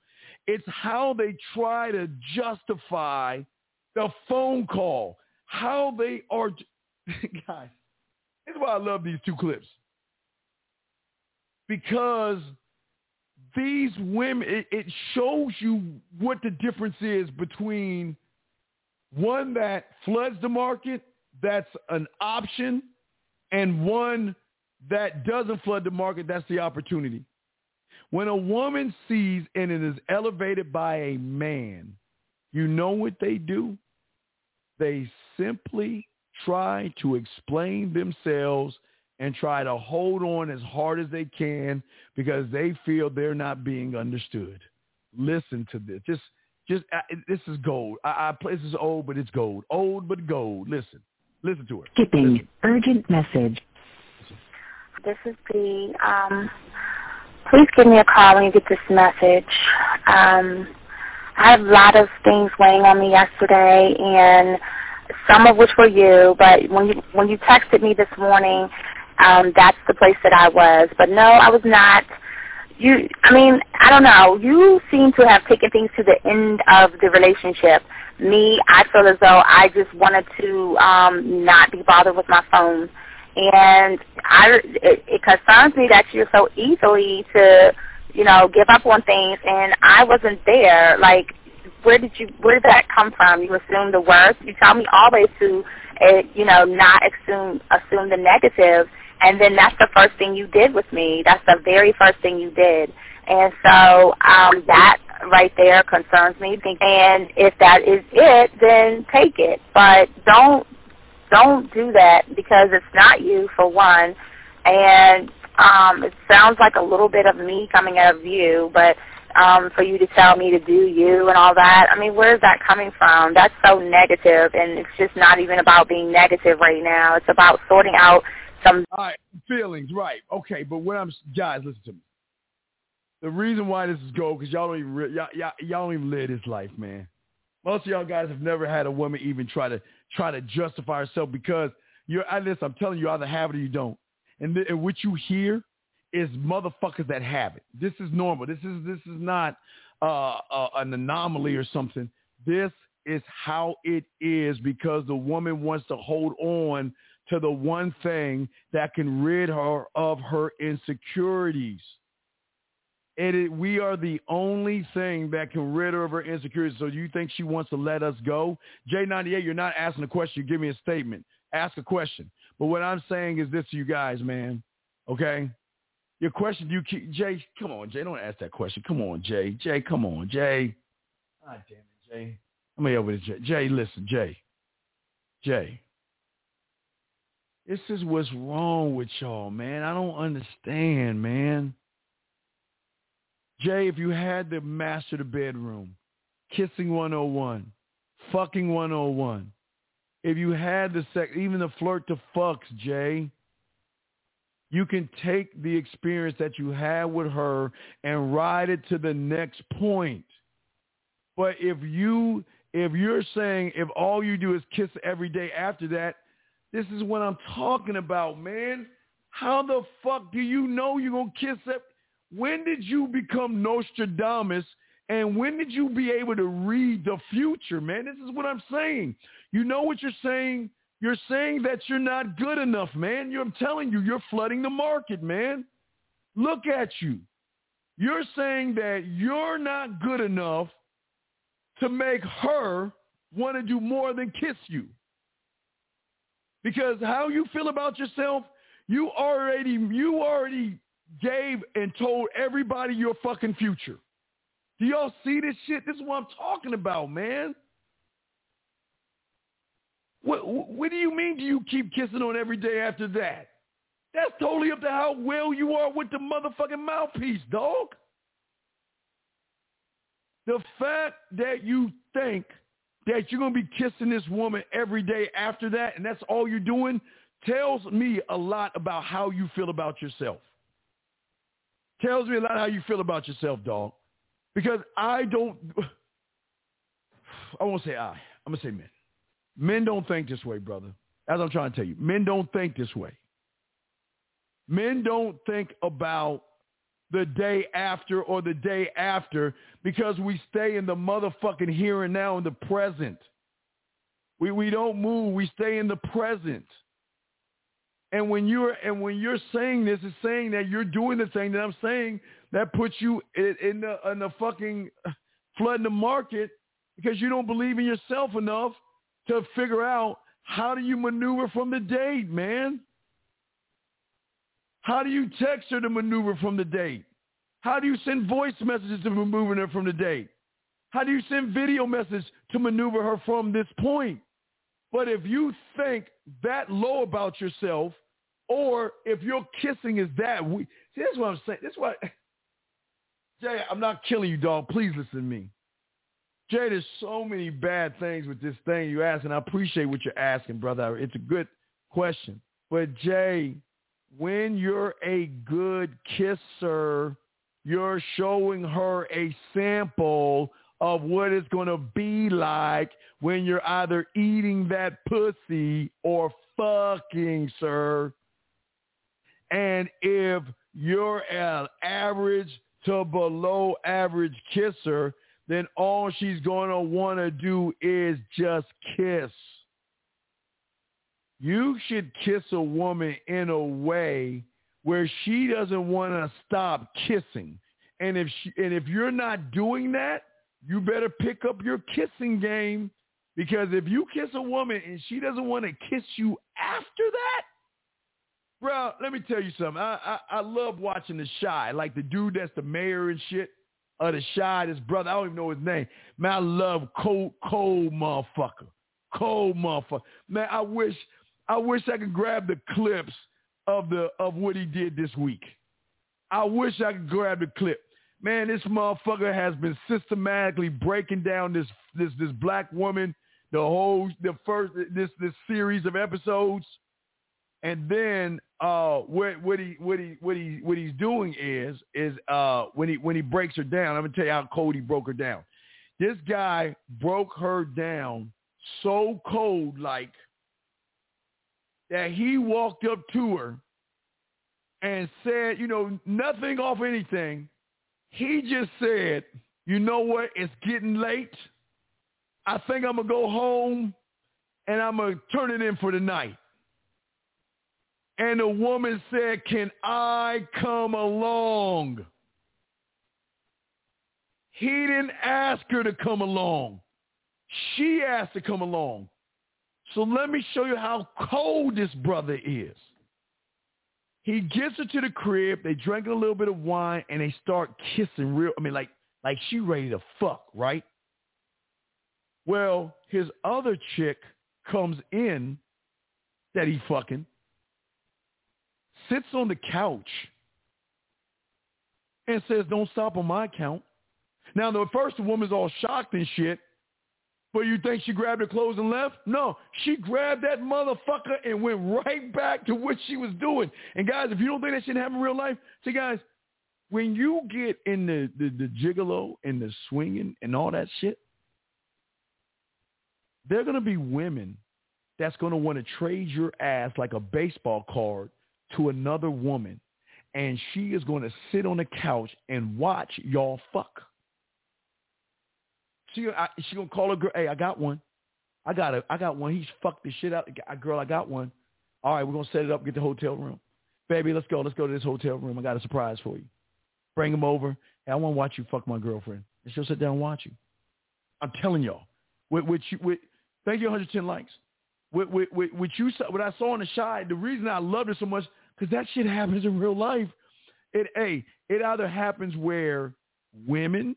It's how they try to justify the phone call, how they are. Guys, this is why I love these two clips. Because these women, it, it shows you what the difference is between one that floods the market, that's an option, and one that doesn't flood the market, that's the opportunity. When a woman sees and it is elevated by a man, you know what they do? They simply try to explain themselves and try to hold on as hard as they can because they feel they're not being understood. Listen to this. Just, just uh, this is gold. I, I this is old, but it's gold. Old but gold. Listen, listen to her. Skipping Listen. urgent message. This is the. Um, please give me a call when you get this message. Um, I had a lot of things weighing on me yesterday, and some of which were you. But when you when you texted me this morning, um, that's the place that I was. But no, I was not. You, I mean, I don't know. You seem to have taken things to the end of the relationship. Me, I feel as though I just wanted to um, not be bothered with my phone, and I it, it concerns me that you're so easily to, you know, give up on things, and I wasn't there. Like, where did you? Where did that come from? You assume the worst. You tell me always to, uh, you know, not assume assume the negative and then that's the first thing you did with me. That's the very first thing you did. And so um, that right there concerns me. And if that is it, then take it. But don't don't do that because it's not you for one. And um, it sounds like a little bit of me coming out of you, but um, for you to tell me to do you and all that. I mean, where is that coming from? That's so negative, and it's just not even about being negative right now. It's about sorting out some. All right, feelings, right? Okay, but when I'm guys, listen to me. The reason why this is gold because y'all don't even y'all, y'all y'all don't even live this life, man. Most of y'all guys have never had a woman even try to try to justify herself because you're. I listen. I'm telling you, either have it or you don't. And, th- and what you hear is motherfuckers that have it. This is normal. This is this is not uh, uh, an anomaly or something. This is how it is because the woman wants to hold on to the one thing that can rid her of her insecurities. And we are the only thing that can rid her of her insecurities. So you think she wants to let us go? J98, you're not asking a question. You give me a statement. Ask a question. But what I'm saying is this to you guys, man. Okay? Your question, you keep, Jay, come on, Jay. Don't ask that question. Come on, Jay. Jay, come on, Jay. God damn it, Jay. Let me over to Jay. Jay, listen, Jay. Jay. This is what's wrong with y'all, man. I don't understand, man. Jay, if you had to master the bedroom, kissing 101, fucking 101, if you had the sex, even the flirt to fucks, Jay, you can take the experience that you had with her and ride it to the next point. But if you if you're saying if all you do is kiss every day after that, this is what I'm talking about, man. How the fuck do you know you're to kiss it? When did you become Nostradamus? And when did you be able to read the future, man? This is what I'm saying. You know what you're saying? You're saying that you're not good enough, man. You're, I'm telling you, you're flooding the market, man. Look at you. You're saying that you're not good enough to make her want to do more than kiss you. Because how you feel about yourself, you already you already gave and told everybody your fucking future. Do y'all see this shit? This is what I'm talking about, man. What what do you mean do you keep kissing on every day after that? That's totally up to how well you are with the motherfucking mouthpiece, dog. The fact that you think that you're going to be kissing this woman every day after that, and that's all you're doing, tells me a lot about how you feel about yourself. Tells me a lot how you feel about yourself, dog. Because I don't, I won't say I, I'm going to say men. Men don't think this way, brother. As I'm trying to tell you, men don't think this way. Men don't think about the day after or the day after because we stay in the motherfucking here and now in the present. We we don't move, we stay in the present. And when you're and when you're saying this, it's saying that you're doing the thing that I'm saying that puts you in, in the in the fucking flooding the market because you don't believe in yourself enough to figure out how do you maneuver from the date, man? How do you text her to maneuver from the date? How do you send voice messages to maneuver her from the date? How do you send video messages to maneuver her from this point? But if you think that low about yourself, or if your kissing is that weak, see, that's what I'm saying. That's what, Jay, I'm not killing you, dog. Please listen to me. Jay, there's so many bad things with this thing you ask, and I appreciate what you're asking, brother. It's a good question. But Jay, when you're a good kisser, you're showing her a sample of what it's going to be like when you're either eating that pussy or fucking, sir. And if you're an average to below average kisser, then all she's going to want to do is just kiss. You should kiss a woman in a way where she doesn't want to stop kissing. And if she, and if you're not doing that, you better pick up your kissing game because if you kiss a woman and she doesn't want to kiss you after that, bro, let me tell you something. I, I, I love watching The Chi, like the dude that's the mayor and shit of The Chi, this brother, I don't even know his name. Man, I love cold, cold motherfucker. Cold motherfucker. Man, I wish, I wish I could grab the clips of the of what he did this week. I wish I could grab the clip. Man, this motherfucker has been systematically breaking down this this this black woman, the whole the first this this series of episodes and then uh, what what he what he what he what he's doing is is uh, when he when he breaks her down. I'm gonna tell you how cold he broke her down. This guy broke her down so cold, like that he walked up to her and said, you know, nothing off anything. He just said, you know what? It's getting late. I think I'm gonna go home and I'm gonna turn it in for the night. And the woman said, can I come along? He didn't ask her to come along. She asked to come along. So let me show you how cold this brother is. He gets her to the crib. They drink a little bit of wine and they start kissing real. I mean, like, like she ready to fuck, right? Well, his other chick comes in that he fucking sits on the couch and says, don't stop on my account. Now, the first woman's all shocked and shit, but you think she grabbed her clothes and left? No, she grabbed that motherfucker and went right back to what she was doing. And guys, if you don't think that shit happen in real life, see guys, when you get in the, the, the gigolo and the swinging and all that shit, there are going to be women that's going to want to trade your ass like a baseball card to another woman and she is going to sit on the couch and watch y'all fuck. She I, she gonna call a girl. Hey, I got one. I got a, I got one. He's fucked the shit out. Girl, I got one. All right, we're gonna set it up. Get the hotel room, baby. Let's go. Let's go to this hotel room. I got a surprise for you. Bring him over. Hey, I want to watch you fuck my girlfriend. And she'll sit down and watch you. I'm telling y'all. With, with, with thank you, 110 likes what, what, you saw, what I saw in the Chi, the reason I loved it so much, because that shit happens in real life. It, a, it either happens where women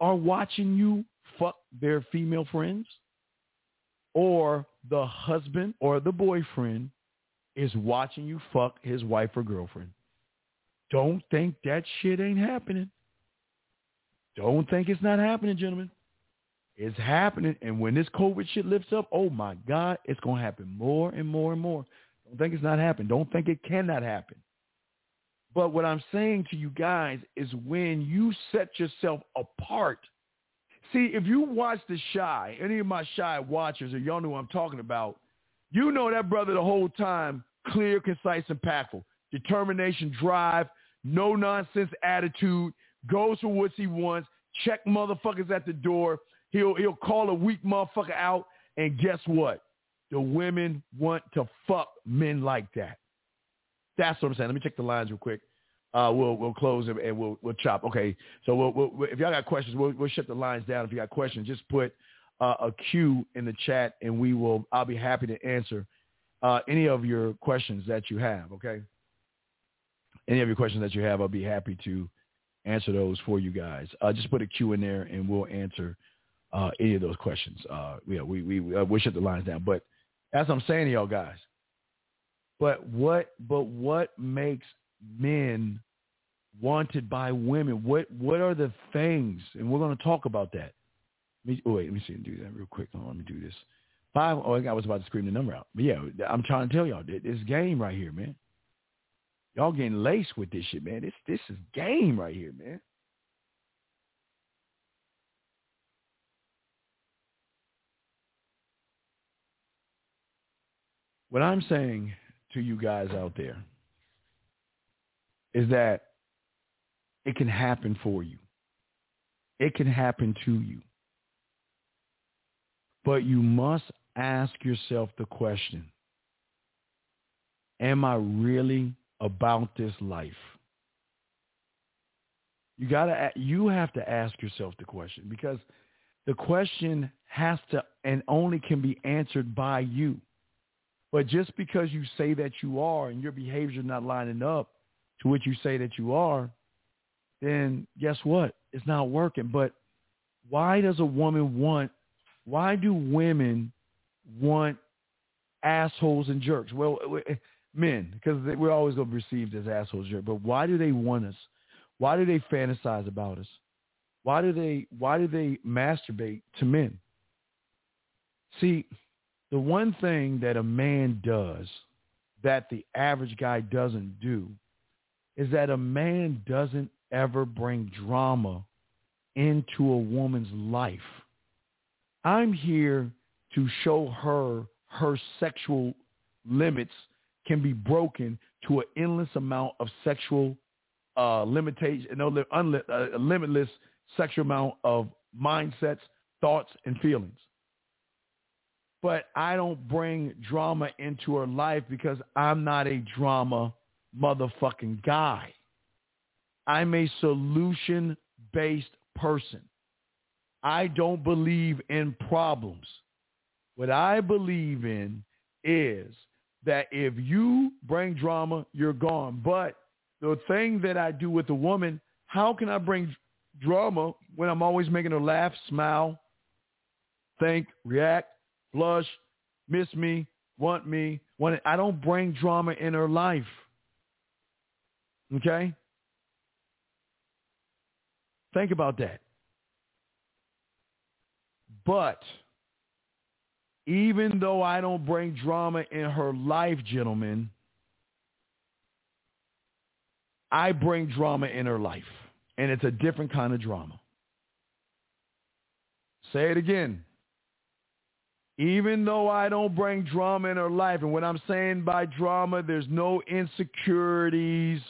are watching you fuck their female friends, or the husband or the boyfriend is watching you fuck his wife or girlfriend. Don't think that shit ain't happening. Don't think it's not happening, gentlemen. It's happening. And when this COVID shit lifts up, oh my God, it's going to happen more and more and more. Don't think it's not happening. Don't think it cannot happen. But what I'm saying to you guys is when you set yourself apart. See, if you watch The Chi, any of my Chi watchers, or y'all know what I'm talking about, you know that brother the whole time, clear, concise, impactful. Determination, drive, no nonsense attitude, goes for what he wants, check motherfuckers at the door, He'll he'll call a weak motherfucker out, and guess what? The women want to fuck men like that. That's what I'm saying. Let me check the lines real quick. Uh, we'll we'll close and, and we'll we'll chop. Okay, so we'll, we'll, if y'all got questions, we'll we'll shut the lines down. If you got questions, just put uh, a Q in the chat, and we will. I'll be happy to answer uh, any of your questions that you have. Okay. Any of your questions that you have, I'll be happy to answer those for you guys. Uh, just put a Q in there, and we'll answer uh, any of those questions. Uh, yeah, we we we, uh, shut the lines down. But as I'm saying to y'all guys, but what but what makes men wanted by women? What what are the things? And we're going to talk about that. Let me, oh wait, let me see and do that real quick. Let me do this. Five. Oh, I was about to scream the number out. But yeah, I'm trying to tell y'all this game right here, man. Y'all getting laced with this shit, man. This this is game right here, man. What I'm saying to you guys out there is that it can happen for you. It can happen to you. But you must ask yourself the question, am I really about this life? You gotta, you have to ask yourself the question because the question has to and only can be answered by you. But just because you say that you are and your behavior is not lining up to what you say that you are, then guess what? It's not working. But why does a woman want, why do women want assholes and jerks? Well, men, because we're always going to be perceived as assholes jerks. But why do they want us? Why do they fantasize about us? Why do they, why do they masturbate to men? See, the one thing that a man does that the average guy doesn't do is that a man doesn't ever bring drama into a woman's life. I'm here to show her her sexual limits can be broken to an endless amount of sexual uh, limitation, no, unli- uh, limitless sexual amount of mindsets, thoughts, and feelings but I don't bring drama into her life because I'm not a drama motherfucking guy. I'm a solution-based person. I don't believe in problems. What I believe in is that if you bring drama, you're gone. But the thing that I do with a woman, how can I bring drama when I'm always making her laugh, smile, think, react? Blush, miss me, want me. Want it. I don't bring drama in her life. Okay? Think about that. But even though I don't bring drama in her life, gentlemen, I bring drama in her life. And it's a different kind of drama. Say it again even though I don't bring drama in her life, and what I'm saying by drama, there's no insecurities.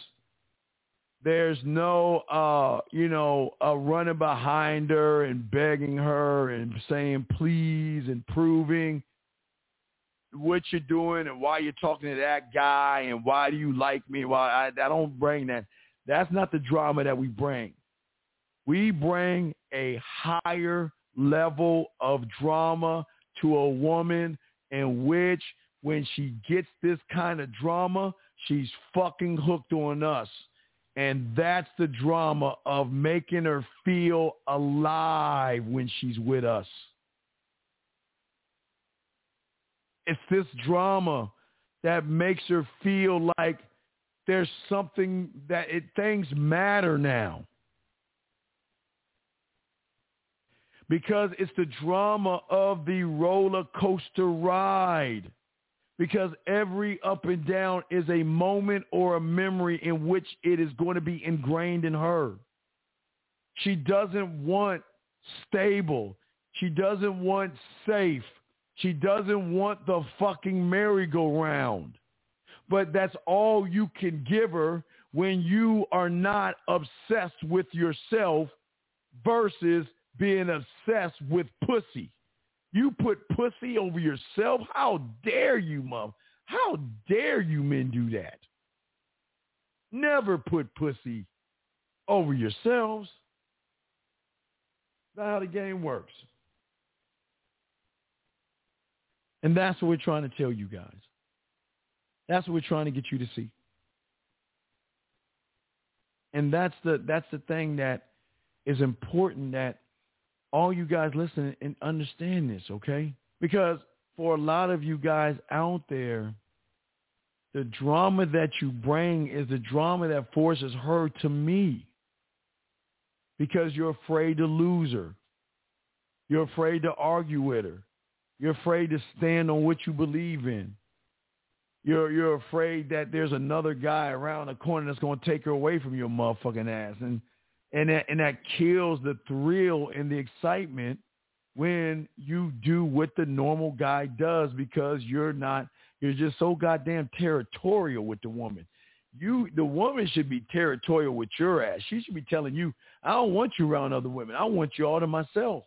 There's no, uh, you know, uh, running behind her and begging her and saying please and proving what you're doing and why you're talking to that guy and why do you like me. Why I, I don't bring that. That's not the drama that we bring. We bring a higher level of drama to a woman in which when she gets this kind of drama, she's fucking hooked on us. And that's the drama of making her feel alive when she's with us. It's this drama that makes her feel like there's something that it, things matter now. Because it's the drama of the roller coaster ride. Because every up and down is a moment or a memory in which it is going to be ingrained in her. She doesn't want stable. She doesn't want safe. She doesn't want the fucking merry-go-round. But that's all you can give her when you are not obsessed with yourself versus being obsessed with pussy. You put pussy over yourself? How dare you, mom? How dare you men do that? Never put pussy over yourselves. That's how the game works. And that's what we're trying to tell you guys. That's what we're trying to get you to see. And that's the that's the thing that is important that all you guys listen and understand this, okay? Because for a lot of you guys out there, the drama that you bring is the drama that forces her to me. Because you're afraid to lose her. You're afraid to argue with her. You're afraid to stand on what you believe in. You're you're afraid that there's another guy around the corner that's going to take her away from your motherfucking ass, and and that, and that kills the thrill and the excitement when you do what the normal guy does because you're not you're just so goddamn territorial with the woman. You the woman should be territorial with your ass. She should be telling you, I don't want you around other women. I want you all to myself.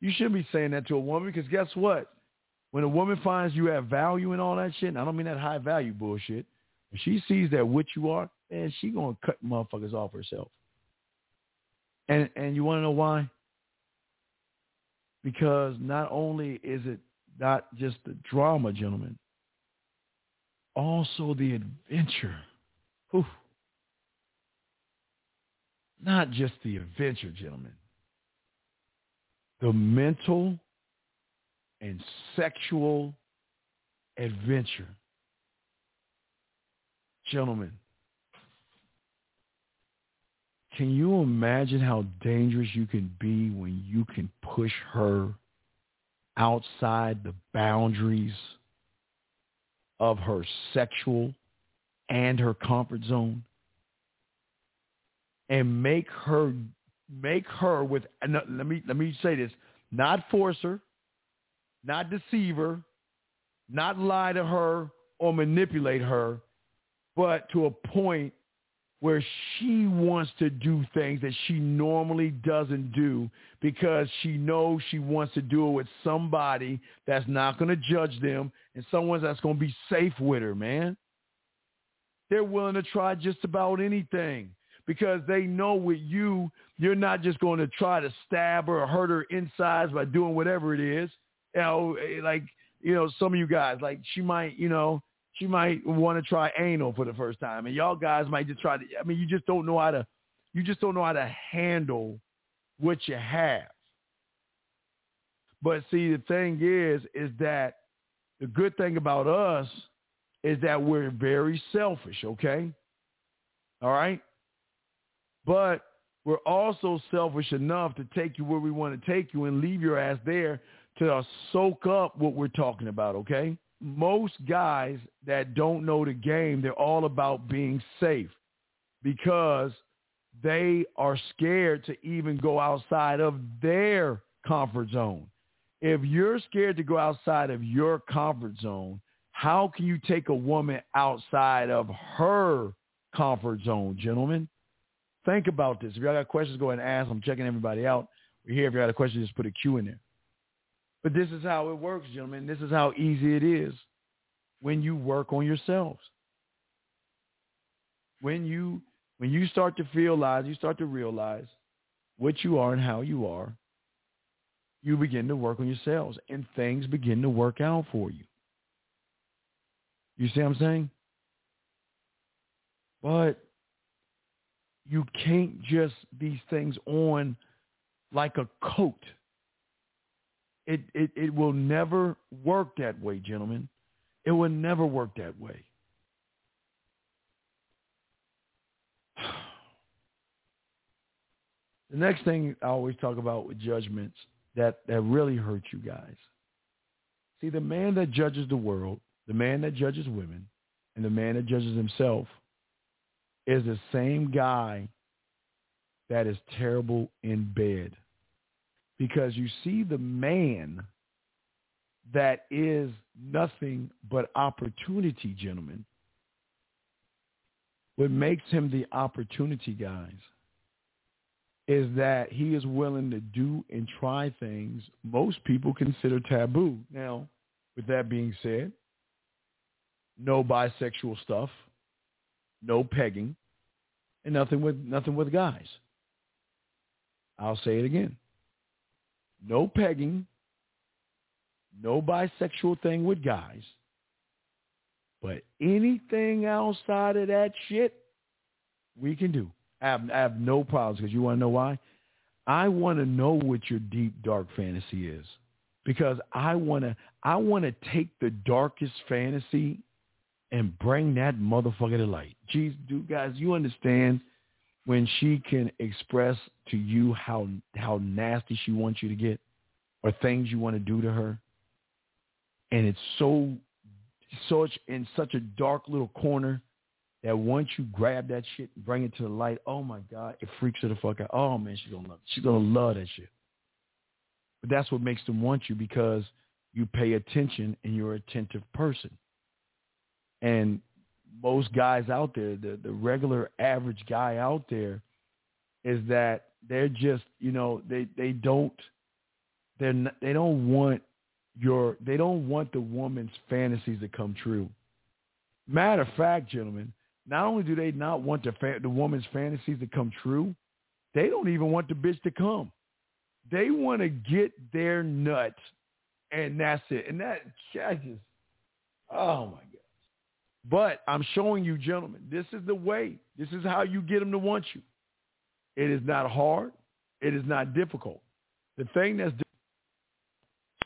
You shouldn't be saying that to a woman because guess what? When a woman finds you have value and all that shit, and I don't mean that high value bullshit, when she sees that what you are, man, she gonna cut motherfuckers off herself. And and you wanna know why? Because not only is it not just the drama, gentlemen, also the adventure. Whew. Not just the adventure, gentlemen. The mental and sexual adventure. Gentlemen, can you imagine how dangerous you can be when you can push her outside the boundaries of her sexual and her comfort zone and make her make her with let me let me say this not force her not deceive her not lie to her or manipulate her but to a point where she wants to do things that she normally doesn't do because she knows she wants to do it with somebody that's not going to judge them and someone that's going to be safe with her, man. They're willing to try just about anything because they know with you, you're not just going to try to stab her or hurt her insides by doing whatever it is. You know, eh, like, you know, some of you guys, like she might, you know, she might want to try anal for the first time, and y'all guys might just try to. I mean, you just don't know how to. You just don't know how to handle what you have. But see, the thing is, is that the good thing about us is that we're very selfish. Okay. All right. But we're also selfish enough to take you where we want to take you and leave your ass there to soak up what we're talking about. Okay most guys that don't know the game, they're all about being safe because they are scared to even go outside of their comfort zone. If you're scared to go outside of your comfort zone, how can you take a woman outside of her comfort zone, gentlemen? Think about this. If y'all got questions, go ahead and ask. I'm checking everybody out. We're here. If you got a question, just put a Q in there. But this is how it works, gentlemen. This is how easy it is when you work on yourselves. When you when you start to realize, you start to realize what you are and how you are, you begin to work on yourselves and things begin to work out for you. You see what I'm saying? But you can't just these things on like a coat. It, it, it will never work that way, gentlemen. It will never work that way. The next thing I always talk about with judgments that, that really hurt you guys. See, the man that judges the world, the man that judges women, and the man that judges himself is the same guy that is terrible in bed. Because you see the man that is nothing but opportunity, gentlemen. What mm-hmm. makes him the opportunity, guys, is that he is willing to do and try things most people consider taboo. Now, with that being said, no bisexual stuff, no pegging, and nothing with nothing with guys. I'll say it again. No pegging, no bisexual thing with guys. But anything outside of that shit, we can do. I have, I have no problems because you want to know why? I want to know what your deep dark fantasy is because I want to I want to take the darkest fantasy and bring that motherfucker to light. Geez, dude, guys, you understand when she can express to you how how nasty she wants you to get or things you want to do to her and it's so such in such a dark little corner that once you grab that shit and bring it to the light, oh my God, it freaks her the fuck out. Oh man, she's gonna love it. She's gonna love that shit. But that's what makes them want you because you pay attention and you're an attentive person. And most guys out there, the, the regular average guy out there is that they're just, you know, they, they don't, they're not, they don't want your, they don't want the woman's fantasies to come true. Matter of fact, gentlemen, not only do they not want the fa- the woman's fantasies to come true, they don't even want the bitch to come. They want to get their nuts, and that's it. And that just, oh my. But I'm showing you, gentlemen, this is the way. This is how you get them to want you. It is not hard. It is not difficult. The thing that's